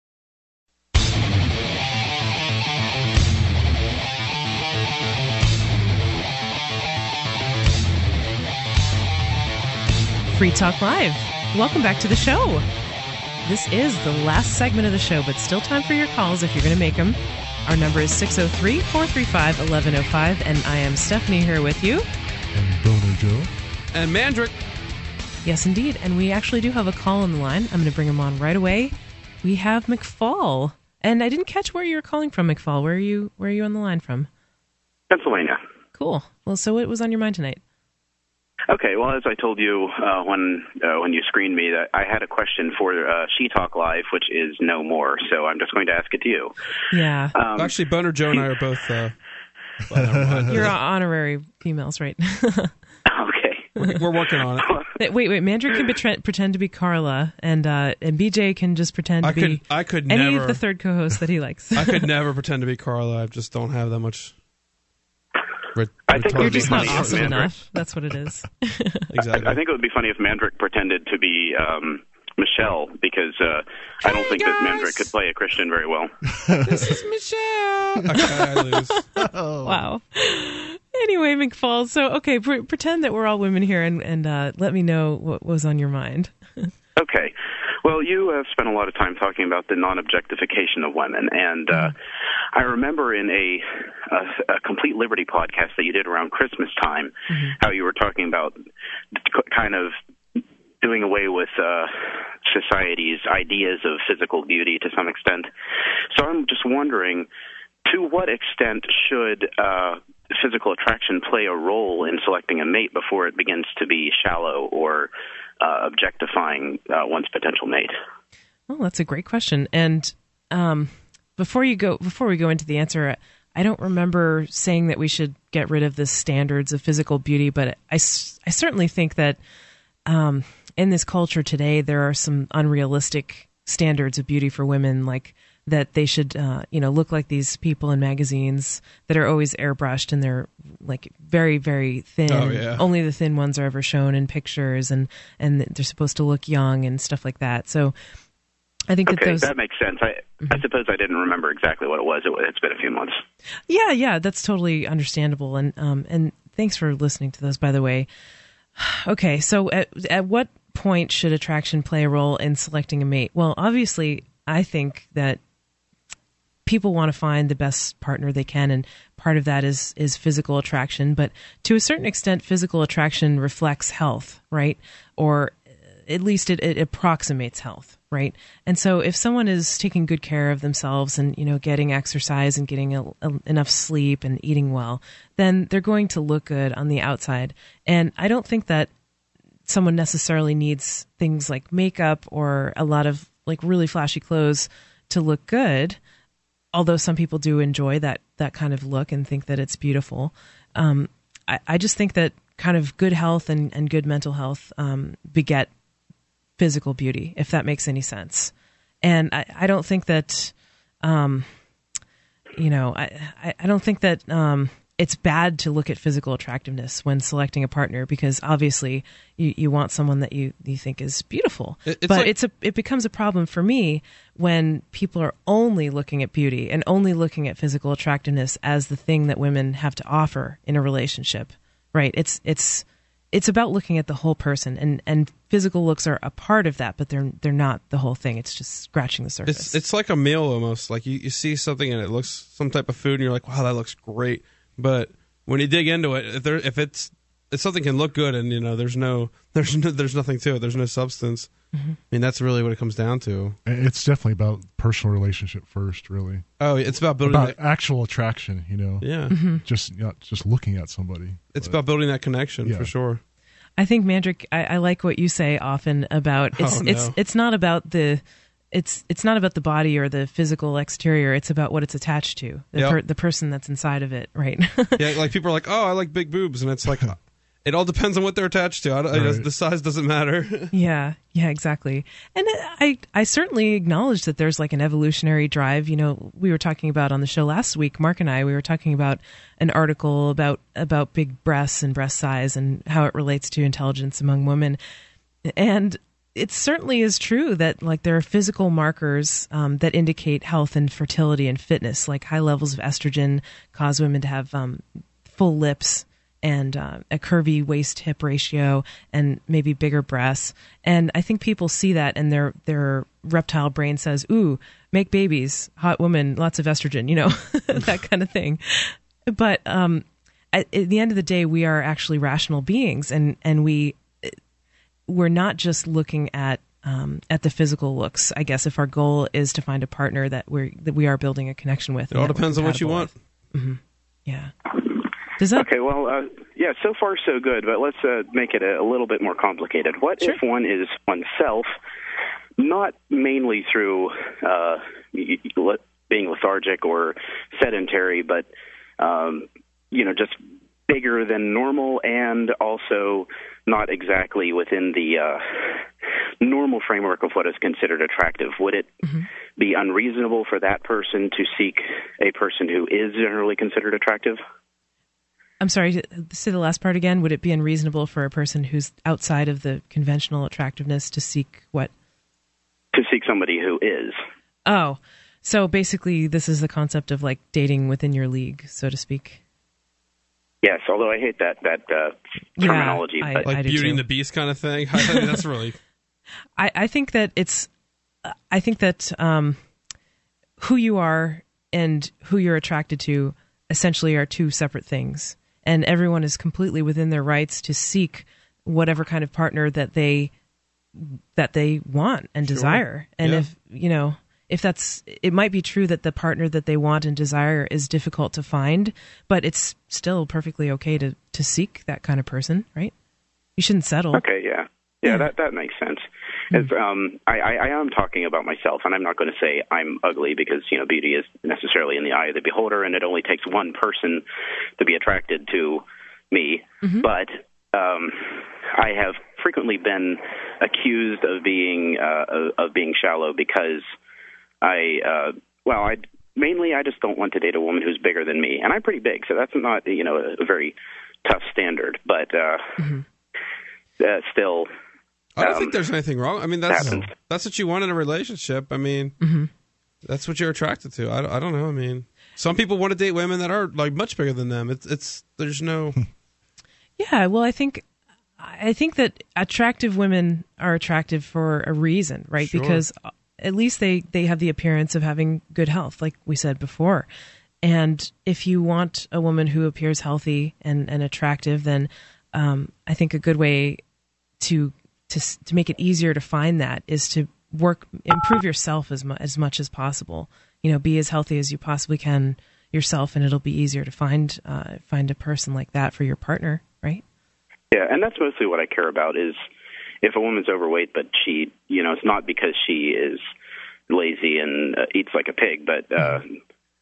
Free Talk Live. Welcome back to the show. This is the last segment of the show, but still time for your calls if you're going to make them. Our number is 603 435 1105, and I am Stephanie here with you. And Boner Joe. And Mandrick. Yes, indeed. And we actually do have a call on the line. I'm going to bring him on right away. We have McFall. And I didn't catch where you were calling from, McFall. Where are you where are you on the line from? Pennsylvania. Cool. Well, so what was on your mind tonight? Okay, well, as I told you uh, when uh, when you screened me, that I had a question for uh, She Talk Live, which is no more. So I'm just going to ask it to you. Yeah. Um, Actually, Boner Joe and I are [LAUGHS] both. Uh, [LAUGHS] You're honorary females, right? [LAUGHS] okay. we're working on it. wait, wait. Mandrick can betre- pretend to be Carla, and uh, and BJ can just pretend to I be I could any never. of the third co-hosts that he likes. I could never pretend to be Carla. I just don't have that much. Re- I think You're it'd be just not funny if awesome Mandrick- enough. That's what it is. [LAUGHS] exactly. I think it would be funny if Mandrick pretended to be um, Michelle, because uh, I don't think that Mandrick could play a Christian very well. [LAUGHS] this is Michelle. [LAUGHS] Okay, I lose. Wow. Anyway, McFall. So, okay, pre- pretend that we're all women here, and and uh, let me know what was on your mind. Okay. Well, you have spent a lot of time talking about the non-objectification of women, and uh, I remember in a, a, a Complete Liberty podcast that you did around Christmas time, how you were talking about kind of doing away with uh, society's ideas of physical beauty to some extent. So I'm just wondering, to what extent should uh, physical attraction play a role in selecting a mate before it begins to be shallow or uh, objectifying uh, one's potential mate? Well, that's a great question. And um, before you go, before we go into the answer, I don't remember saying that we should get rid of the standards of physical beauty, but I, I certainly think that um, in this culture today, there are some unrealistic standards of beauty for women, like that they should, uh, you know, look like these people in magazines that are always airbrushed and they're like very, very thin. Oh, yeah. Only the thin ones are ever shown in pictures, and and they're supposed to look young and stuff like that. So, I think that those. that makes sense. I, I suppose I didn't remember exactly what it was. It, it's been a few months. Yeah, yeah, that's totally understandable. And um, and thanks for listening to those, by the way. [SIGHS] Okay, so at at what point should attraction play a role in selecting a mate? Well, obviously, I think that people want to find the best partner they can, and part of that is is physical attraction. But to a certain extent, physical attraction reflects health, right? Or uh, at least it, it approximates health, right? And so if someone is taking good care of themselves and you know getting exercise and getting a, a, enough sleep and eating well, then they're going to look good on the outside. And I don't think that someone necessarily needs things like makeup or a lot of like really flashy clothes to look good. Although some people do enjoy that that kind of look and think that it's beautiful, um, I, I just think that kind of good health and, and good mental health um, beget physical beauty, if that makes any sense. And I, I don't think that, um, you know, I, I- don't think that um, it's bad to look at physical attractiveness when selecting a partner because obviously you, you want someone that you, you think is beautiful. It- it's but like- it's a it becomes a problem for me when people are only looking at beauty and only looking at physical attractiveness as the thing that women have to offer in a relationship. Right? It's it's it's about looking at the whole person and and physical looks are a part of that but they're they're not the whole thing it's just scratching the surface It's it's like a meal almost. Like you, you see something and it looks some type of food and you're like, wow, that looks great. But when you dig into it, if there if it's if something can look good and you know there's no [LAUGHS] there's no, there's nothing to it, there's no substance. Mm-hmm. I mean that's really what it comes down to. It's definitely about personal relationship first, really. Oh, it's about building. About that, actual attraction, you know. yeah, Mm-hmm. Just not just looking at somebody. it's But- about building that connection Yeah. for sure. I think Mandrick, I, I like what you say often about [LAUGHS] it's Oh, no. it's it's not about the it's it's not about the body or the physical exterior. It's about what it's attached to the Yep. per, the person that's inside of it, right? [LAUGHS] Yeah, like people are like, oh, I like big boobs, and it's like, [LAUGHS] it all depends on what they're attached to. I don't, Right. The size doesn't matter. [LAUGHS] yeah, yeah, exactly. And I I certainly acknowledge that there's like an evolutionary drive. You know, we were talking about on the show last week, Mark and I, we were talking about an article about about big breasts and breast size and how it relates to intelligence among women. and it certainly is true that like there are physical markers um, that indicate health and fertility and fitness like high levels of estrogen cause women to have um, full lips and uh, a curvy waist hip ratio and maybe bigger breasts. And i think people see that and their their reptile brain says ooh make babies hot woman lots of estrogen you know [LAUGHS] that kind of thing. But um, at, at the end of the day we are actually rational beings and and we we're not just looking at um, at the physical looks. I guess if our goal is to find a partner that we're that we are building a connection with, It all depends on what you compatible want. with. Yeah. Does that? Okay, well, uh, yeah, so far so good, but let's uh, make it a, a little bit more complicated. What Sure. if one is oneself, not mainly through uh, y- y- le- being lethargic or sedentary, but um, you know, just bigger than normal, and also not exactly within the uh, normal framework of what is considered attractive? Would it be unreasonable for that person to seek a person who is generally considered attractive? I'm sorry, say the last part again. Would it be unreasonable for a person who's outside of the conventional attractiveness to seek what? To seek somebody who is. Oh, so basically, this is the concept of like dating within your league, so to speak. Yes, although I hate that that uh, Yeah, terminology, I- but like do Beauty and the Beast kind of thing. [LAUGHS] That's really I, I think that it's, I think that um, who you are and who you're attracted to essentially are two separate things, and everyone is completely within their rights to seek whatever kind of partner that they that they want and desire. And Yeah. if you know if that's it might be true that the partner that they want and desire is difficult to find, but it's still perfectly okay to to seek that kind of person, right? You shouldn't settle. okay, yeah, yeah, that that makes sense. As, um, I, I, I am talking about myself, and I'm not going to say I'm ugly because you know beauty is necessarily in the eye of the beholder, and it only takes one person to be attracted to me. But um, I have frequently been accused of being uh, of, of being shallow because I uh, well, I mainly I just don't want to date a woman who's bigger than me, and I'm pretty big, so that's not you know a, a very tough standard, but uh, uh, still. I don't Um, think there's anything wrong. I mean, that's happens. that's what you want in a relationship. I mean, that's what you're attracted to. I, I don't know. I mean, some people want to date women that are like much bigger than them. It's it's there's no [LAUGHS] Yeah, well, I think I think that attractive women are attractive for a reason, right? Sure. Because at least they they have the appearance of having good health, like we said before. And if you want a woman who appears healthy and and attractive, then um, I think a good way to to to make it easier to find that is to work improve yourself as mu- as much as possible. You know, be as healthy as you possibly can yourself, and it'll be easier to find uh, find a person like that for your partner, right? Yeah, and that's mostly what I care about is if a woman's overweight, but she, you know, it's not because she is lazy and uh, eats like a pig, but uh,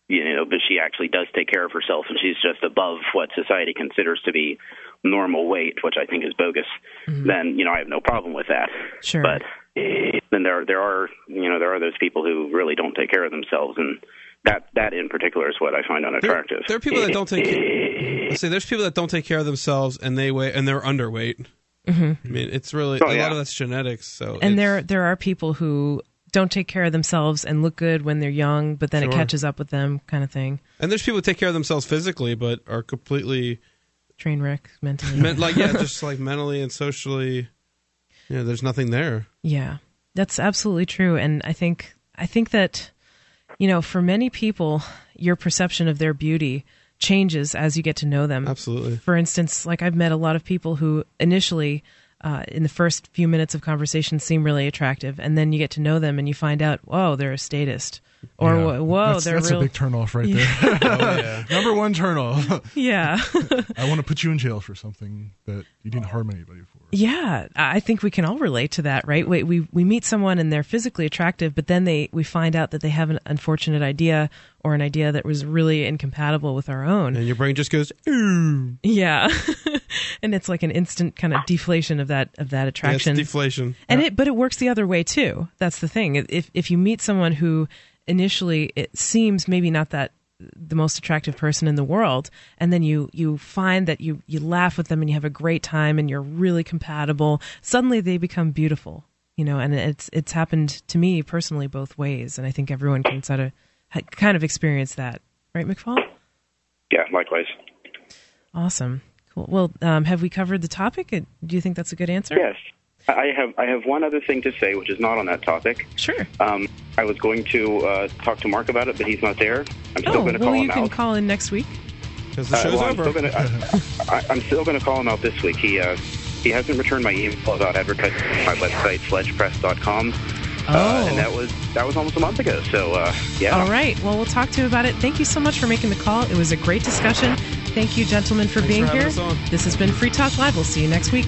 you know, but she actually does take care of herself, and she's just above what society considers to be normal weight, which I think is bogus. Then you know, I have no problem with that. Sure. But then there there are you know there are those people who really don't take care of themselves, and that that in particular is what I find unattractive. there are people that don't take. [LAUGHS] Say there's people that don't take care of themselves and they weigh and they're underweight. Mm-hmm. I mean, it's really Oh, a yeah. lot of that's genetics. So and there there are people who don't take care of themselves and look good when they're young, but then it catches up with them, kind of thing. and there's people who take care of themselves physically but are completely Train wreck mentally. men, like yeah, [LAUGHS] just like mentally and socially. Yeah, there's nothing there. Yeah, that's absolutely true. And I think I think that you know, for many people, your perception of their beauty changes as you get to know them. Absolutely. For instance, like I've met a lot of people who initially. Uh, in the first few minutes of conversation, seem really attractive, and then you get to know them, and you find out, whoa, they're a statist, or Yeah. whoa, whoa that's, they're that's real. a big turnoff right there. [LAUGHS] Oh, Number one turnoff. [LAUGHS] yeah, I want to put you in jail for something that you didn't harm anybody for. Yeah, I think we can all relate to that, right? We, we we meet someone and they're physically attractive, but then they we find out that they have an unfortunate idea or an idea that was really incompatible with our own. And your brain just goes, ooh. Yeah, [LAUGHS] and it's like an instant kind of deflation of that of that Yeah, it's attraction. deflation. and it but it works the other way too. That's the thing. If if you meet someone who initially it seems maybe not that the most attractive person in the world and then you you find that you you laugh with them and you have a great time and you're really compatible. Suddenly they become beautiful you know and it's it's happened to me personally both ways and i think everyone can sort of kind of experience that. Right mcfall? Yeah, likewise. awesome. Cool. Well um, have we covered the topic? Do you think that's a good answer? Yes. I have I have one other thing to say, which is not on that topic. sure Um, I was going to uh, talk to Mark about it, but he's not there. I'm still oh going to call well call you him can call in next week Because the Uh, show's well, I'm over. still gonna, [LAUGHS] I, I, I'm still going to call him out this week. He uh, he hasn't returned my email about advertising my website sledgepress.com. oh Uh, and that was that was almost a month ago. So uh, yeah. All right. Well, we'll talk to you about it. Thank you so much for making the call. It was a great discussion. Thank you, gentlemen, for Thanks being for having here. us on. This has been Free Talk Live. We'll see you next week.